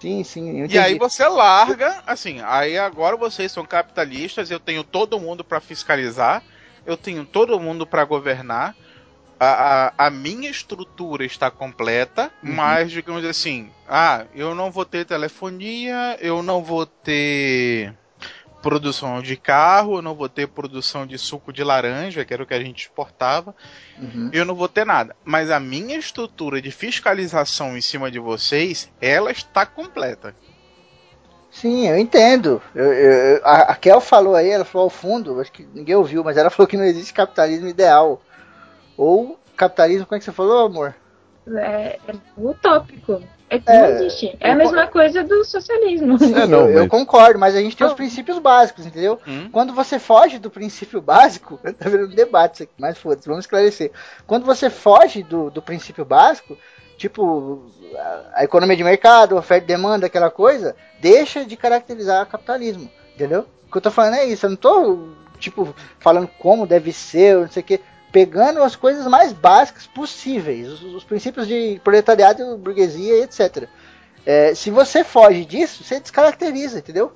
Sim, sim. E aí você larga, assim, aí agora vocês são capitalistas, eu tenho todo mundo pra fiscalizar, eu tenho todo mundo pra governar. A, a, a minha estrutura está completa, Uhum. mas digamos assim, ah, eu não vou ter telefonia, eu não vou ter produção de carro, eu não vou ter produção de suco de laranja, que era o que a gente exportava, Uhum. eu não vou ter nada. Mas a minha estrutura de fiscalização em cima de vocês, ela está completa. Sim, eu entendo. Eu- eu- a, a Kel falou aí, ela falou ao fundo, acho que ninguém ouviu, mas ela falou que não existe capitalismo ideal. Ou capitalismo, como é que você falou, amor? É, é utópico. É que É, não existe. É a mesma coisa do socialismo. É, não, eu, concordo, mas a gente tem os princípios básicos, entendeu? Hum? Quando você foge do princípio básico, tá vendo um debate isso aqui, mas foda-se, vamos esclarecer. Quando você foge do, do princípio básico, tipo a, a economia de mercado, oferta e demanda, aquela coisa, deixa de caracterizar capitalismo, entendeu? O que eu tô falando é isso, eu não tô, tipo, falando como deve ser, não sei o que, pegando as coisas mais básicas possíveis, os, os princípios de proletariado, burguesia etc. É, se você foge disso, você descaracteriza, entendeu?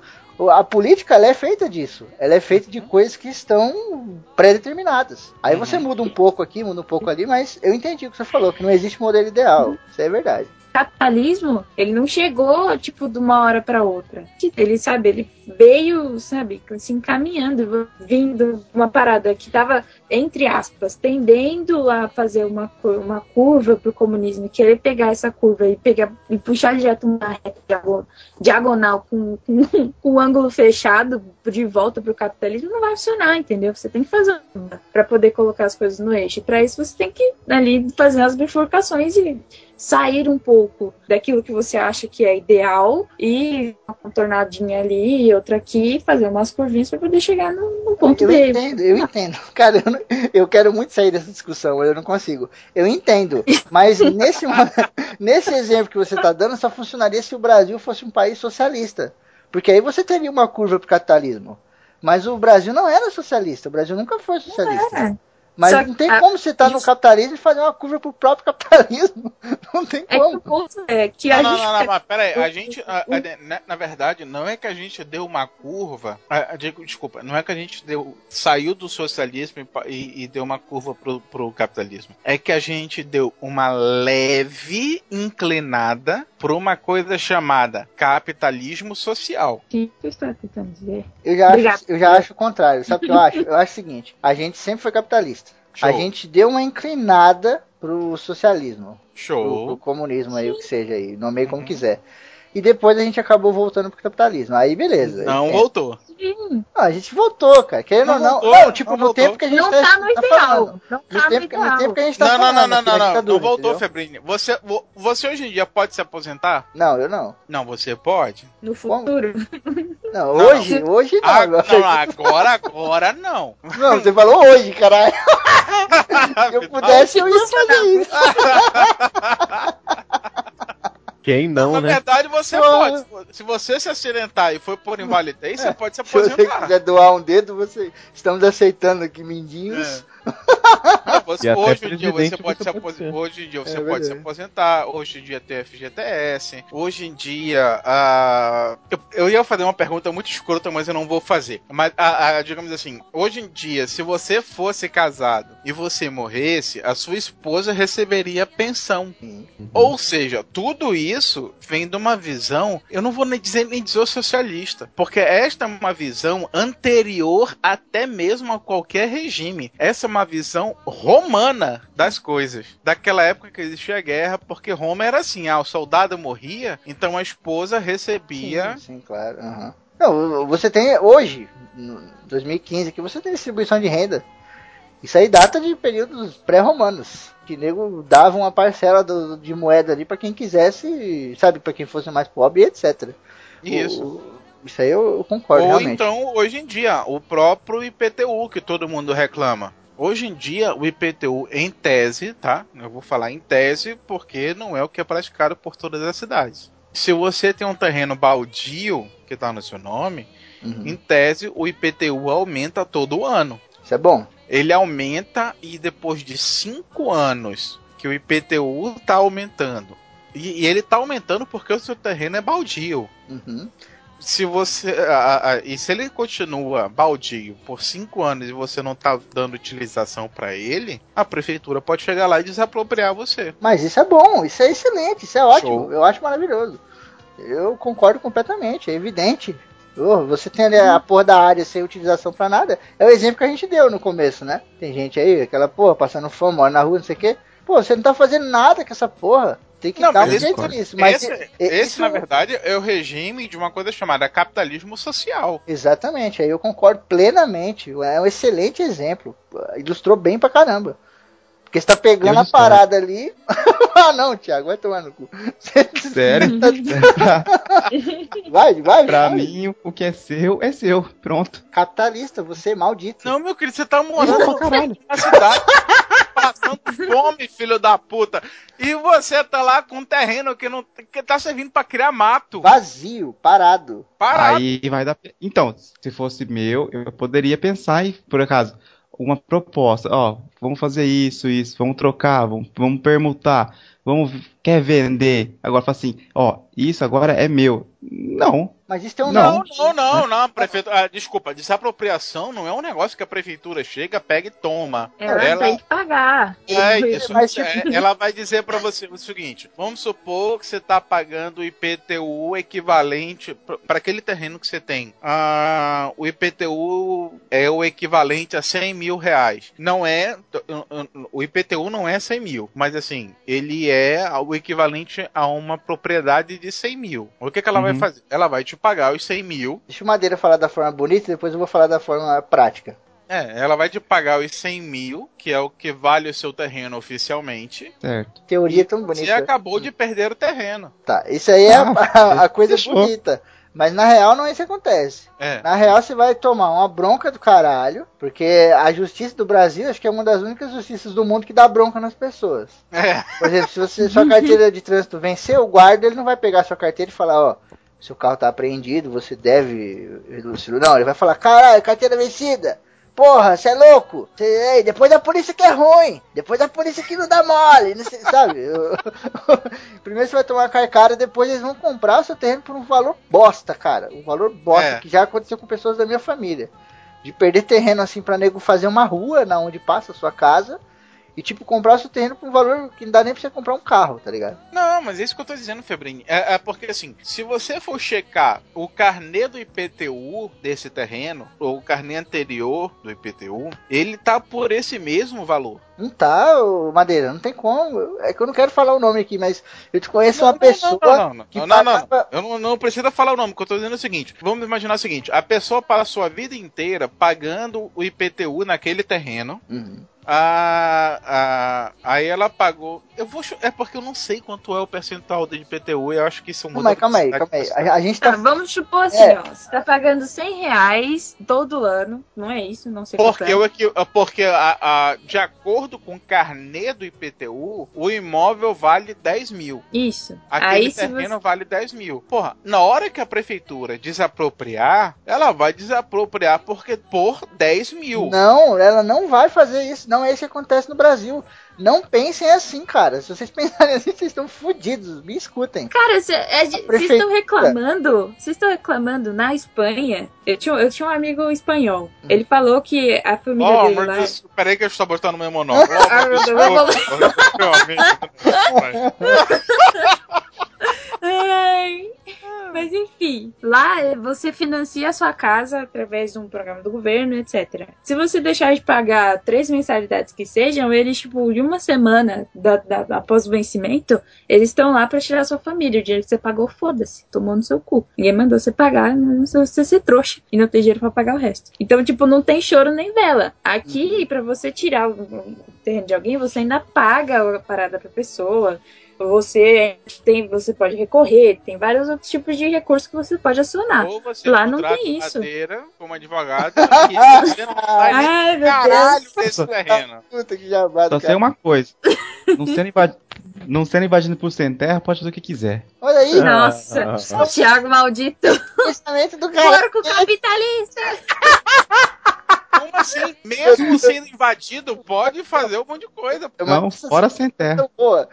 A política é feita disso. Ela é feita de coisas que estão pré-determinadas. Aí você muda um pouco aqui, muda um pouco ali, mas eu entendi o que você falou, que não existe modelo ideal. Isso é verdade. Capitalismo, ele não chegou, tipo, de uma hora para outra. Ele, sabe, ele veio, sabe, se encaminhando, vindo uma parada que tava, entre aspas, tendendo a fazer uma, uma curva pro comunismo, querer pegar essa curva e pegar e puxar direto uma reta diago- diagonal com, com, com o ângulo fechado de volta pro capitalismo, não vai funcionar, entendeu? Você tem que fazer para poder colocar as coisas no eixo. Para isso você tem que ali fazer as bifurcações e sair um pouco daquilo que você acha que é ideal e uma contornadinha ali e outra aqui, fazer umas curvinhas para poder chegar no, no ponto Eu dele. entendo, eu entendo. Cara, eu, não- eu quero muito sair dessa discussão, mas eu não consigo. Eu entendo, mas nesse, nesse exemplo que você está dando, só funcionaria se o Brasil fosse um país socialista. Porque aí você teria uma curva para o capitalismo. Mas o Brasil não era socialista, o Brasil nunca foi socialista. É. Mas Só não que tem a- como você estar no isso- capitalismo e fazer uma curva pro próprio capitalismo. Não tem É que como. o ponto é que Não, a não, gente não, não, mas peraí, a gente, a- a- na, na verdade, não é que a gente deu uma curva, a- desculpa, não é que a gente deu, saiu do socialismo e e, e deu uma curva pro, pro capitalismo. É que a gente deu uma leve inclinada pra uma coisa chamada capitalismo social. O que você está tentando dizer? Eu já, acho, eu já acho o contrário. Sabe o que eu acho? Eu acho o seguinte: a gente sempre foi capitalista. A Show. gente deu uma inclinada pro socialismo. Pro, pro Show. comunismo aí, o que seja aí. Nomeie como quiser. E depois a gente acabou voltando pro capitalismo. Aí beleza. Não É. voltou. Sim, Ah, a gente voltou, cara. Querendo Não ou não. voltou, não, tipo, não no voltou. tempo que a gente não tá, tá no tá ideal. falando. Não No tá no tempo, que- no ideal. tempo que a gente tá Não, não, falando. não, não, não, não, ditadura, não voltou? Febrinho. Você, vo- você hoje em dia pode se aposentar? Não, eu não. Não, você pode. No futuro. Não, Não, hoje, hoje não. Ah, meu não, agora, agora não. Não, você falou hoje, caralho. Se eu pudesse, eu ia fazer isso. Quem não, Na né? verdade, você Porra. pode. Se você se acidentar e for por invalidez, você pode se Se você aposentar. quiser doar um dedo, você estamos aceitando aqui mindinhos. Não, você- hoje em dia você pode você se pode aposentar. Hoje em dia você É pode se aposentar. Hoje em dia tem FGTS. Hoje em dia. ah, eu, eu ia fazer uma pergunta muito escrota, mas eu não vou fazer. Mas, ah, ah, digamos assim, hoje em dia, se você fosse casado e você morresse, a sua esposa receberia pensão. Sim. Ou seja, tudo isso vem de uma visão, eu não vou nem dizer nem dizer socialista, porque esta é uma visão anterior até mesmo a qualquer regime. Essa é uma visão romana das coisas. Daquela época que existia a guerra, porque Roma era assim, ah, o soldado morria, então a esposa recebia Sim, sim, claro. aham. Não, você tem hoje, no 2015, que você tem distribuição de renda. Isso aí data de períodos pré-romanos. Que nego dava uma parcela do- de moeda ali pra quem quisesse, sabe, pra quem fosse mais pobre, etc. isso. O- isso aí eu, eu concordo, Ou realmente. então, hoje em dia, o próprio IPTU que todo mundo reclama. Hoje em dia, o IPTU, em tese, tá? Eu vou falar em tese porque não é o que é praticado por todas as cidades. Se você tem um terreno baldio, que tá no seu nome, Uhum. em tese, o IPTU aumenta todo ano. Isso é bom. Ele aumenta e depois de cinco anos que o IPTU tá aumentando. E, e ele tá aumentando porque o seu terreno é baldio Uhum. Se você. a- a- e se ele continua baldio por cinco anos e você não tá dando utilização para ele, a prefeitura pode chegar lá e desapropriar você. Mas isso é bom, isso é excelente, isso é ótimo. Show. Eu acho maravilhoso. Eu concordo completamente, é evidente. Ô, você tem ali a porra da área sem utilização pra nada. É o exemplo que a gente deu no começo, né? Tem gente aí, aquela porra, passando fome, mora na rua, não sei o quê. Pô, você não tá fazendo nada com essa porra. Tem que Não, dar um esse- jeito nisso. Mas esse, e- esse, isso- na verdade, é o regime de uma coisa chamada capitalismo social. Exatamente, aí eu concordo plenamente. É um excelente exemplo. Ilustrou bem pra caramba. Porque você tá pegando a parada ali. ah, não, Thiago, vai tomar no cu. Sério? Vai, vai, pra vai. mim, o que é seu é seu. Pronto. Capitalista, você é maldito. Não, meu querido, você tá morando caralho. na cidade, passando fome, filho da puta. E você tá lá com um terreno que não que tá servindo pra criar mato. Vazio, parado. Parado. Aí vai dar. Então, se fosse meu, eu poderia pensar e, por acaso, uma proposta, ó, vamos fazer isso, isso, vamos trocar, vamos, vamos permutar, vamos quer vender. Agora fala assim, ó, isso agora é meu. Não. Mas isso tem um Não, nome. não, não, não. Prefeito, ah, desculpa, desapropriação não é um negócio que a prefeitura chega, pega e toma. Ela, tem que pagar. É isso. mas, é, tipo- ela vai dizer pra você o seguinte: vamos supor que você tá pagando o IPTU equivalente para aquele terreno que você tem. Ah, o IPTU é o equivalente a 100 mil reais. Não é. O IPTU não é 100 mil, mas assim, ele é o equivalente a uma propriedade de 100 mil. O que, que ela vai Uhum. fazer? Ela vai te pagar os 100 mil. Deixa o Madeira falar da forma bonita e depois eu vou falar da forma prática. É, ela vai te pagar os 100 mil, que é o que vale o seu terreno oficialmente. Certo. Teoria tão Você bonita. acabou de perder o terreno. Tá, isso aí é a- a, a coisa fechou. bonita. Mas na real não é isso que acontece. É. Na real você vai tomar uma bronca do caralho, porque a justiça do Brasil acho que é uma das únicas justiças do mundo que dá bronca nas pessoas. É. Por exemplo, se você, sua carteira de trânsito vencer, o guarda ele não vai pegar sua carteira e falar, ó, seu carro tá apreendido, você deve. Não, ele vai falar, caralho, carteira vencida! Porra, você é louco! Cê, depois da polícia que é ruim! Depois da polícia que não dá mole! Não sei, sabe? Eu- Primeiro você vai tomar uma carcada, depois eles vão comprar o seu terreno por um valor bosta, cara. Um valor bosta, É. que já aconteceu com pessoas da minha família. De perder terreno assim pra nego fazer uma rua na onde passa a sua casa. E tipo, comprar o terreno por um valor que não dá nem pra você comprar um carro, tá ligado? Não, mas é isso que eu tô dizendo, Febrini. É, é porque assim, se você for checar o carnê do IPTU desse terreno, ou o carnê anterior do IPTU, ele tá por esse mesmo valor. Não tá, Madeira, não tem como. É que eu não quero falar o nome aqui, mas eu te conheço uma Não, pessoa não, não, que não, não, não, não. pagava- Eu não, não preciso falar o nome, que eu tô dizendo é o seguinte: vamos imaginar o seguinte: a pessoa passou a vida inteira pagando o IPTU naquele terreno. Uhum. Ah, ah, aí ela pagou. Eu vou. É porque eu não sei quanto é o percentual do IPTU. Eu acho que isso Calma aí, calma aí, calma aí. A, a gente Tá, tá. vamos supor assim, É. ó. Você tá pagando 100 reais todo ano. Não é isso, não sei Porque, quanto é. o equi- porque a, a- de acordo com o carnê do IPTU, o imóvel vale 10 mil. Isso. Aquele Aí terreno você... vale 10 mil. Porra, na hora que a prefeitura desapropriar, ela vai desapropriar porque por 10 mil. Não, ela não vai fazer isso. Não é isso que acontece no Brasil. Não pensem assim, cara. Se vocês pensarem assim, vocês estão fodidos. Me escutem. Cara, é vocês prefeitura- estão reclamando. Vocês estão reclamando na Espanha. Eu tinha, eu tinha um amigo espanhol. Ele falou que a família Oh, dele lá. de Deus, peraí que eu estou botando meu monóculo. Oh, amor, meu amigo. Ai. Mas enfim, lá você financia a sua casa através de um programa do governo, etc. Se você deixar de pagar três mensalidades que sejam, eles, tipo, de uma semana da, da- após o vencimento, eles estão lá pra tirar a sua família. O dinheiro que você pagou, foda-se, tomou no seu cu. Ninguém mandou você pagar, você ser trouxa e não tem dinheiro pra pagar o resto. Então, tipo, não tem choro nem vela. Aqui, pra você tirar o, o terreno de alguém, você ainda paga a parada pra pessoa. Você tem, você pode recorrer, tem vários outros tipos de recursos que você pode acionar. Ou você Lá não tem isso. Madeira como advogado e você não Ai, meu caralho Deus. desse terreno. Puta que jabá do Só sei cara. uma coisa. Não sendo, invadi... não sendo invadido por sem terra, pode fazer o que quiser. Olha aí, Nossa, o Thiago maldito. pensamento do cara. Porco capitalista. Como assim? Mesmo sendo invadido, pode fazer um monte de coisa. Não, fora sem terra. Então, boa.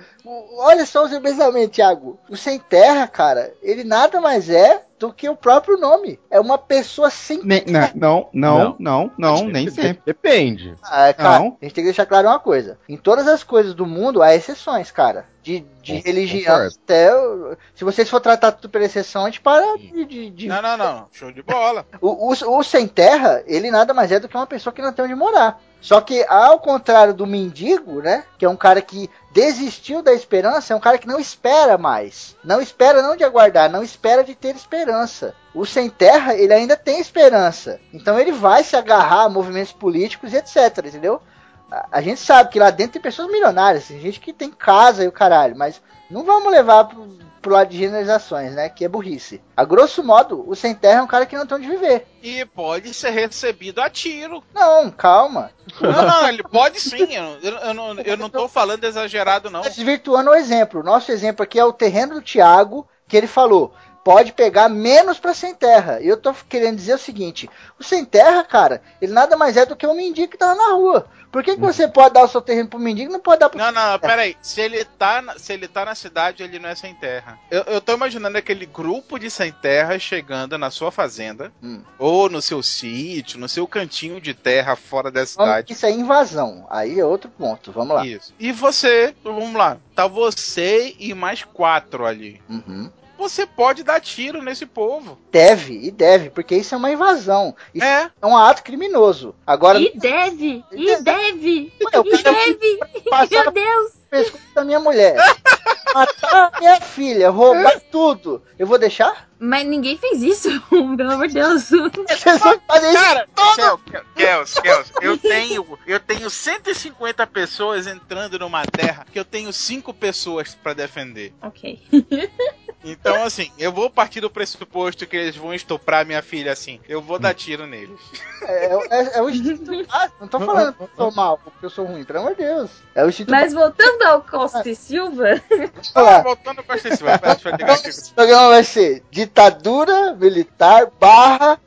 Olha só o seu pensamento, Thiago. O sem terra, cara, ele nada mais é do que o próprio nome. É uma pessoa sem Nem- terra. não, não, não, Não. nem sempre. Depende. Ah, cara, Não. a gente tem que deixar claro uma coisa. Em todas as coisas do mundo há exceções, cara. De, de religião até. Se vocês for tratar tudo pela exceção, a gente para de. de- de- Não, não, não. Show de bola. O, o, o sem terra, ele nada mais é do que uma pessoa que não tem onde morar. Só que, ao contrário do mendigo, né? Que é um cara que desistiu da esperança, é um cara que não espera mais. Não espera não de aguardar, não espera de ter esperança. O sem terra, ele ainda tem esperança. Então ele vai se agarrar a movimentos políticos e etc, entendeu? A, a gente sabe que lá dentro tem pessoas milionárias, tem gente que tem casa e o caralho, mas não vamos levar pro lado de generalizações, né? Que é burrice. A grosso modo, o sem terra é um cara que não tem onde viver. E pode ser recebido a tiro. Não, calma. Não, não, ele pode sim. Eu, eu, eu não, eu não tô falando exagerado, não. Desvirtuando o exemplo. O nosso exemplo aqui é o terreno do Thiago, que ele falou. Pode pegar menos pra sem terra. E eu tô querendo dizer o seguinte: o sem terra, cara, ele nada mais é do que um mendigo que tava na rua. Por que, que você pode dar o seu terreno pro mendigo e não pode dar pro Não, não, não, peraí. Se ele, tá, na- se ele tá na cidade, ele não é sem terra. Eu, eu tô imaginando aquele grupo de sem terra chegando na sua fazenda, Hum. ou no seu sítio, no seu cantinho de terra fora da cidade. Isso é invasão. Aí é outro ponto. Vamos lá. Isso. E você, vamos lá, tá você e mais quatro ali. Uhum. Você pode dar tiro nesse povo. Deve, e deve, porque isso é uma invasão. Isso É. é um ato criminoso. Agora, E deve! E deve! Ué, o E cara deve! passar Meu Deus! pescoço da minha mulher, matar a minha filha, roubar tudo, eu vou deixar? Mas ninguém fez isso, pelo amor de Deus. Vocês vão fazer isso Cara, Kel- Kels, Kels, eu tenho, eu tenho 150 pessoas entrando numa terra que eu tenho cinco pessoas pra defender. ok. Então, assim, eu vou partir do pressuposto que eles vão estuprar minha filha assim. Eu vou dar tiro neles. É, é, é o instinto básico. Não tô falando que eu sou mal, porque eu sou ruim, pelo amor de Deus. É o instinto Mas voltando ao Costa e Silva. Ah, voltando pra esse vai. Esse programa ser ditadura militar barra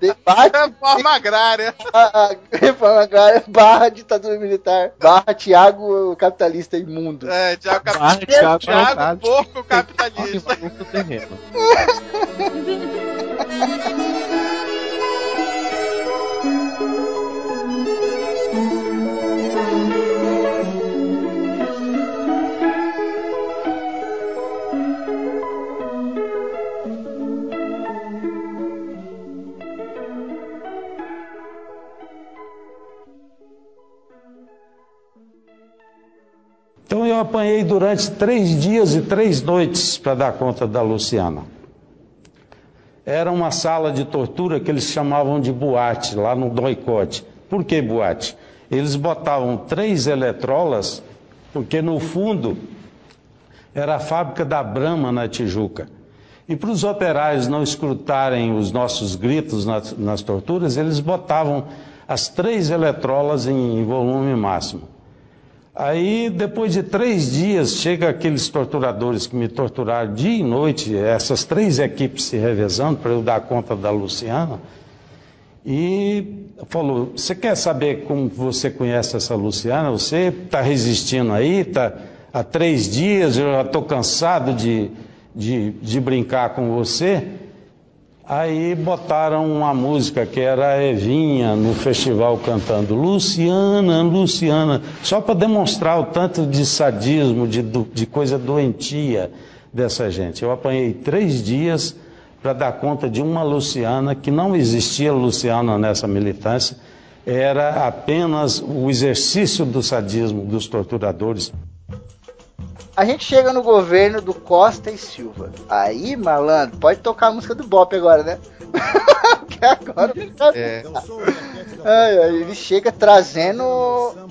debate Reforma agrária. a- a- reforma agrária barra ditadura militar barra Tiago capitalista imundo. É, Thiago, Cap... Barra Thiago Thiago Arrancado. Porco Capitalista. eu apanhei durante três dias e três noites para dar conta da Luciana. Era uma sala de tortura que eles chamavam de boate, lá no doicote. Por que boate? Eles botavam três eletrolas, porque no fundo era a fábrica da Brahma na Tijuca. E para os operários não escutarem os nossos gritos nas, nas torturas, eles botavam as três eletrolas em, em volume máximo. Aí, depois de três dias, chega aqueles torturadores que me torturaram dia e noite, essas três equipes se revezando para eu dar conta da Luciana, e falou: Você quer saber como você conhece essa Luciana? Você está resistindo aí, está há três dias, eu já estou cansado de, de, de brincar com você. Aí botaram uma música que era a Evinha no festival cantando Luciana, Luciana, só para demonstrar o tanto de sadismo, de, de coisa doentia dessa gente. Eu apanhei três dias para dar conta de uma Luciana que não existia Luciana nessa militância, era apenas o exercício do sadismo dos torturadores. A gente chega no governo do Costa e Silva. Aí, malandro, pode tocar a música do Bop agora, né? Porque agora É. Ai, ai, ele chega trazendo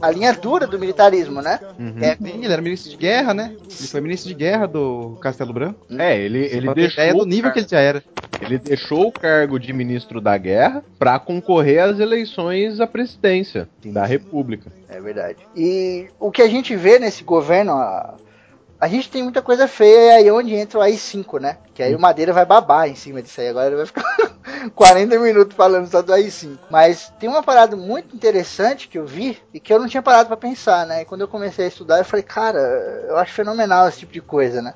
a linha dura do militarismo, né? Uhum. É. Sim, ele era ministro de guerra, né? Ele foi ministro de guerra do Castelo Branco. É, ele, ele deixou. ideia do nível que ele já era. Ele deixou o cargo de ministro da guerra para concorrer às eleições à presidência da República. É verdade. E o que a gente vê nesse governo, a, a gente tem muita coisa feia aí onde entra o AI-5, né? Que aí o Madeira vai babar em cima disso aí. Agora ele vai ficar 40 minutos falando só do AI-5. Mas tem uma parada muito interessante que eu vi e que eu não tinha parado pra pensar, né? E quando eu comecei a estudar, eu falei, cara, eu acho fenomenal esse tipo de coisa, né?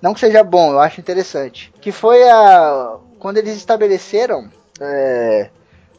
Não que seja bom, eu acho interessante. Que foi a. Quando eles estabeleceram. é,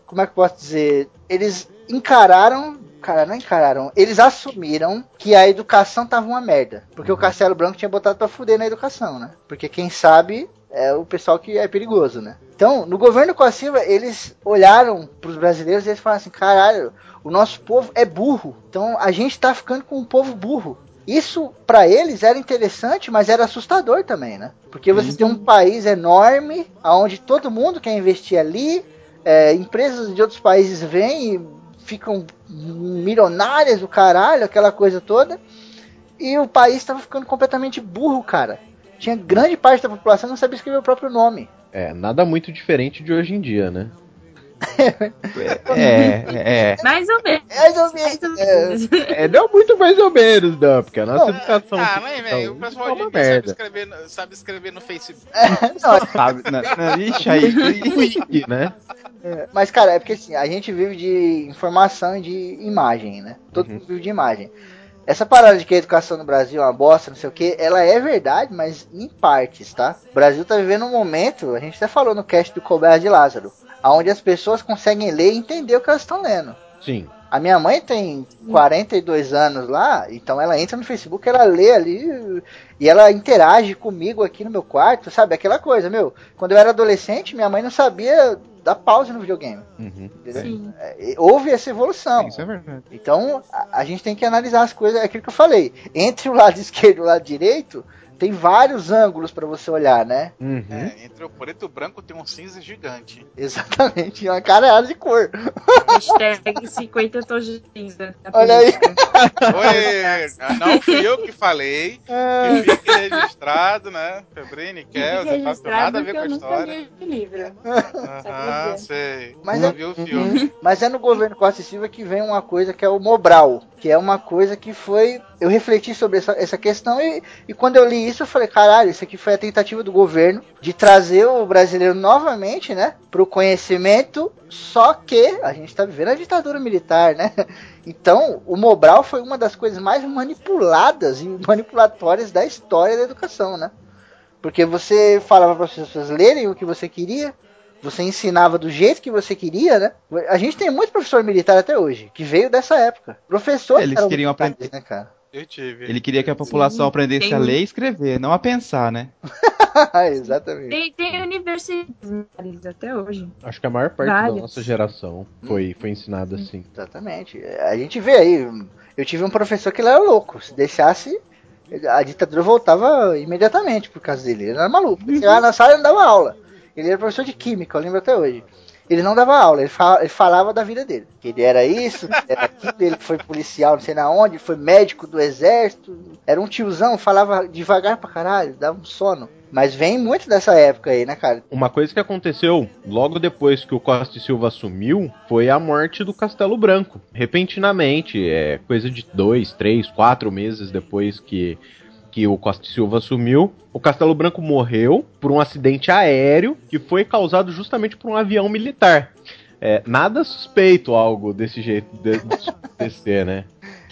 como é que eu posso dizer? Eles encararam. Cara, não encararam. Eles assumiram que a educação tava uma merda. Porque o Castelo Branco tinha botado pra fuder na educação, né? Porque quem sabe é o pessoal que é perigoso, né? Então, no governo Costa Silva, eles olharam pros brasileiros e eles falaram assim: caralho, o nosso povo é burro. Então a gente tá ficando com um povo burro. Isso pra eles era interessante, mas era assustador também, né? Porque você tem um país enorme, onde todo mundo quer investir ali, é, empresas de outros países vêm e ficam milionárias do caralho, aquela coisa toda, e o país estava ficando completamente burro, cara. Tinha grande parte da população que não sabia escrever o próprio nome. É, nada muito diferente de hoje em dia, né? É, é. Mais ou menos. Mais ou menos. É, não muito mais ou menos, não, porque a nossa educação. Ah, mas, velho, o pessoal é hoje sabe merda. escrever, no- sabe escrever no Facebook. Sabe, né? Ixi, aí, né? É, Mas, cara, é porque assim, a gente vive de informação e de imagem, né? Todo Uhum. mundo vive de imagem. Essa parada de que a educação no Brasil é uma bosta, não sei o que, ela é verdade, mas em partes, tá? O Brasil tá vivendo um momento, a gente até falou no cast do Colbert de Lázaro, onde as pessoas conseguem ler e entender o que elas estão lendo. Sim. A minha mãe tem 42 anos lá, então ela entra no Facebook, ela lê ali e ela interage comigo aqui no meu quarto, sabe? Aquela coisa, meu. Quando eu era adolescente, minha mãe não sabia dar pause no videogame. entendeu? Sim. É, Houve essa evolução. Isso é verdade. Então, a, a gente tem que analisar as coisas, é aquilo que eu falei. Entre o lado esquerdo e o lado direito, tem vários ângulos para você olhar, né? Uhum. É, entre o preto e o branco tem um cinza gigante. Exatamente, uma caralhada de cor. Hashtag 50 tons de cinza. na Olha aí. Oi, não fui eu que falei, É. que fique registrado, né? Febrini, Fique Kel, não faço registrado nada a ver com a eu história. o livro. Sabia? sei. Mas é- filme. Mas é no governo Costa e Silva que vem uma coisa que é o Mobral, que é uma coisa que foi. Eu refleti sobre essa, essa questão e, e quando eu li isso eu falei, caralho, isso aqui foi a tentativa do governo de trazer o brasileiro novamente, né, pro conhecimento, só que a gente tá vivendo a ditadura militar, né? Então, o Mobral foi uma das coisas mais manipuladas e manipulatórias da história da educação, né? Porque você falava para as pessoas lerem o que você queria, você ensinava do jeito que você queria, né? A gente tem muito professor militar até hoje, que veio dessa época. Professores Eles queriam aprender. né, cara? Eu tive. Ele queria que a população Sim, aprendesse tem a ler e escrever, não a pensar, né? Exatamente. Tem, tem universidades até hoje. Acho que a maior parte Vários. da nossa geração foi, foi ensinada assim. Exatamente. A gente vê aí. Eu tive um professor que ele era louco. Se deixasse, a ditadura voltava imediatamente por causa dele. Ele era maluco. Ele chegava na sala e não dava aula. Ele era professor de química, eu lembro até hoje. Ele não dava aula, ele, ele falava da vida dele. Que ele era isso, era aquilo, ele foi policial não sei na onde, foi médico do exército. Era um tiozão, falava devagar pra caralho, dava um sono. Mas vem muito dessa época aí, né, cara? Uma coisa que aconteceu logo depois que o Costa e Silva assumiu foi a morte do Castelo Branco. Repentinamente, é coisa de dois, três, quatro meses depois que, que o Costa Silva assumiu, o Castelo Branco morreu por um acidente aéreo que foi causado justamente por um avião militar. É, nada suspeito algo desse jeito de, de acontecer, né?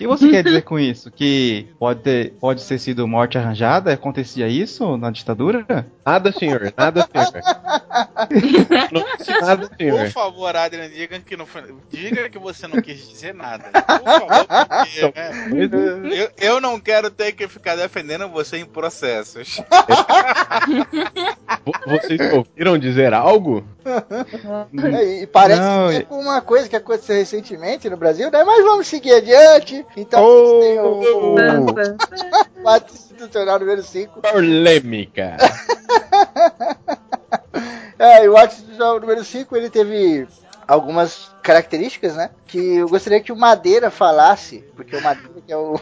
O que você quer dizer com isso? Que pode ter, pode ter sido morte arranjada? Acontecia isso na ditadura? Nada, senhor, nada, senhor. Não disse nada, Por senhor. favor, Adrian, diga que não foi. Diga que você não quis dizer nada. Por favor, porque, né, eu, eu não quero ter que ficar defendendo você em processos. Vo- Vocês ouviram dizer algo? É, E parece Não, que é com uma coisa que aconteceu recentemente no Brasil, né? Mas vamos seguir adiante. Então, Oh! tem o, o fato institucional número 5. Polêmica. É, e o ato institucional número 5, ele teve algumas características, né? Que eu gostaria que o Madeira falasse, porque o Madeira que é o,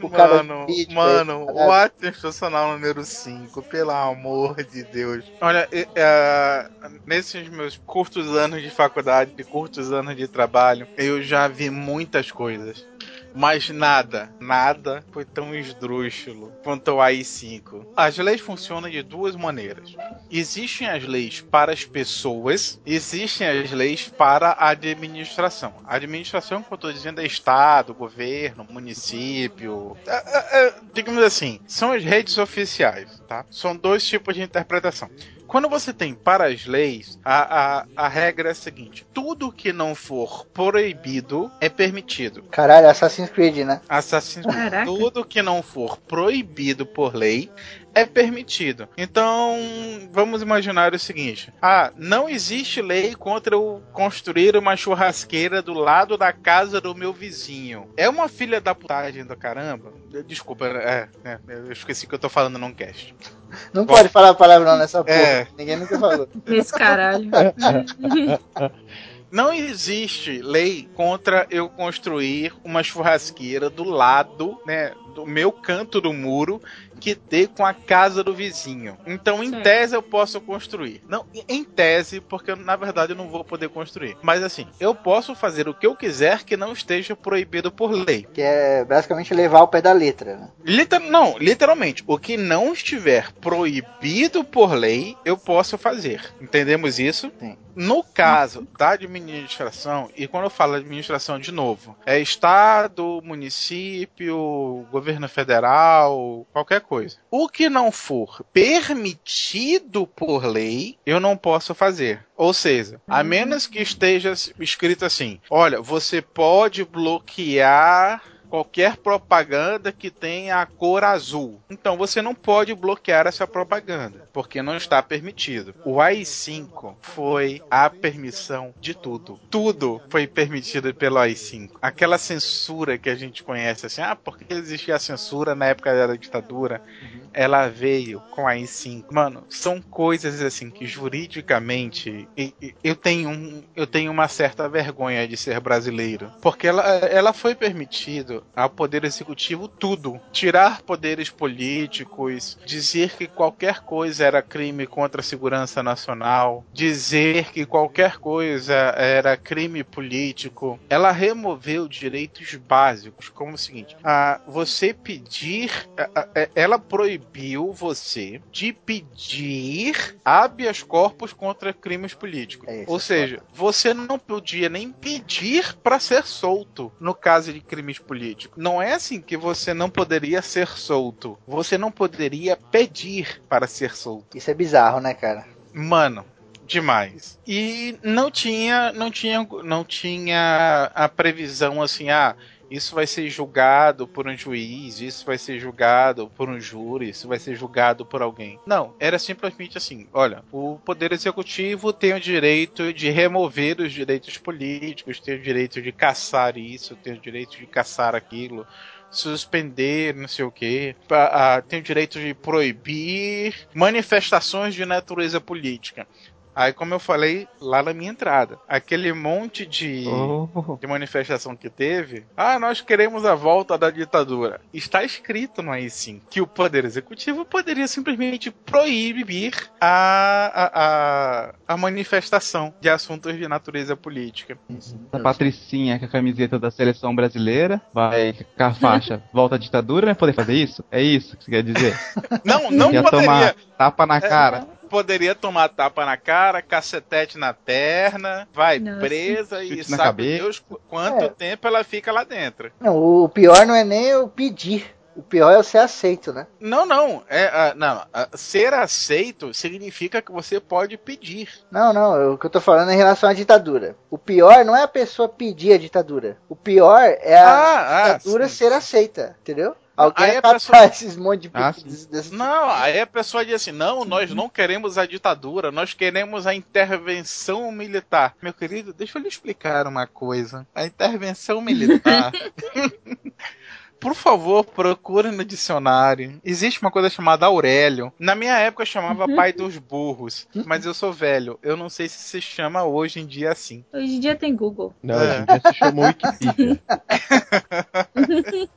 o cara Mano, do vídeo, mano, né? o ato institucional número 5, pelo amor de Deus. Olha, e- é, nesses meus curtos anos de faculdade, e curtos anos de trabalho, eu já vi muitas coisas. Mas nada, nada foi tão esdrúxulo quanto o AI-5. As leis funcionam de duas maneiras. Existem as leis para as pessoas, existem as leis para a administração. A administração, que eu estou dizendo, é Estado, governo, município. É, é, é, digamos assim, são as redes oficiais, tá? São dois tipos de interpretação. Quando você tem para as leis, a, a, a regra é a seguinte: tudo que não for proibido é permitido. Caralho, Assassin's Creed, né? Assassin's Creed. Caraca. Tudo que não for proibido por lei é permitido. Então, vamos imaginar o seguinte: ah, não existe lei contra eu construir uma churrasqueira do lado da casa do meu vizinho. É uma filha da putagem do caramba. Desculpa, é, é, eu esqueci que eu tô falando num cast. Não pode falar palavrão nessa porra. É. Ninguém nunca falou. Nesse caralho. Não existe lei contra eu construir uma churrasqueira do lado, né, do meu canto do muro, que dê com a casa do vizinho. Então, em Certo. tese, eu posso construir. Não, em tese, porque na verdade eu não vou poder construir. Mas assim, eu posso fazer o que eu quiser que não esteja proibido por lei. Que é basicamente levar ao pé da letra, né? Liter não, literalmente, o que não estiver proibido por lei, eu posso fazer. Entendemos isso? Sim. No caso da administração, e quando eu falo administração de novo, é estado, município, governo federal, qualquer coisa. O que não for permitido por lei, eu não posso fazer. Ou seja, a menos que esteja escrito assim: olha, você pode bloquear qualquer propaganda que tenha a cor azul. Então você não pode bloquear essa propaganda, porque não está permitido. O AI-5 foi a permissão de tudo. Tudo foi permitido pelo AI-5. Aquela censura que a gente conhece assim, ah, porque existia a censura na época da ditadura, ela veio com a AI-5. Mano, são coisas assim que juridicamente eu tenho um, eu tenho uma certa vergonha de ser brasileiro, porque ela, ela foi ao poder executivo tudo, tirar poderes políticos, dizer que qualquer coisa era crime contra a segurança nacional, dizer que qualquer coisa era crime político. Ela removeu direitos básicos, como o seguinte: ah, você pedir, a- a- a- ela proibiu você de pedir habeas corpus contra crimes políticos. É Ou é seja, você não podia nem pedir para ser solto no caso de crimes políticos. Não é assim que você não poderia ser solto. Você não poderia pedir para ser solto. Isso é bizarro, né, cara? Mano, demais. E não tinha, não tinha, não tinha a previsão assim, ah, isso vai ser julgado por um juiz, isso vai ser julgado por um júri, isso vai ser julgado por alguém. Não, era simplesmente assim: olha, o Poder Executivo tem o direito de remover os direitos políticos, tem o direito de caçar isso, tem o direito de caçar aquilo. Suspender, não sei o que, tem o direito de proibir manifestações de natureza política. Aí, como eu falei lá na minha entrada, aquele monte de, Oh. de manifestação que teve, ah, nós queremos a volta da ditadura. Está escrito no AI-5 que o Poder Executivo poderia simplesmente proibir a, a, a, a manifestação de assuntos de natureza política. A Patricinha com a camiseta da seleção brasileira, vai com a faixa volta à ditadura, vai poder fazer isso? É isso que você quer dizer? Não, não poderia. tomar tapa na cara? Poderia tomar tapa na cara, cacetete na perna, vai Nossa. presa e Chute sabe cabeça. Deus qu- quanto É. tempo ela fica lá dentro. Não, o pior não é nem o pedir. O pior é o ser aceito, né? Não, não. É, ah, não. ah, ser aceito significa que você pode pedir. Não, não, o que eu tô falando é em relação à ditadura. O pior não é a pessoa pedir a ditadura. O pior é a Ah, ah, ditadura sim. ser aceita, entendeu? Alguém aí a pessoa- esses monte de Ah, desse- Não, aí a pessoa diz assim: não, nós não queremos a ditadura, nós queremos a intervenção militar. Meu querido, deixa eu lhe explicar uma coisa. A intervenção militar. Por favor, procure no dicionário. Existe uma coisa chamada Aurélio. Na minha época eu chamava pai dos burros, mas eu sou velho. Eu não sei se se chama hoje em dia assim. Hoje em dia tem Google. Não, É. hoje em dia se chamou Wikipedia.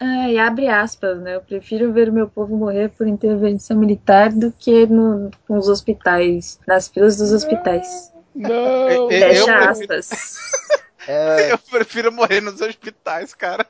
Ai, abre aspas, né? Eu prefiro ver o meu povo morrer por intervenção militar do que no, nos hospitais, nas filas dos hospitais. Não! Eu- Fecha eu- aspas. É, Eu prefiro morrer nos hospitais, cara.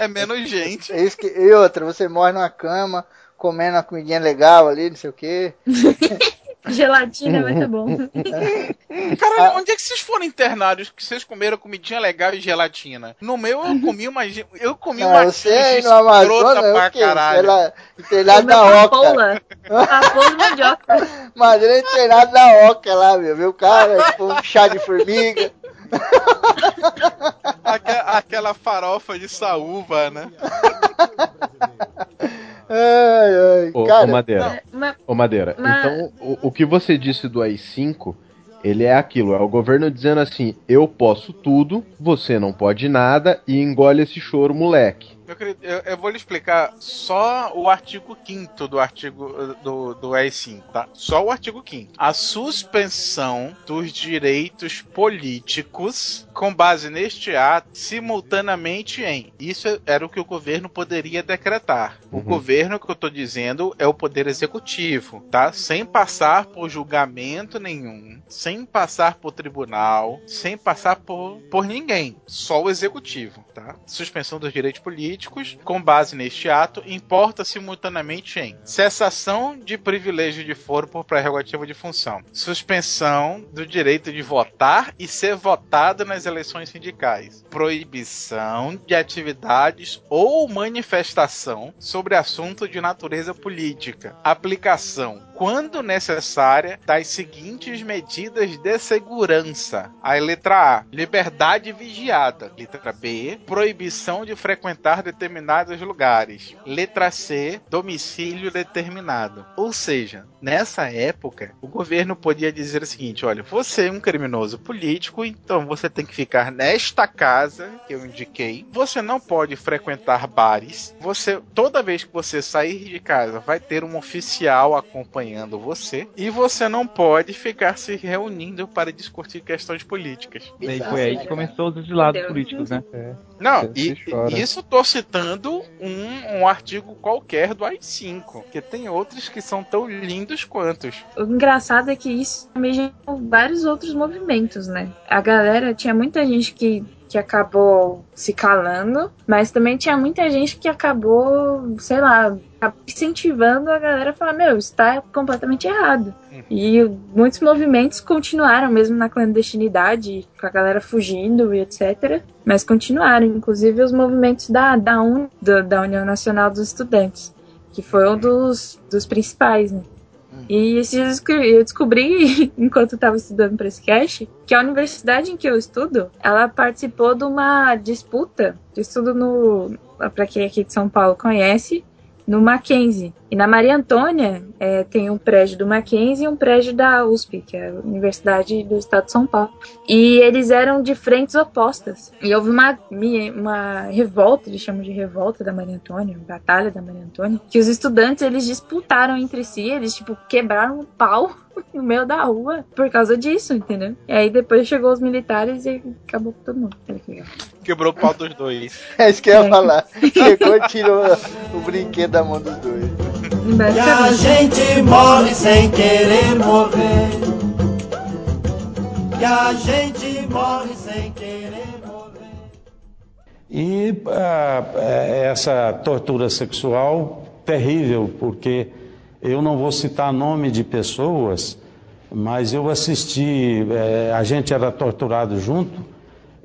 É menos gente. é isso que, e outra, você morre numa cama, comendo uma comidinha legal ali, não sei o quê. Gelatina vai tá bom. Cara, onde é que vocês foram internados que vocês comeram comidinha legal e gelatina? No meu eu comi uma eu comi Não, uma você aí no Amazonas é pra caralho. Ela, internado Comeu na oca. papoula. Papoula de mandioca. Madeira internado na oca lá, meu. Meu cara, tipo, um chá de formiga. Aque- aquela farofa de saúva, né? Ai, ai. Ô, cara, ô, Madeira, Mas, ô, Madeira, mas- então o, o que você disse do AI-5, ele é aquilo, é o governo dizendo assim, eu posso tudo, você não pode nada, e engole esse choro, moleque. Querido, eu, eu vou lhe explicar só o artigo 5 do artigo do, do EI5, tá? Só o artigo 5 A suspensão dos direitos políticos com base neste ato simultaneamente em. Isso era o que o governo poderia decretar. O governo que eu tô dizendo é o poder executivo, tá? Sem passar por julgamento nenhum, sem passar por tribunal, sem passar por, por ninguém, só o executivo, tá? Suspensão dos direitos políticos com base neste ato importa simultaneamente em cessação de privilégio de foro por prerrogativa de função, suspensão do direito de votar e ser votado nas eleições sindicais, proibição de atividades ou manifestação sobre assunto de natureza política, aplicação quando necessária, das seguintes medidas de segurança. A letra A, liberdade vigiada. Letra B, proibição de frequentar determinados lugares. Letra C, domicílio determinado. Ou seja, nessa época, o governo podia dizer o seguinte: olha, você é um criminoso político, então você tem que ficar nesta casa que eu indiquei. Você não pode frequentar bares. Você, toda vez que você sair de casa, vai ter um oficial acompanhando você e você não pode ficar se reunindo para discutir questões políticas. E foi aí que começou os exilados políticos, né? Não, e, isso tô citando um, um artigo qualquer do AI-5, porque tem outros que são tão lindos quantos. O engraçado é que isso também gerou vários outros movimentos, né? A galera, tinha muita gente que que acabou se calando, mas também tinha muita gente que acabou, sei lá, incentivando a galera a falar: Meu, isso tá completamente errado. E muitos movimentos continuaram, mesmo na clandestinidade, com a galera fugindo e etc. Mas continuaram, inclusive os movimentos da, da, UN, da, da União Nacional dos Estudantes, que foi um dos, dos principais, né? E esses eu descobri, enquanto estava estudando para esse cast, que a universidade em que eu estudo, ela participou de uma disputa de estudo no. Para quem aqui de São Paulo conhece, no Mackenzie. E na Maria Antônia é, tem um prédio do Mackenzie e um prédio da USP, que é a Universidade do Estado de São Paulo. E eles eram de frentes opostas. E houve uma, uma revolta, eles chamam de revolta da Maria Antônia, batalha da Maria Antônia, que os estudantes eles disputaram entre si, eles tipo quebraram um pau no meio da rua por causa disso, entendeu? E aí depois chegou os militares e acabou com todo mundo. Legal. Quebrou o pau dos dois. É isso que eu ia falar. Chegou e tirou o brinquedo da mão dos dois. E a gente morre sem querer morrer. E a gente morre sem querer morrer. E é, essa tortura sexual terrível, porque eu não vou citar nome de pessoas, mas eu assisti, é, a gente era torturado junto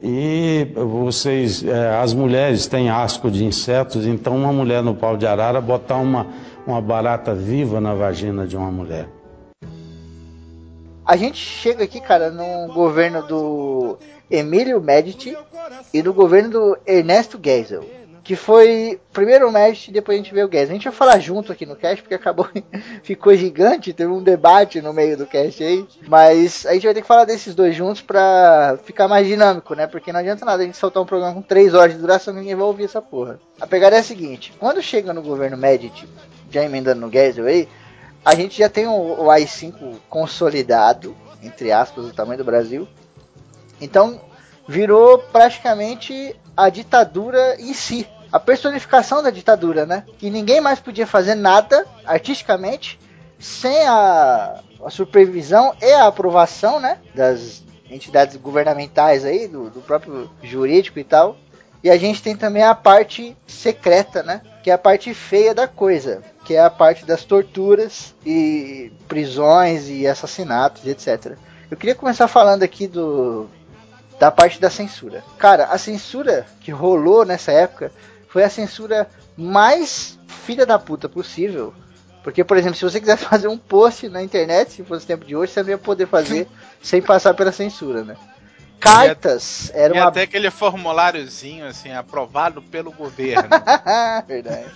e vocês, é, as mulheres têm asco de insetos, então uma mulher no pau de arara botar uma, uma barata viva na vagina de uma mulher. A gente chega aqui, cara, no governo do Emílio Medici e do governo do Ernesto Geisel. Que foi primeiro o Medici e depois a gente vê o Geisel. A gente vai falar junto aqui no cast, porque acabou, ficou gigante, teve um debate no meio do cast aí. Mas a gente vai ter que falar desses dois juntos pra ficar mais dinâmico, né? Porque não adianta nada a gente soltar um programa com 3 horas de duração, ninguém vai ouvir essa porra. A pegada é a seguinte: quando chega no governo Medici, já emendando no Geisel aí, a gente já tem o, o AI-5 consolidado, entre aspas, o tamanho do Brasil. Então, virou praticamente a ditadura em si. A personificação da ditadura, né? Que ninguém mais podia fazer nada artisticamente sem a, a supervisão e a aprovação, né? Das entidades governamentais aí, do, do próprio jurídico e tal. E a gente tem também a parte secreta, né? Que é a parte feia da coisa, que é a parte das torturas e prisões e assassinatos, etc. Eu queria começar falando aqui do da parte da censura. Cara, a censura que rolou nessa época foi a censura mais filha da puta possível. Porque, por exemplo, se você quiser fazer um post na internet, se fosse tempo de hoje, você não ia poder fazer sem passar pela censura, né? Cartas era uma até aquele formuláriozinho assim aprovado pelo governo. Verdade.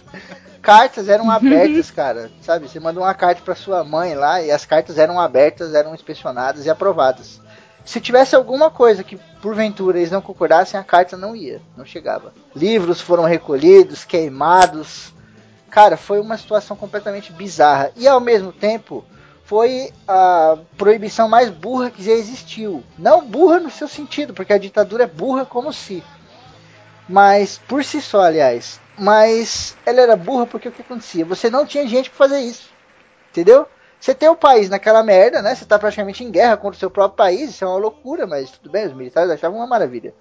Cartas eram abertas, cara. Sabe? Você manda uma carta para sua mãe lá e as cartas eram abertas, eram inspecionadas e aprovadas. Se tivesse alguma coisa que porventura eles não concordassem, a carta não ia, não chegava. Livros foram recolhidos, queimados. Cara, foi uma situação completamente bizarra. E ao mesmo tempo, foi a proibição mais burra que já existiu. Não burra no seu sentido, porque a ditadura é burra como se. Mas por si só, aliás. Mas ela era burra porque o que acontecia? Você não tinha gente para fazer isso. Entendeu? Você tem o país naquela merda, né? Você tá praticamente em guerra contra o seu próprio país, isso é uma loucura, mas tudo bem, os militares achavam uma maravilha.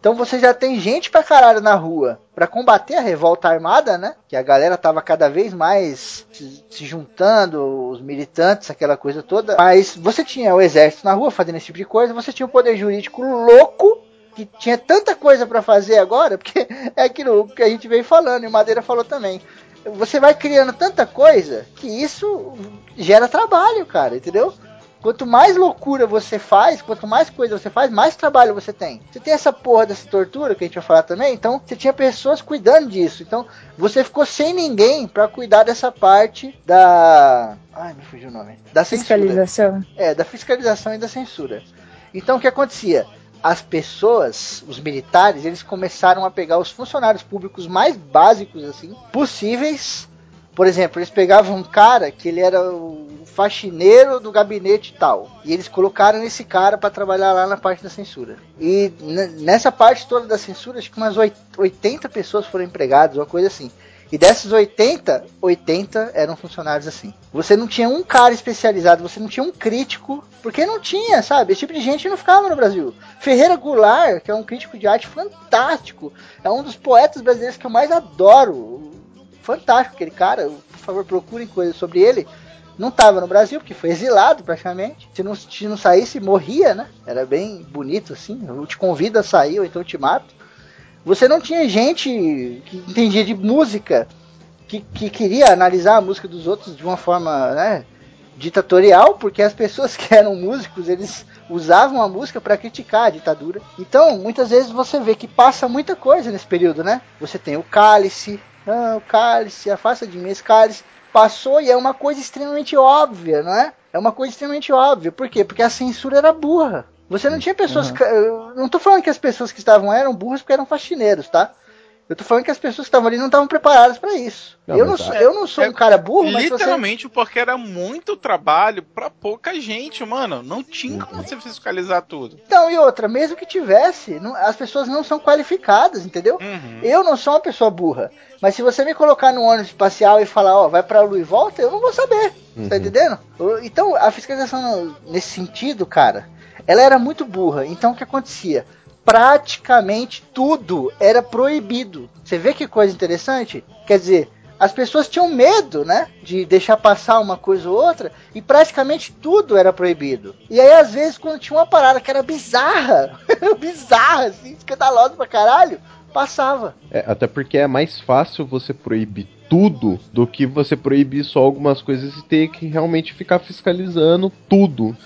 Então você já tem gente pra caralho na rua para combater a revolta armada, né? Que a galera tava cada vez mais se, juntando, os militantes, aquela coisa toda. Mas você tinha o exército na rua fazendo esse tipo de coisa, você tinha o poder jurídico louco que tinha tanta coisa para fazer agora, porque é aquilo que a gente veio falando e o Madeira falou também você vai criando tanta coisa que isso gera trabalho, cara, entendeu? Quanto mais loucura você faz, quanto mais coisa você faz, mais trabalho você tem. Você tem essa porra dessa tortura que a gente vai falar também, então você tinha pessoas cuidando disso. Então você ficou sem ninguém para cuidar dessa parte da. Ai, me fugiu o nome. Da fiscalização. Censura. É, da fiscalização e da censura. Então o que acontecia? As pessoas, os militares, eles começaram a pegar os funcionários públicos mais básicos assim possíveis. Por exemplo, eles pegavam um cara que ele era o faxineiro do gabinete tal, e eles colocaram esse cara para trabalhar lá na parte da censura. E nessa parte toda da censura, acho que umas 80 pessoas foram empregadas, uma coisa assim. E dessas 80, 80 eram funcionários assim. Você não tinha um cara especializado, você não tinha um crítico, porque não tinha, sabe? Esse tipo de gente não ficava no Brasil. Ferreira Goulart, que é um crítico de arte fantástico, é um dos poetas brasileiros que eu mais adoro. Fantástico aquele cara, por favor, procurem coisas sobre ele. Não estava no Brasil, porque foi exilado praticamente. Se não, se não saísse, morria, né? Era bem bonito assim. Eu te convido a sair, ou então te mato. Você não tinha gente que entendia de música, que, que queria analisar a música dos outros de uma forma né, ditatorial, porque as pessoas que eram músicos, eles usavam a música para criticar a ditadura. Então, muitas vezes você vê que passa muita coisa nesse período, né? Você tem o cálice, ah, o cálice, afasta de mim esse cálice. Passou e é uma coisa extremamente óbvia, não é? É uma coisa extremamente óbvia. Por quê? Porque a censura era burra. Você não tinha pessoas. Uhum. Não tô falando que as pessoas que estavam eram burras porque eram faxineiros, tá? Eu tô falando que as pessoas que estavam ali não estavam preparadas para isso. Não, eu, não sou, eu não sou é, um cara burro, mas Literalmente você... porque era muito trabalho para pouca gente, mano. Não tinha como você fiscalizar tudo. Então, e outra, mesmo que tivesse, não, as pessoas não são qualificadas, entendeu? Uhum. Eu não sou uma pessoa burra. Mas se você me colocar no ônibus espacial e falar, ó, vai pra Lua e volta, eu não vou saber. Uhum. Tá entendendo? Então, a fiscalização nesse sentido, cara ela era muito burra. Então o que acontecia? Praticamente tudo era proibido. Você vê que coisa interessante? Quer dizer, as pessoas tinham medo, né? De deixar passar uma coisa ou outra, e praticamente tudo era proibido. E aí, às vezes, quando tinha uma parada que era bizarra, bizarra, assim, escandalosa pra caralho, passava. É, até porque é mais fácil você proibir tudo do que você proibir só algumas coisas e ter que realmente ficar fiscalizando tudo.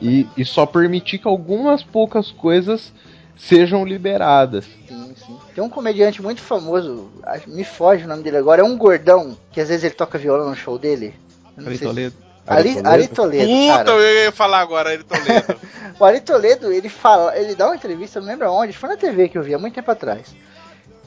E, e só permitir que algumas poucas coisas sejam liberadas. Sim, sim. Tem um comediante muito famoso, me foge o nome dele agora, é um gordão, que às vezes ele toca violão no show dele. Ari Toledo. Ari, Ari Toledo. Puta, cara. eu ia falar agora, Ari Toledo. o Ari Toledo, ele fala, ele dá uma entrevista, não lembro onde, foi na TV que eu vi há muito tempo atrás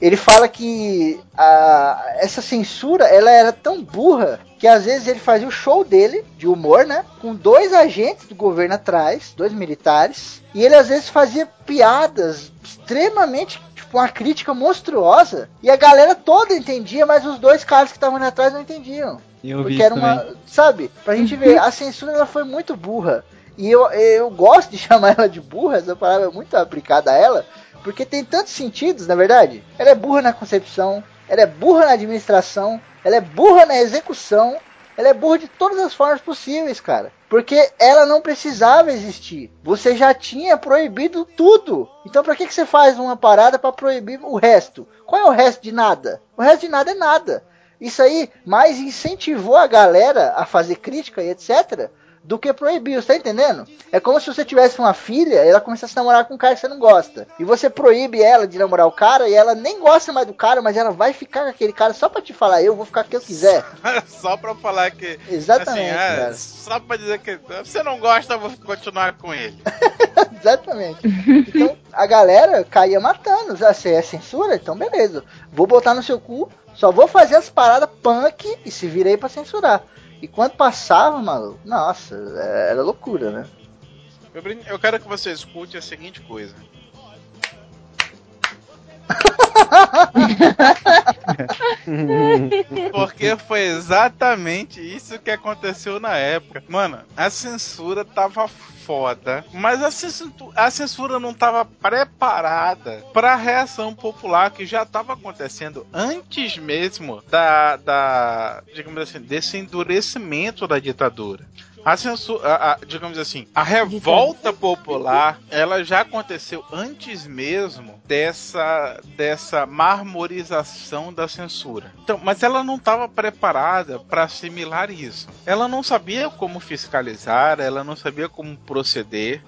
ele fala que a, essa censura ela era tão burra que às vezes ele fazia o show dele de humor, né, com dois agentes do governo atrás, dois militares, e ele às vezes fazia piadas extremamente tipo uma crítica monstruosa e a galera toda entendia, mas os dois caras que estavam atrás não entendiam. Eu porque era uma, também. sabe? Pra gente ver, a censura ela foi muito burra. E eu, eu gosto de chamar ela de burra, essa palavra é muito aplicada a ela, porque tem tantos sentidos, na verdade. Ela é burra na concepção, ela é burra na administração, ela é burra na execução, ela é burra de todas as formas possíveis, cara. Porque ela não precisava existir. Você já tinha proibido tudo. Então para que, que você faz uma parada para proibir o resto? Qual é o resto de nada? O resto de nada é nada. Isso aí mais incentivou a galera a fazer crítica e etc do que proibir, você tá entendendo? É como se você tivesse uma filha e ela começasse a namorar com um cara que você não gosta. E você proíbe ela de namorar o cara e ela nem gosta mais do cara, mas ela vai ficar com aquele cara só pra te falar, eu vou ficar com quem eu quiser. só pra falar que. Exatamente. Assim, é, só pra dizer que você não gosta, eu vou continuar com ele. Exatamente. Então a galera caía matando. Você é censura? Então beleza. Vou botar no seu cu, só vou fazer as paradas punk e se virei pra censurar. E quando passava, maluco, nossa, era loucura, né? Eu quero que você escute a seguinte coisa. Porque foi exatamente isso que aconteceu na época. Mano, a censura tava foda, mas a censura, a censura não tava preparada para a reação popular que já tava acontecendo antes mesmo da, da digamos assim, desse endurecimento da ditadura. A censura, a- a- digamos assim, a revolta popular, ela já aconteceu antes mesmo dessa dessa marmorização da censura. Então, mas ela não estava preparada para assimilar isso. Ela não sabia como fiscalizar, ela não sabia como proceder.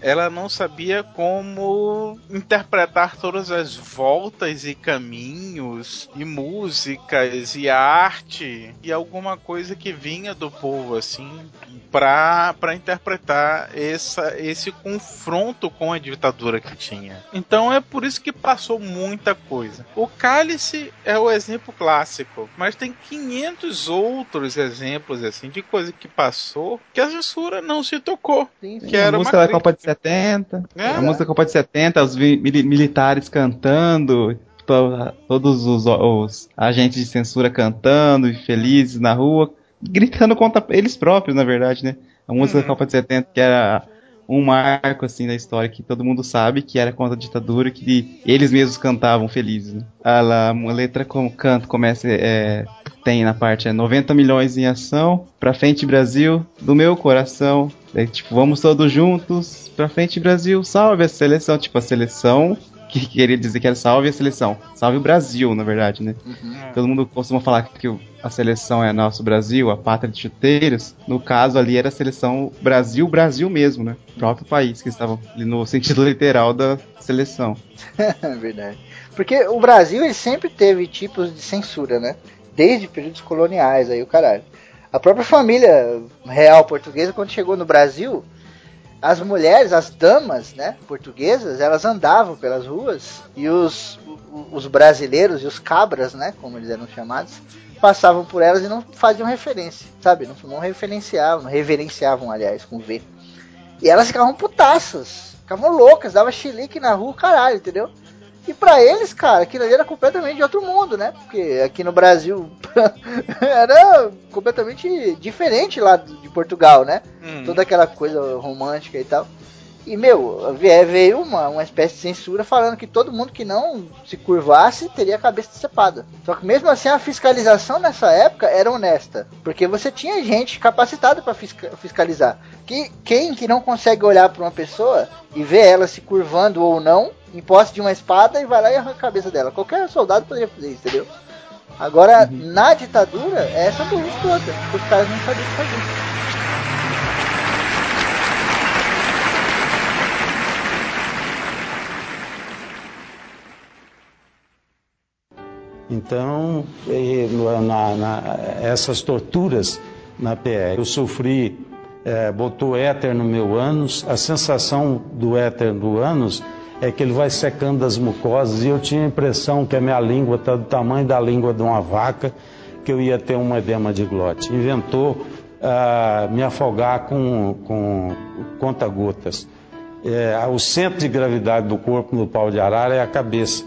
Ela não sabia como interpretar todas as voltas e caminhos e músicas e arte e alguma coisa que vinha do povo assim para para interpretar essa, esse confronto com a ditadura que tinha. Então é por isso que passou muita coisa. O Cálice é o exemplo clássico, mas tem 500 outros exemplos assim de coisa que passou que a censura não se tocou. Que a era uma música da crítica. Copa de 70. É. A música da Copa de 70, os militares cantando, to- todos os, os agentes de censura cantando e felizes na rua, gritando contra eles próprios, na verdade, né? A música da Copa de 70, que era um marco assim da história que todo mundo sabe que era contra a ditadura que eles mesmos cantavam felizes. Né? A letra como canto começa é, tem na parte é 90 milhões em ação, pra frente Brasil, do meu coração. Daí, tipo, vamos todos juntos, pra frente Brasil, salve a seleção, tipo a seleção que queria dizer que era salve a seleção, salve o Brasil, na verdade, né? Todo mundo costuma falar que a seleção é nosso Brasil, a pátria de chuteiros. No caso ali era a seleção Brasil, Brasil mesmo, né? O próprio país que estava ali no sentido literal da seleção. É Verdade. Porque o Brasil ele sempre teve tipos de censura, né? Desde períodos coloniais aí o caralho. A própria família real portuguesa quando chegou no Brasil, as mulheres, as damas, né, portuguesas, elas andavam pelas ruas e os, os brasileiros e os cabras, né, como eles eram chamados, passavam por elas e não faziam referência, sabe? Não, não referenciavam, não reverenciavam, aliás, com V. E elas ficavam putaças, ficavam loucas, dava chilique na rua, caralho, entendeu? E pra eles, cara, aquilo ali era completamente de outro mundo, né? Porque aqui no Brasil era completamente diferente lá de Portugal, né? Toda aquela coisa romântica e tal. E, meu, veio uma, uma espécie de censura falando que todo mundo que não se curvasse teria a cabeça decepada. Só que mesmo assim a fiscalização nessa época era honesta. Porque você tinha gente capacitada para fiscalizar. Que, quem que não consegue olhar para uma pessoa e ver ela se curvando ou não, em posse de uma espada e vai lá e arranca a cabeça dela? Qualquer soldado poderia fazer isso, entendeu? Agora, na ditadura, é essa burrice toda. Os caras não sabiam fazer. Então, eh, na- na- essas torturas na PE, eu sofri, eh, botou éter no meu ânus, a sensação do éter do ânus é que ele vai secando as mucosas e eu tinha a impressão que a minha língua está do tamanho da língua de uma vaca, que eu ia ter um edema de glote. Inventou ah, me afogar com, com conta-gotas. É, o centro de gravidade do corpo no pau de arara é a cabeça.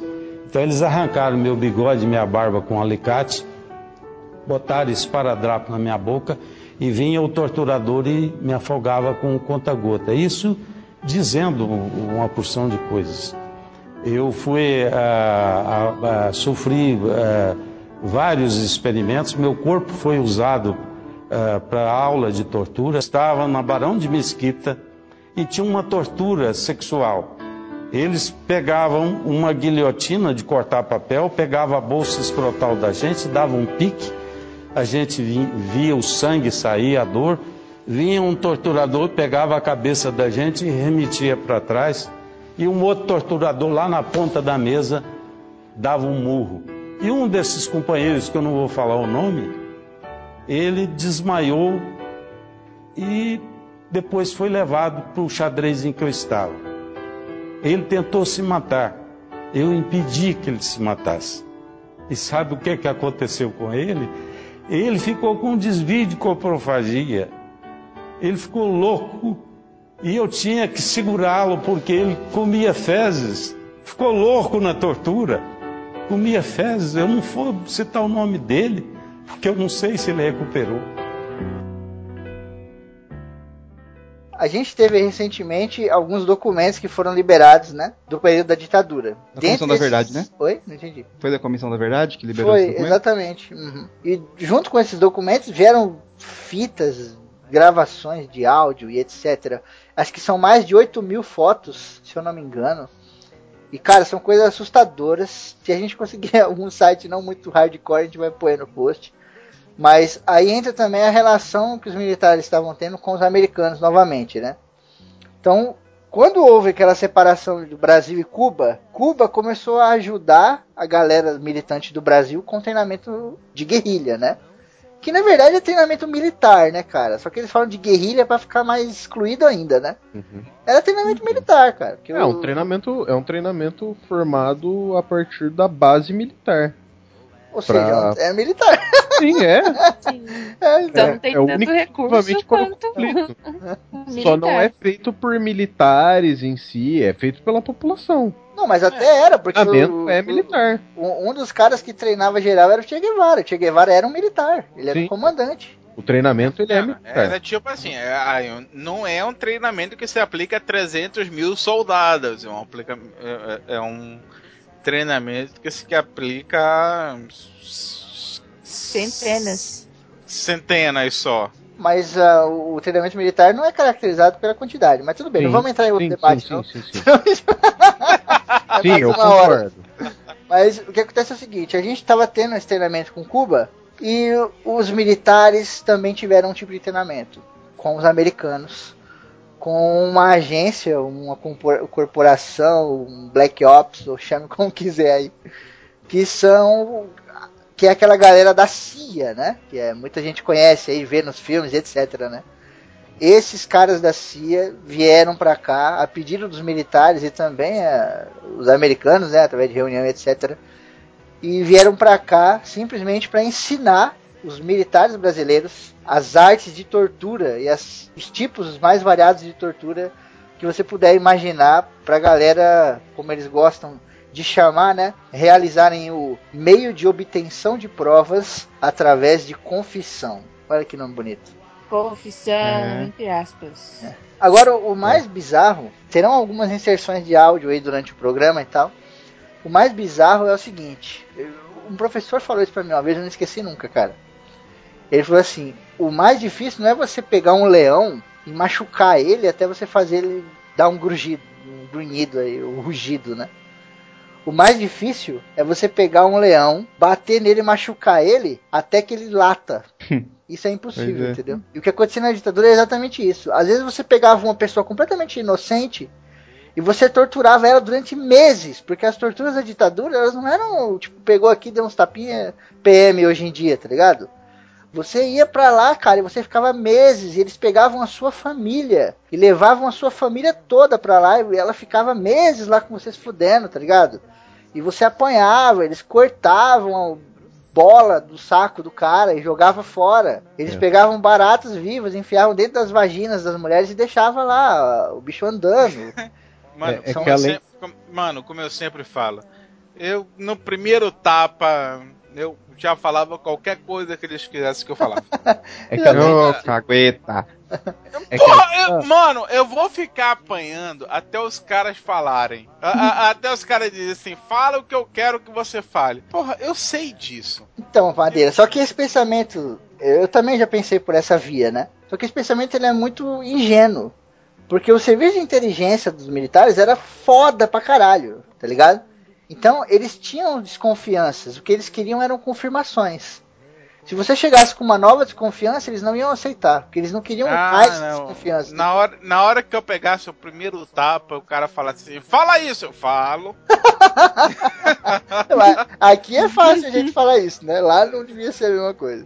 Então eles arrancaram meu bigode e minha barba com um alicate, botaram esparadrapo na minha boca e vinha o torturador e me afogava com um conta-gota. Isso dizendo uma porção de coisas. Eu fui, ah, ah, ah, sofri ah, vários experimentos, meu corpo foi usado para aula de tortura. Estava na Barão de Mesquita e tinha uma tortura sexual. Eles pegavam uma guilhotina de cortar papel, pegava a bolsa escrotal da gente, dava um pique, a gente vi- via o sangue sair, a dor, vinha um torturador, pegava a cabeça da gente e remetia para trás, e um outro torturador lá na ponta da mesa dava um murro. E um desses companheiros, que eu não vou falar o nome, ele desmaiou e depois foi levado para o xadrez em que eu estava. Ele tentou se matar. Eu impedi que ele se matasse. E sabe o que, que aconteceu com ele? Ele ficou com um desvio de coprofagia. Ele ficou louco. E eu tinha que segurá-lo porque ele comia fezes. Ficou louco na tortura. Comia fezes. Eu não vou citar o nome dele, porque eu não sei se ele recuperou. A gente teve recentemente alguns documentos que foram liberados, né? Do período da ditadura. Da Comissão da esses- Verdade, né? Oi? Não entendi. Foi da Comissão da Verdade que liberou Foi, exatamente. Uhum. E junto com esses documentos vieram fitas, gravações de áudio e etc. Acho que são mais de 8 mil fotos, se eu não me engano. E, cara, são coisas assustadoras. Se a gente conseguir algum site não muito hardcore, a gente vai pôr no post. Mas aí entra também a relação que os militares estavam tendo com os americanos novamente, né? Então, quando houve aquela separação do Brasil e Cuba, Cuba começou a ajudar a galera militante do Brasil com treinamento de guerrilha, né? Que na verdade é treinamento militar, né, cara? Só que eles falam de guerrilha pra ficar mais excluído ainda, né? Era treinamento militar, cara. É um treinamento, é um treinamento formado a partir da base militar. Ou seja, pra- é militar. Sim, é. É, Então É- tem é o tanto único recurso o quanto. Só não é feito por militares em si, é feito pela população. Não, mas até era, porque O treinamento o- é o- militar. Um, um dos caras que treinava geral era o Che Guevara. O Che Guevara era um militar, ele era um Sim. comandante. O treinamento ele é militar. Era tipo assim, é, aí, não é um treinamento que se aplica a 300 mil soldados, é um, aplica, é, é um treinamento que se aplica a Centenas. centenas só. Mas ah, o, treinamento militar não é caracterizado pela quantidade. Mas tudo bem, não Sim, vamos entrar em outro sim, debate. sim, não. sim, sim, sim. É Sim, eu hora. concordo. Mas o que acontece é o seguinte: a gente estava tendo esse treinamento com Cuba e os militares também tiveram um tipo de treinamento com os americanos, com uma agência, uma corpora- corporação, um Black Ops, ou chame como quiser aí, que são que é aquela galera da CIA, né? Que é, muita gente conhece aí, vê nos filmes, etc, né? Esses caras da CIA vieram para cá a pedido dos militares e também eh, os americanos, né, através de reunião, etc. E vieram para cá simplesmente para ensinar os militares brasileiros as artes de tortura e as, os tipos mais variados de tortura que você puder imaginar para a galera, como eles gostam de chamar, né, realizarem o meio de obtenção de provas através de confissão. Olha que nome bonito. Confissão, É. entre aspas. Agora, o mais bizarro, terão algumas inserções de áudio aí durante o programa e tal. O mais bizarro é o seguinte: um professor falou isso pra mim uma vez, eu não esqueci nunca, cara. Ele falou assim: o mais difícil não é você pegar um leão e machucar ele até você fazer ele dar um grugido, um grunhido aí, um rugido, né? O mais difícil é você pegar um leão, bater nele e machucar ele até que ele lata. Isso é impossível, é. entendeu? E o que acontecia na ditadura é exatamente isso. Às vezes você pegava uma pessoa completamente inocente e você torturava ela durante meses, porque as torturas da ditadura, elas não eram, tipo, pegou aqui, deu uns tapinha PM hoje em dia, tá ligado? Você ia pra lá, cara, e você ficava meses, e eles pegavam a sua família e levavam a sua família toda pra lá, e ela ficava meses lá com vocês fudendo, tá ligado? E você apanhava, eles cortavam a bola do saco do cara e jogavam fora. Eles É. pegavam baratas vivas, enfiavam dentro das vaginas das mulheres e deixavam lá o bicho andando. Mano, É- é como além- sempre- como- mano, como eu sempre falo, eu no primeiro tapa, eu já falava qualquer coisa que eles quisessem que eu falava. É que além, Ô, cagueta. é que Porra, eu- mano, eu vou ficar apanhando até os caras falarem. A- a- até os caras dizem assim, fala o que eu quero que você fale. Porra, eu sei disso. Então, Madeira, só que esse pensamento, eu também já pensei por essa via, né? Só que esse pensamento ele é muito ingênuo. Porque o serviço de inteligência dos militares era foda pra caralho, tá ligado? Então, eles tinham desconfianças. O que eles queriam eram confirmações. Se você chegasse com uma nova desconfiança, eles não iam aceitar. Porque eles não queriam Ah, mais não. desconfiança. Na hora, na hora que eu pegasse o primeiro tapa, o cara falasse assim, fala isso, eu falo. Aqui é fácil a gente falar isso, né? Lá não devia ser a mesma coisa.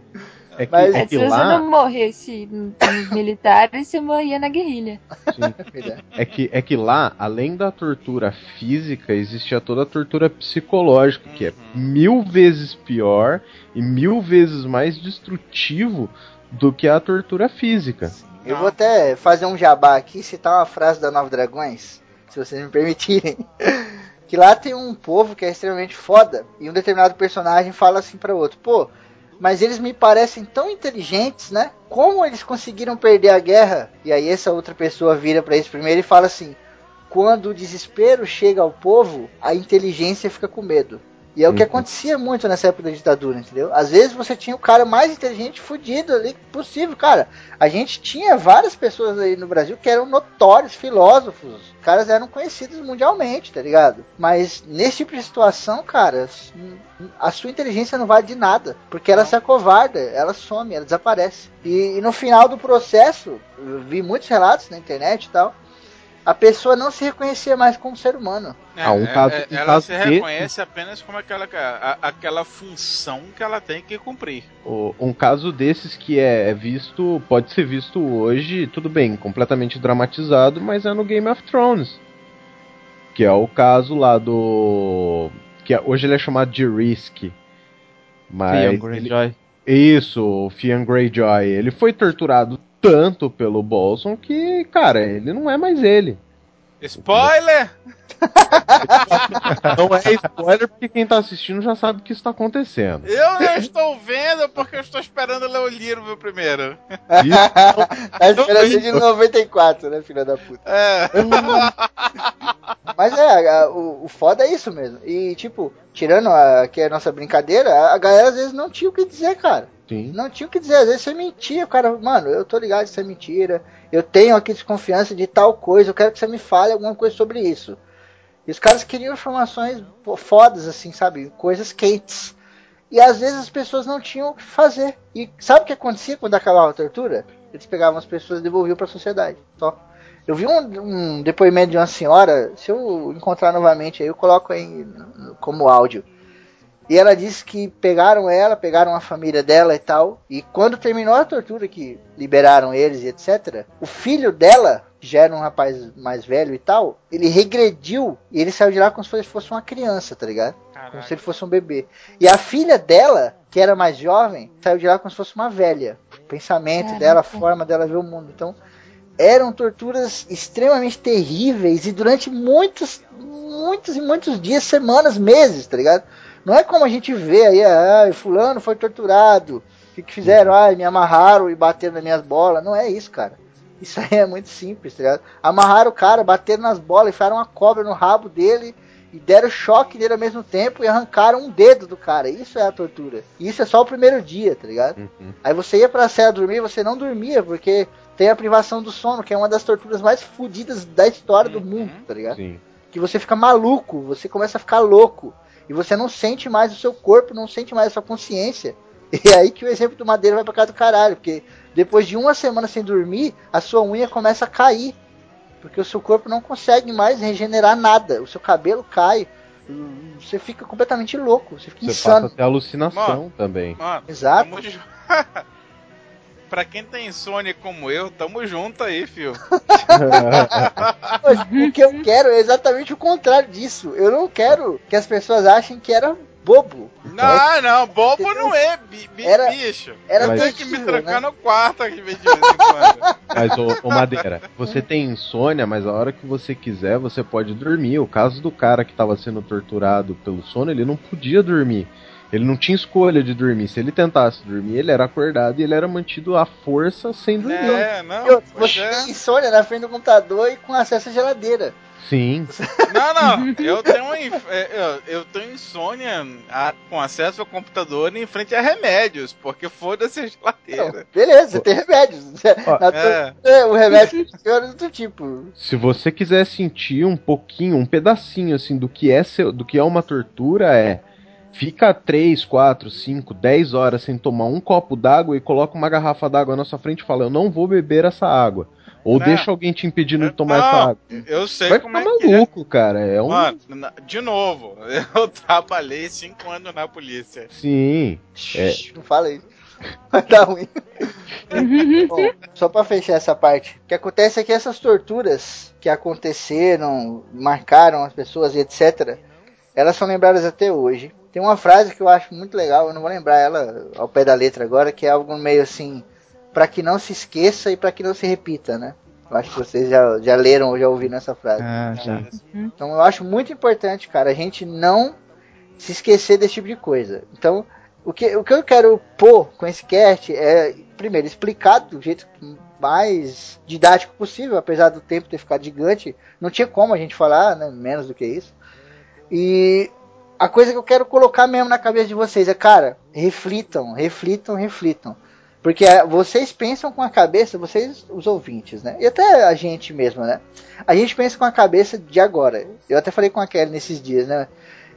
É que, Mas- é Se que você lá, não morresse nos militares, você morria na guerrilha. é que, é que lá, além da tortura física, existia toda a tortura psicológica, que é mil vezes pior e mil vezes mais destrutivo do que a tortura física. Eu vou até fazer um jabá aqui, citar uma frase da Nova Dragões, se vocês me permitirem. Que lá tem um povo que é extremamente foda, e um determinado personagem fala assim para outro: pô, mas eles me parecem tão inteligentes, né? Como eles conseguiram perder a guerra? E aí essa outra pessoa vira para esse primeiro e fala assim: quando o desespero chega ao povo, a inteligência fica com medo. E é o que Uhum. acontecia muito nessa época da ditadura, entendeu? Às vezes você tinha o cara mais inteligente fudido ali possível, cara. A gente tinha várias pessoas aí no Brasil que eram notórios filósofos. Os caras eram conhecidos mundialmente, tá ligado? Mas nesse tipo de situação, cara, a sua inteligência não vale de nada. Porque ela se acovarda, ela some, ela desaparece. E, e no final do processo, eu vi muitos relatos na internet e tal. A pessoa não se reconhecia mais como ser humano. É, Ah, um é, caso- é, um ela caso se desse- reconhece apenas como aquela, a- aquela função que ela tem que cumprir. O- Um caso desses que é visto, pode ser visto hoje, tudo bem, completamente dramatizado, mas é no Game of Thrones. Que é o caso lá do. que é- hoje ele é chamado de Risk. Mas. Ele- Greyjoy. Isso, o Theon Greyjoy. Ele foi torturado tanto pelo Bolson que, cara, ele não é mais ele. Spoiler! Não é spoiler porque quem tá assistindo já sabe o que está acontecendo. Eu não estou vendo porque eu estou esperando ler o livro primeiro. tá esperando desde 94, né, filha da puta? É. Mas é, o, o foda é isso mesmo. E, tipo, tirando a, aqui a nossa brincadeira, a, galera às vezes não tinha o que dizer, cara. Sim. Não tinha o que dizer, às vezes você mentia, o cara, mano, eu tô ligado isso é mentira, eu tenho aqui desconfiança de tal coisa, eu quero que você me fale alguma coisa sobre isso. E os caras queriam informações fodas, assim, sabe? Coisas quentes. E às vezes as pessoas não tinham o que fazer. E sabe o que acontecia quando acabava a tortura? Eles pegavam as pessoas e devolviam pra sociedade. Só. Eu vi um, um depoimento de uma senhora, se eu encontrar novamente aí, eu coloco aí como áudio. E ela disse que pegaram ela, pegaram a família dela e tal. E quando terminou a tortura, que liberaram eles e etc., o filho dela, que já era um rapaz mais velho e tal, ele regrediu e ele saiu de lá como se fosse uma criança, tá ligado? Como se ele fosse um bebê. E a filha dela, que era mais jovem, saiu de lá como se fosse uma velha. O pensamento Caraca. dela, a forma dela ver o mundo. Então, eram torturas extremamente terríveis e durante muitos, muitos e muitos dias, semanas, meses, tá ligado? Não é como a gente vê aí, ah, fulano foi torturado, o que, que fizeram? Ah, me amarraram e bateram nas minhas bolas. Não é isso, cara. Isso aí é muito simples, tá ligado? Amarraram o cara, bateram nas bolas, enfiaram uma cobra no rabo dele e deram choque nele ao mesmo tempo e arrancaram um dedo do cara. Isso é a tortura. E isso é só o primeiro dia, tá ligado? Uhum. Aí você ia pra cela dormir, você não dormia, porque tem a privação do sono, que é uma das torturas mais fodidas da história do mundo, tá ligado? Sim. Que você fica maluco, você começa a ficar louco. E você não sente mais o seu corpo, não sente mais a sua consciência. E é aí que o exemplo do Madeira vai pra casa do caralho, porque depois de uma semana sem dormir, a sua unha começa a cair. Porque o seu corpo não consegue mais regenerar nada. O seu cabelo cai. Você fica completamente louco, você fica Você insano. passa até alucinação Mano. também. Mano, Exato. tamo ju- pra quem tem insônia como eu, tamo junto aí, fio. O que eu quero é exatamente o contrário disso. Eu não quero que as pessoas achem que era bobo. Não, não, bobo não é, bi, bi- Era- bicho. era eu tenho que me trancar né? no quarto aqui de vez em quando. Mas, ô, ô, Madeira, você tem insônia, mas a hora que você quiser, você pode dormir. O caso do cara que estava sendo torturado pelo sono, ele não podia dormir. Ele não tinha escolha de dormir. Se ele tentasse dormir, ele era acordado e ele era mantido à força sem dormir. É, não, Eu, você é. tem insônia na frente do computador e com acesso à geladeira. Sim. Não, não, eu tenho, inf- é, eu, eu tenho insônia a- com acesso ao computador em frente a remédios, porque foda-se a Não, geladeira. beleza, você tem remédios. Ó, é. é, o remédio funciona é do tipo. Se você quiser sentir um pouquinho, um pedacinho assim do que é seu, do que é uma tortura, é fica 3, 4, 5, 10 horas sem tomar um copo d'água e coloca uma garrafa d'água na sua frente e fala: "Eu não vou beber essa água". Ou Não. deixa alguém te impedindo de tomar Não, essa água. Eu sei Vai como ficar é que é. maluco, cara. É um Mano, de novo, eu trabalhei cinco anos na polícia. Sim. É. Não fala isso. Vai dar ruim. Bom, só pra fechar essa parte. O que acontece é que essas torturas que aconteceram, marcaram as pessoas e etc., elas são lembradas até hoje. Tem uma frase que eu acho muito legal, eu não vou lembrar ela ao pé da letra agora, que é algo meio assim, para que não se esqueça e para que não se repita, né? Eu acho que vocês já, já leram ou já ouviram essa frase. Ah, já. Então eu acho muito importante, cara, a gente não se esquecer desse tipo de coisa. Então, o que, o que eu quero pôr com esse cast é, primeiro, explicar do jeito mais didático possível, apesar do tempo ter ficado gigante. Não tinha como a gente falar, né, menos do que isso. E a coisa que eu quero colocar mesmo na cabeça de vocês é, cara, reflitam, reflitam, reflitam. Porque é, vocês pensam com a cabeça, vocês, os ouvintes, né? E até a gente mesmo, né? A gente pensa com a cabeça de agora. Eu até falei com a Kelly nesses dias, né?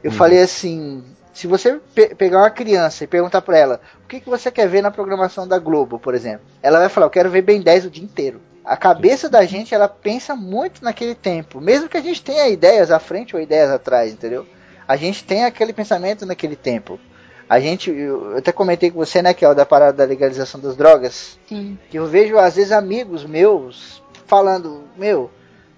Eu falei assim: se você pe- pegar uma criança e perguntar pra ela o que, que você quer ver na programação da Globo, por exemplo, ela vai falar: eu quero ver Ben 10 o dia inteiro. A cabeça da gente, ela pensa muito naquele tempo. Mesmo que a gente tenha ideias à frente ou ideias atrás, entendeu? A gente tem aquele pensamento naquele tempo. A gente, eu até comentei com você, né, que é o da parada da legalização das drogas. Sim. Que eu vejo, às vezes, amigos meus falando, meu,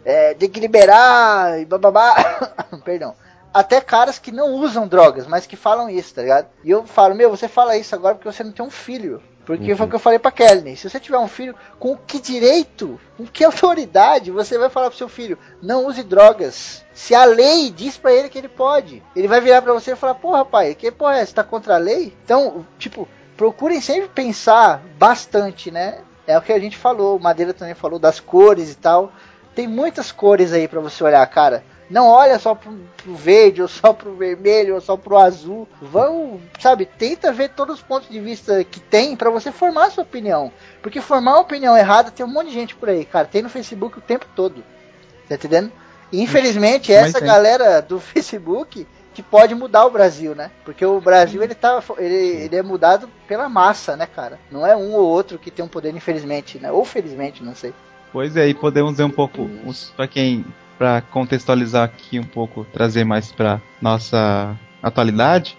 é, tem que liberar e bababá. Perdão. Até caras que não usam drogas, mas que falam isso, tá ligado? E eu falo, meu, você fala isso agora porque você não tem um filho. Porque foi o que eu falei pra Kelly. Se você tiver um filho, com que direito, com que autoridade você vai falar pro seu filho, não use drogas? Se a lei diz pra ele que ele pode. Ele vai virar pra você e falar, porra, pai, que porra é essa? Tá contra a lei? Então, tipo, procurem sempre pensar bastante, né? É o que a gente falou, o Madeira também falou das cores e tal. Tem muitas cores aí pra você olhar, cara. Não olha só pro, pro verde, ou só pro vermelho, ou só pro azul. Vão, sabe, tenta ver todos os pontos de vista que tem pra você formar a sua opinião. Porque formar uma opinião errada tem um monte de gente por aí, cara. Tem no Facebook o tempo todo. Tá entendendo? E, infelizmente, Mas essa tem. galera do Facebook que pode mudar o Brasil, né? Porque o Brasil ele tá ele, ele é mudado pela massa, né, cara? Não é um ou outro que tem um poder infelizmente, né? Ou felizmente, não sei. Pois é, e podemos ver um pouco, pra quem, pra contextualizar aqui um pouco, trazer mais pra nossa atualidade.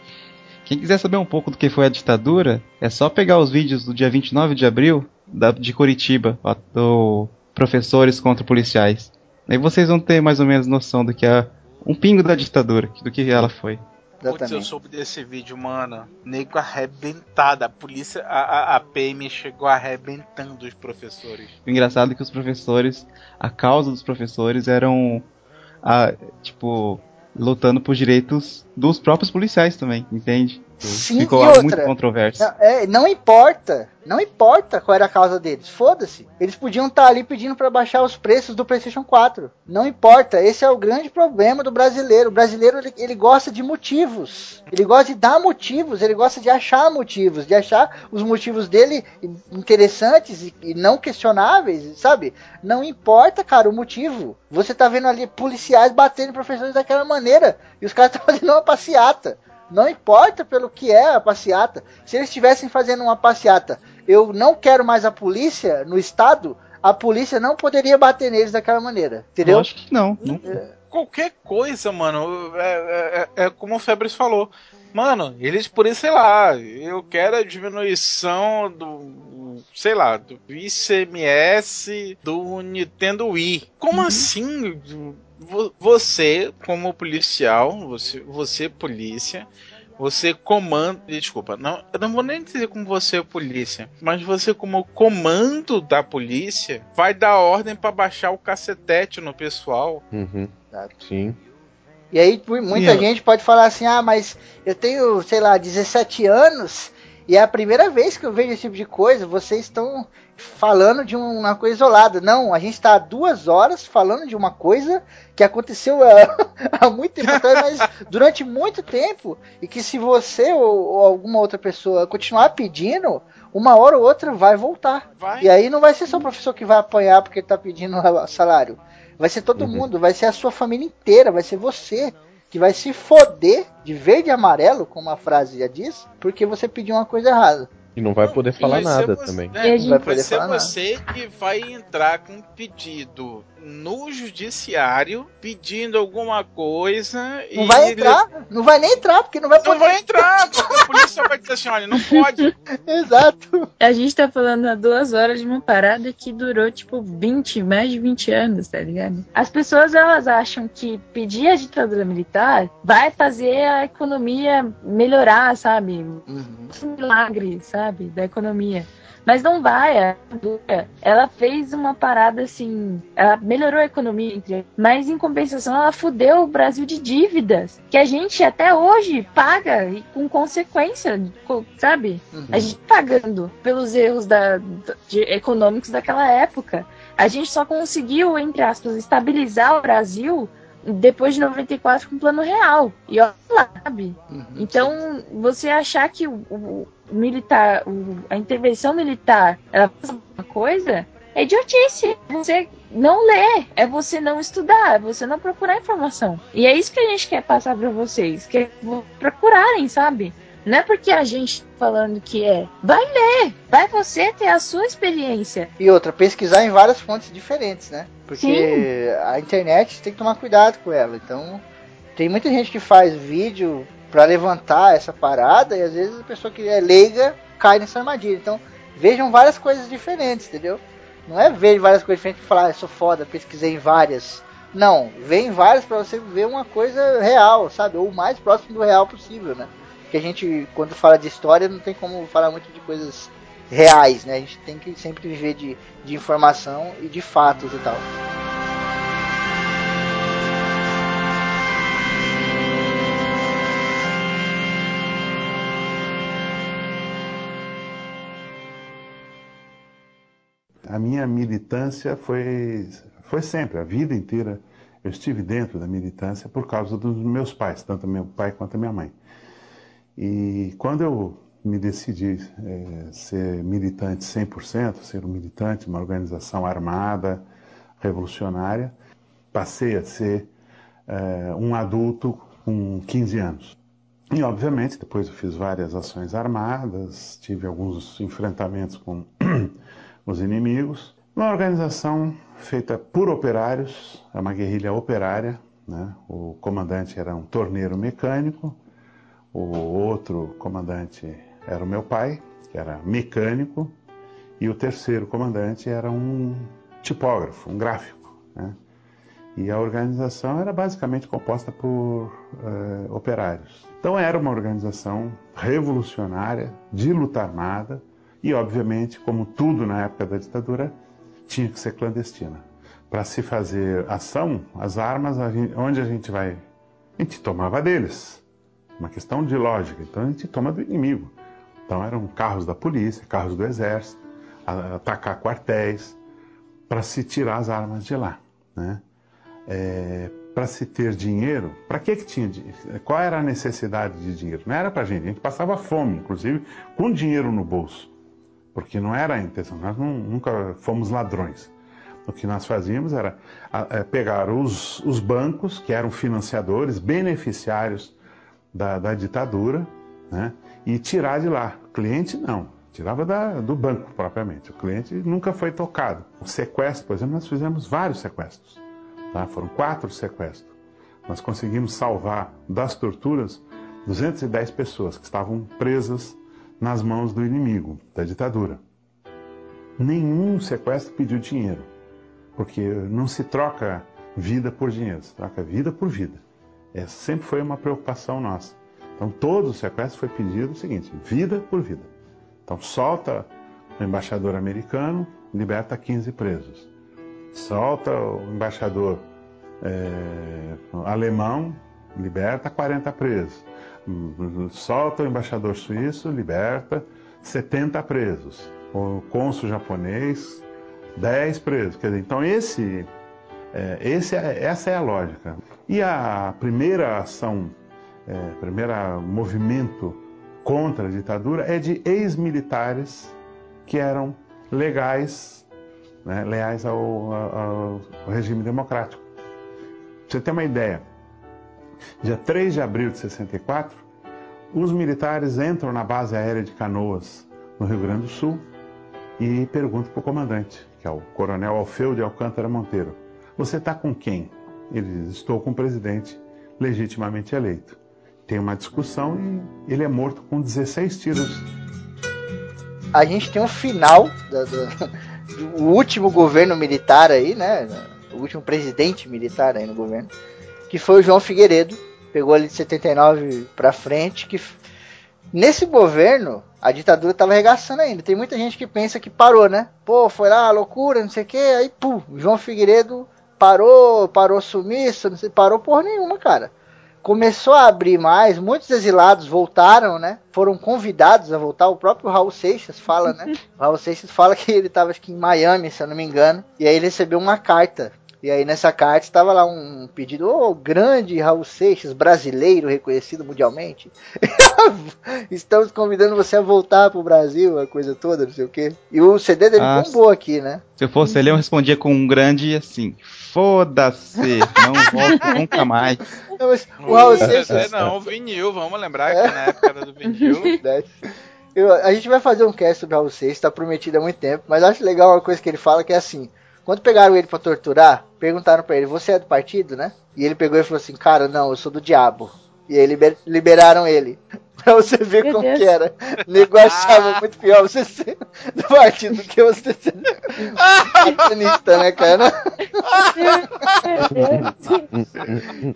Quem quiser saber um pouco do que foi a ditadura, é só pegar os vídeos do dia 29 de abril da, de Curitiba, do Professores contra Policiais. Aí vocês vão ter mais ou menos noção do que é um pingo da ditadura, do que ela foi. Putz, eu soube desse vídeo, mano. Nego arrebentado. A polícia, a, a, a PM chegou arrebentando os professores. O engraçado é que os professores, a causa dos professores eram, a, tipo, lutando por direitos dos próprios policiais também, entende? Sim, Ficou e outra, muito controverso. Não, é, não importa, não importa qual era a causa deles, foda-se. Eles podiam estar ali pedindo para baixar os preços do PlayStation 4. Não importa, esse é o grande problema do brasileiro. O brasileiro ele, ele gosta de motivos, ele gosta de dar motivos, ele gosta de achar motivos, de achar os motivos dele interessantes e, e não questionáveis, sabe? Não importa, cara, o motivo. Você tá vendo ali policiais batendo professores daquela maneira e os caras estão fazendo uma passeata. Não importa pelo que é a passeata. Se eles estivessem fazendo uma passeata, eu não quero mais a polícia no estado, a polícia não poderia bater neles daquela maneira. Entendeu? Acho que não. nunca. Qualquer coisa, mano. É, é- é- é como o Febres falou. Mano, eles por isso, sei lá, eu quero a diminuição do, sei lá, do ICMS do Nintendo Wii. Como assim? Vo- Você, como policial, você, você polícia, você comanda. Desculpa, não, eu não vou nem dizer como você é polícia, mas você, como comando da polícia, vai dar ordem pra baixar o cacetete no pessoal. Uhum. Sim. E aí mu- muita Sim, gente pode falar assim: ah, mas eu tenho, sei lá, 17 anos e é a primeira vez que eu vejo esse tipo de coisa. Vocês estão falando de um- uma coisa isolada. Não, a gente está há duas horas falando de uma coisa que aconteceu há, há muito tempo atrás, mas durante muito tempo. E que se você ou, ou alguma outra pessoa continuar pedindo, uma hora ou outra vai voltar. E aí não vai ser só o professor que vai apanhar porque ele tá pedindo salário. Vai ser todo mundo, vai ser a sua família inteira, vai ser você que vai se foder de verde e amarelo, como a frase já diz, porque você pediu uma coisa errada. E não vai poder falar vai nada você- também. é, Não vai vai poder ser falar nada. você que vai entrar com um pedido no judiciário pedindo alguma coisa Não e vai entrar, não vai nem entrar, porque não vai Não poder. vai entrar, porque a polícia vai dizer assim, olha, não pode. Exato. A gente tá falando há duas horas de uma parada que durou, tipo, 20, mais de 20 anos, tá ligado? As pessoas, elas acham que pedir a ditadura militar vai fazer a economia melhorar, sabe? Um milagre, sabe? Da economia. Mas não vai, a ditadura, ela fez uma parada assim, ela melhorou a economia, mas em compensação ela fudeu o Brasil de dívidas, que a gente até hoje paga e com consequência, co- sabe? A gente tá pagando pelos erros da, de- econômicos daquela época. A gente só conseguiu, entre aspas, estabilizar o Brasil depois de 94 com o plano real. E olha lá, sabe? Então, você achar que o- o militar, o- a intervenção militar, ela faz alguma coisa, é idiotice. Você não ler, é você não estudar, é você não procurar informação. E é isso que a gente quer passar pra vocês, que é procurarem, sabe? Não é porque a gente tá falando que é. Vai ler, vai você ter a sua experiência. E outra, pesquisar em várias fontes diferentes, né? Porque a internet tem que tomar cuidado com ela. Então, tem muita gente que faz vídeo pra levantar essa parada e às vezes a pessoa que é leiga cai nessa armadilha. Então, vejam várias coisas diferentes, entendeu? Não é ver várias coisas diferentes e falar, ah, sou foda, pesquisei várias. Não, vê em várias pra você ver uma coisa real, sabe? Ou o mais próximo do real possível, né? Porque a gente, quando fala de história, não tem como falar muito de coisas reais, né? A gente tem que sempre viver de, de informação e de fatos e tal. A minha militância foi, foi sempre, a vida inteira, eu estive dentro da militância por causa dos meus pais, tanto meu pai quanto minha mãe. E quando eu me decidi eh, ser militante 100%, ser um militante uma organização armada, revolucionária, passei a ser eh, um adulto com 15 anos. E, obviamente, depois eu fiz várias ações armadas, tive alguns enfrentamentos com os inimigos. Uma organização feita por operários, é uma guerrilha operária. Né? O comandante era um torneiro mecânico, o outro comandante era o meu pai, que era mecânico, e o terceiro comandante era um tipógrafo, um gráfico. Né? E a organização era basicamente composta por eh, operários. Então era uma organização revolucionária, de luta armada, e obviamente, como tudo na época da ditadura, tinha que ser clandestina. Para se fazer ação, as armas, a gente- onde a gente vai? A gente tomava deles. Uma questão de lógica. Então a gente toma do inimigo. Então eram carros da polícia, carros do exército, atacar quartéis, para se tirar as armas de lá. Né? para se ter dinheiro, para que tinha dinheiro? Qual era a necessidade de dinheiro? Não era para gente, a gente passava fome, inclusive com dinheiro no bolso, porque não era a intenção, nós não- nunca fomos ladrões. O que nós fazíamos era é, pegar os, os bancos, que eram financiadores, beneficiários da, da ditadura, né, e tirar de lá. O cliente não, tirava da- do banco propriamente. O cliente nunca foi tocado. O sequestro, por exemplo, nós fizemos vários sequestros. tá? Foram quatro sequestros. Nós conseguimos salvar das torturas 210 pessoas que estavam presas nas mãos do inimigo, da ditadura. Nenhum sequestro pediu dinheiro, porque não se troca vida por dinheiro, se troca vida por vida. Essa sempre foi uma preocupação nossa. Então, todo o sequestro foi pedido o seguinte: vida por vida. Então, solta o embaixador americano, liberta 15 presos. Solta o embaixador eh, alemão, liberta 40 presos. Hum, Solta o embaixador suíço, liberta 70 presos. O cônsul japonês, 10 presos. Quer dizer, então esse, eh, esse é- essa é a lógica. E a primeira ação, eh, primeiro movimento contra a ditadura é de ex-militares que eram legais, né, leais ao, ao- ao regime democrático. Pra você ter uma ideia, dia 3 de abril de 64, os militares entram na base aérea de Canoas no Rio Grande do Sul, e pergunto para o comandante, que é o coronel Alfeu de Alcântara Monteiro: Você está com quem? Ele diz: Estou com o presidente legitimamente eleito. Tem uma discussão e ele é morto com 16 tiros. A gente tem um final do, do último governo militar aí, né? O último presidente militar aí no governo, que foi o João Figueiredo. Pegou ali de 79 para frente, que nesse governo a ditadura estava arregaçando ainda. Tem muita gente que pensa que parou, né? Pô, foi lá, loucura, não sei o que. Aí, pum, João Figueiredo parou, parou sumiço, não sei, parou porra nenhuma, cara. Começou a abrir mais, muitos exilados voltaram, né? Foram convidados a voltar. O próprio Raul Seixas fala, né? O Raul Seixas fala que ele estava acho que em Miami, se eu não me engano, e aí ele recebeu uma carta e aí nessa carta estava lá um pedido, ô oh, grande Raul Seixas, brasileiro reconhecido mundialmente. Estamos convidando você a voltar pro Brasil, a coisa toda, não sei o quê. E o CD dele ah, bombou aqui, né? Se eu fosse ele, eu respondia com um grande assim. Foda-se, não volto nunca mais. Não, mas o Raul Seixas. Não, o vinil, vamos lembrar que na época era do vinil. Eu, a gente vai fazer um cast sobre o Raul Seixas, tá prometido há muito tempo, mas acho legal uma coisa que ele fala que é assim. Quando pegaram ele para torturar, perguntaram para ele: Você é do partido, né? E ele pegou e falou assim: Cara, não, eu sou do diabo. E aí liber, liberaram ele. Pra você ver Meu como Deus. que era. O nego achava muito pior você ser do partido do que você ser satanista, né, cara? A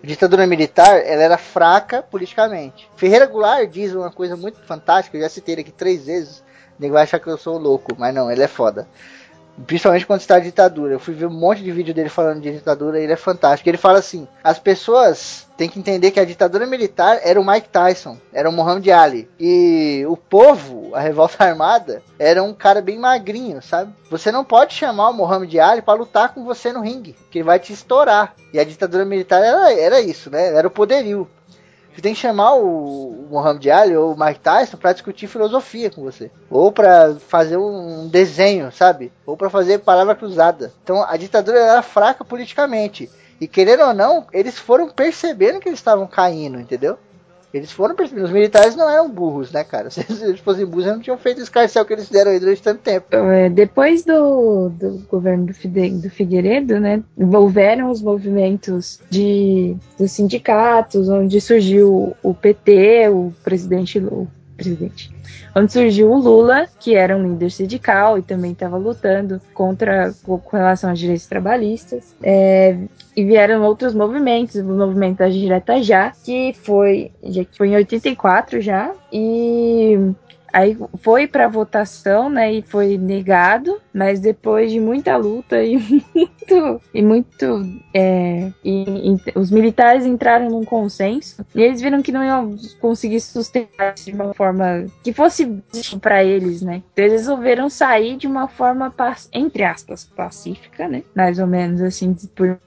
ditadura militar, ela era fraca politicamente. Ferreira Goulart diz uma coisa muito fantástica, eu já citei ele aqui três vezes. O nego vai achar que eu sou louco, mas não, ele é foda. Principalmente quando está a ditadura. Eu fui ver um monte de vídeo dele falando de ditadura e ele é fantástico. Ele fala assim: as pessoas têm que entender que a ditadura militar era o Mike Tyson, era o Muhammad Ali. E o povo, a revolta armada, era um cara bem magrinho, sabe? Você não pode chamar o Muhammad Ali para lutar com você no ringue, que ele vai te estourar. E a ditadura militar era, era isso, né? Era o poderio. Você tem que chamar o Muhammad Ali ou o Mike Tyson para discutir filosofia com você. Ou para fazer um desenho, sabe? Ou para fazer palavra cruzada. Então a ditadura era fraca politicamente. E querendo ou não, eles foram percebendo que eles estavam caindo, entendeu? Eles foram percebendo. Os militares não eram burros, né, cara? Se eles fossem burros, eles não tinham feito o escarcel que eles fizeram aí durante tanto tempo. É, depois do, do governo do, Fide, do Figueiredo, né, houveram os movimentos de, dos sindicatos, onde surgiu o PT, o presidente, o presidente, onde surgiu o Lula, que era um líder sindical e também estava lutando contra com relação aos direitos trabalhistas. É, e vieram outros movimentos, o movimento da Direta Já, que foi, já foi em 84 já, e Aí foi para votação, né, e foi negado, mas depois de muita luta e muito e muito é, e, e, os militares entraram num consenso e eles viram que não iam conseguir sustentar de uma forma que fosse para eles, né? Então eles resolveram sair de uma forma entre aspas pacífica, né? Mais ou menos assim por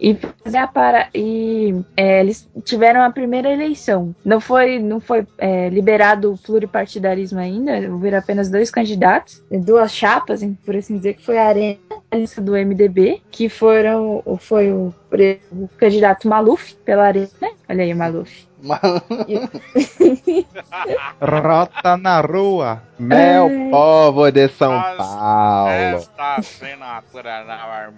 e fazer para e é, eles tiveram a primeira eleição. Não foi não foi é, liberado o pluripartidarismo ainda, houveram apenas dois candidatos, duas chapas, por assim dizer, que foi a Arena lista do MDB, que foram foi o, o candidato Maluf pela Arena, olha aí o Maluf. Rota na rua. Meu Ai. povo de São Paulo.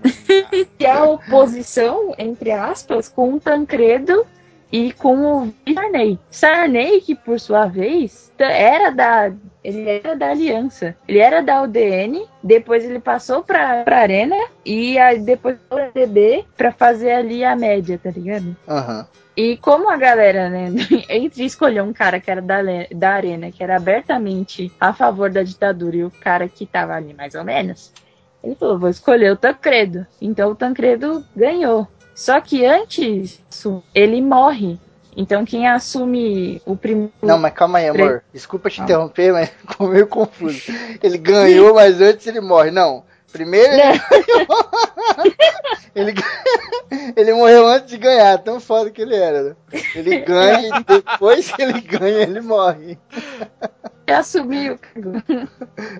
e a oposição, entre aspas, com o Tancredo e com o Sarney. Sarney, que por sua vez era da ele era da Aliança. Ele era da UDN, depois ele passou pra, pra Arena e aí depois o DB pra fazer ali a média, tá ligado? Uhum. E como a galera, né, entre escolher um cara que era da, da Arena, que era abertamente a favor da ditadura, e o cara que tava ali mais ou menos, ele falou: vou escolher o Tancredo. Então o Tancredo ganhou. Só que antes ele morre. Então quem assume o primeiro. Não, mas calma aí, amor. Desculpa te interromper, mas ficou meio confuso. Ele ganhou, mas antes ele morre. Não. Primeiro ele ele, ele morreu antes de ganhar, tão foda que ele era. Né? Ele ganha e depois que ele ganha, ele morre. Ele assumiu.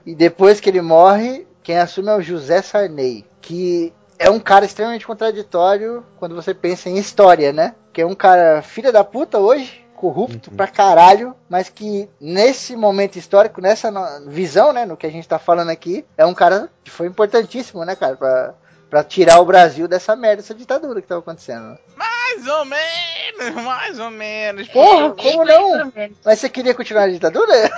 E depois que ele morre, quem assume é o José Sarney, que é um cara extremamente contraditório quando você pensa em história, né? Que é um cara filha da puta hoje, corrupto pra caralho, mas que nesse momento histórico, nessa visão, né, no que a gente tá falando aqui, é um cara que foi importantíssimo, né, cara, pra, pra tirar o Brasil dessa merda, dessa ditadura que tava acontecendo. Mais ou menos, mais ou menos. Porra, como não? Mas você queria continuar a ditadura?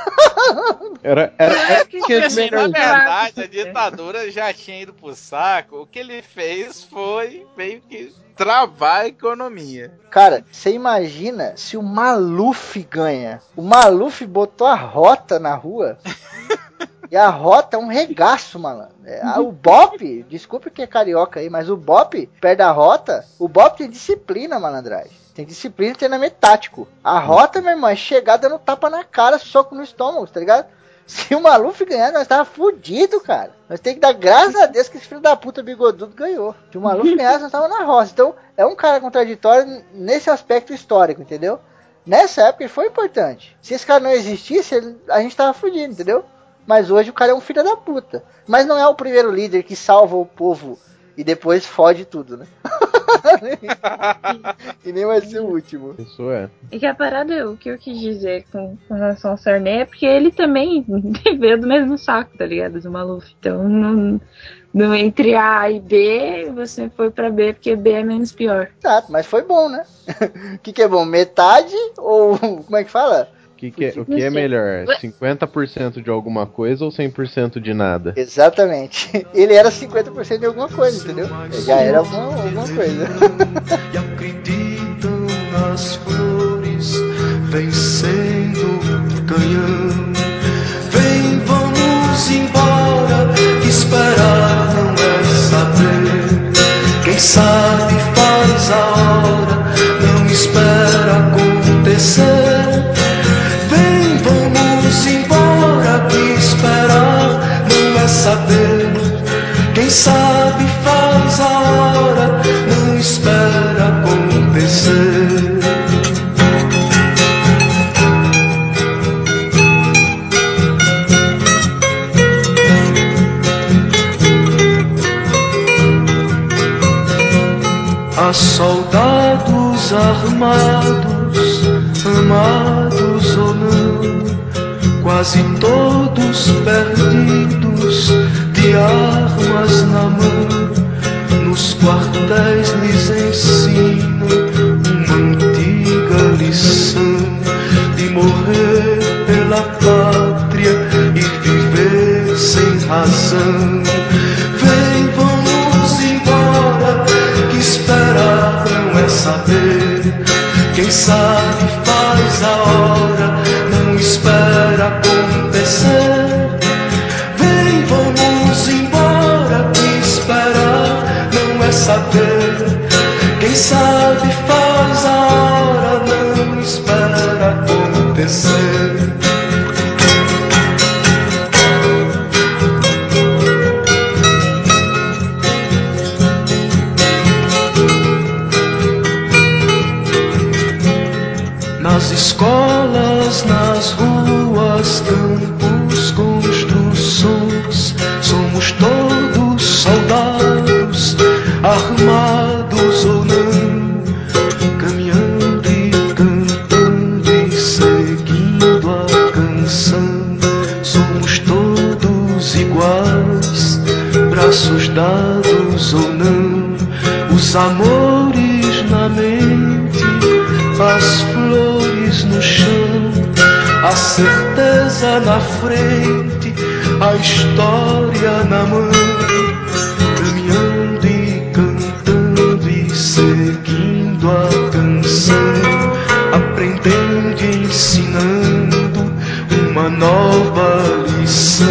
Era, era, era Porque, assim, na verdade, a ditadura já tinha ido pro saco. O que ele fez foi meio que travar a economia. Cara, você imagina se o Maluf ganha? O Maluf botou a rota na rua. e a rota é um regaço, malandro. É, ah, o Bop, desculpe que é carioca aí, mas o Bop, perto da rota, o Bop tem disciplina, malandragem. Tem disciplina e treinamento tático. A rota, meu irmão, é chegar dando tapa na cara, soco no estômago, tá ligado? Se o Maluf ganhar, nós tava fudido, cara. Nós tem que dar graças a Deus que esse filho da puta bigodudo ganhou. Se o Maluf ganhasse, nós tava na roça. Então, é um cara contraditório nesse aspecto histórico, entendeu? Nessa época ele foi importante. Se esse cara não existisse, ele- a gente tava fudido, entendeu? Mas hoje o cara é um filho da puta. Mas não é o primeiro líder que salva o povo e depois fode tudo, né? e nem vai ser o último. Isso é. E que a parada, o que eu quis dizer com, com relação ao Sarney é porque ele também veio do mesmo saco, tá ligado? Do Maluf. Então, não, não entre A e B, você foi pra B, porque B é menos pior. Exato, mas foi bom, né? O que, que é bom? Metade ou. Como é que fala? Que que é- o que é melhor? 50% de alguma coisa ou 100% de nada? Exatamente. Ele era 50% de alguma coisa, entendeu? Já era alguma, alguma coisa. acreditam nas flores, vencendo canhão. Vem, vamos embora, esperar não é saber. Quem sabe faz a hora, não espera acontecer. Esperar não é saber. Quem sabe faz a hora, não espera acontecer. Há soldados armados, amados quase todos perdidos, de armas na mão. Nos quartéis lhes ensinam uma antiga lição de morrer pela pátria e viver sem razão. Vem, vamos embora, que esperar não é saber. Quem sabe faz a hora, não espera acontecer. Vem, vamos embora, que esperar não é saber. Quem sabe faz a hora, não espera acontecer. Ruas, campos, construções, somos todos soldados, armados ou não, caminhando e cantando e seguindo a canção. Somos todos iguais, braços dados ou não, os amores na mente as flores no chão, certeza na frente, a história na mão, caminhando e cantando e seguindo a canção, aprendendo e ensinando uma nova lição.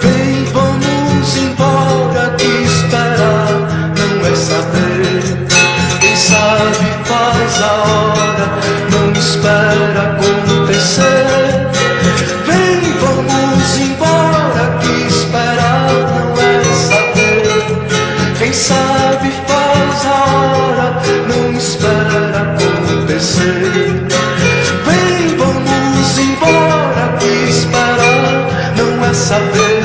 Vem, vamos embora, que esperar não é saber. Quem sabe faz a hora, não espera acontecer. Vem, vamos embora, que esperar não é saber. Quem sabe faz a hora, não espera acontecer. Vem, vamos embora, que esperar não é saber.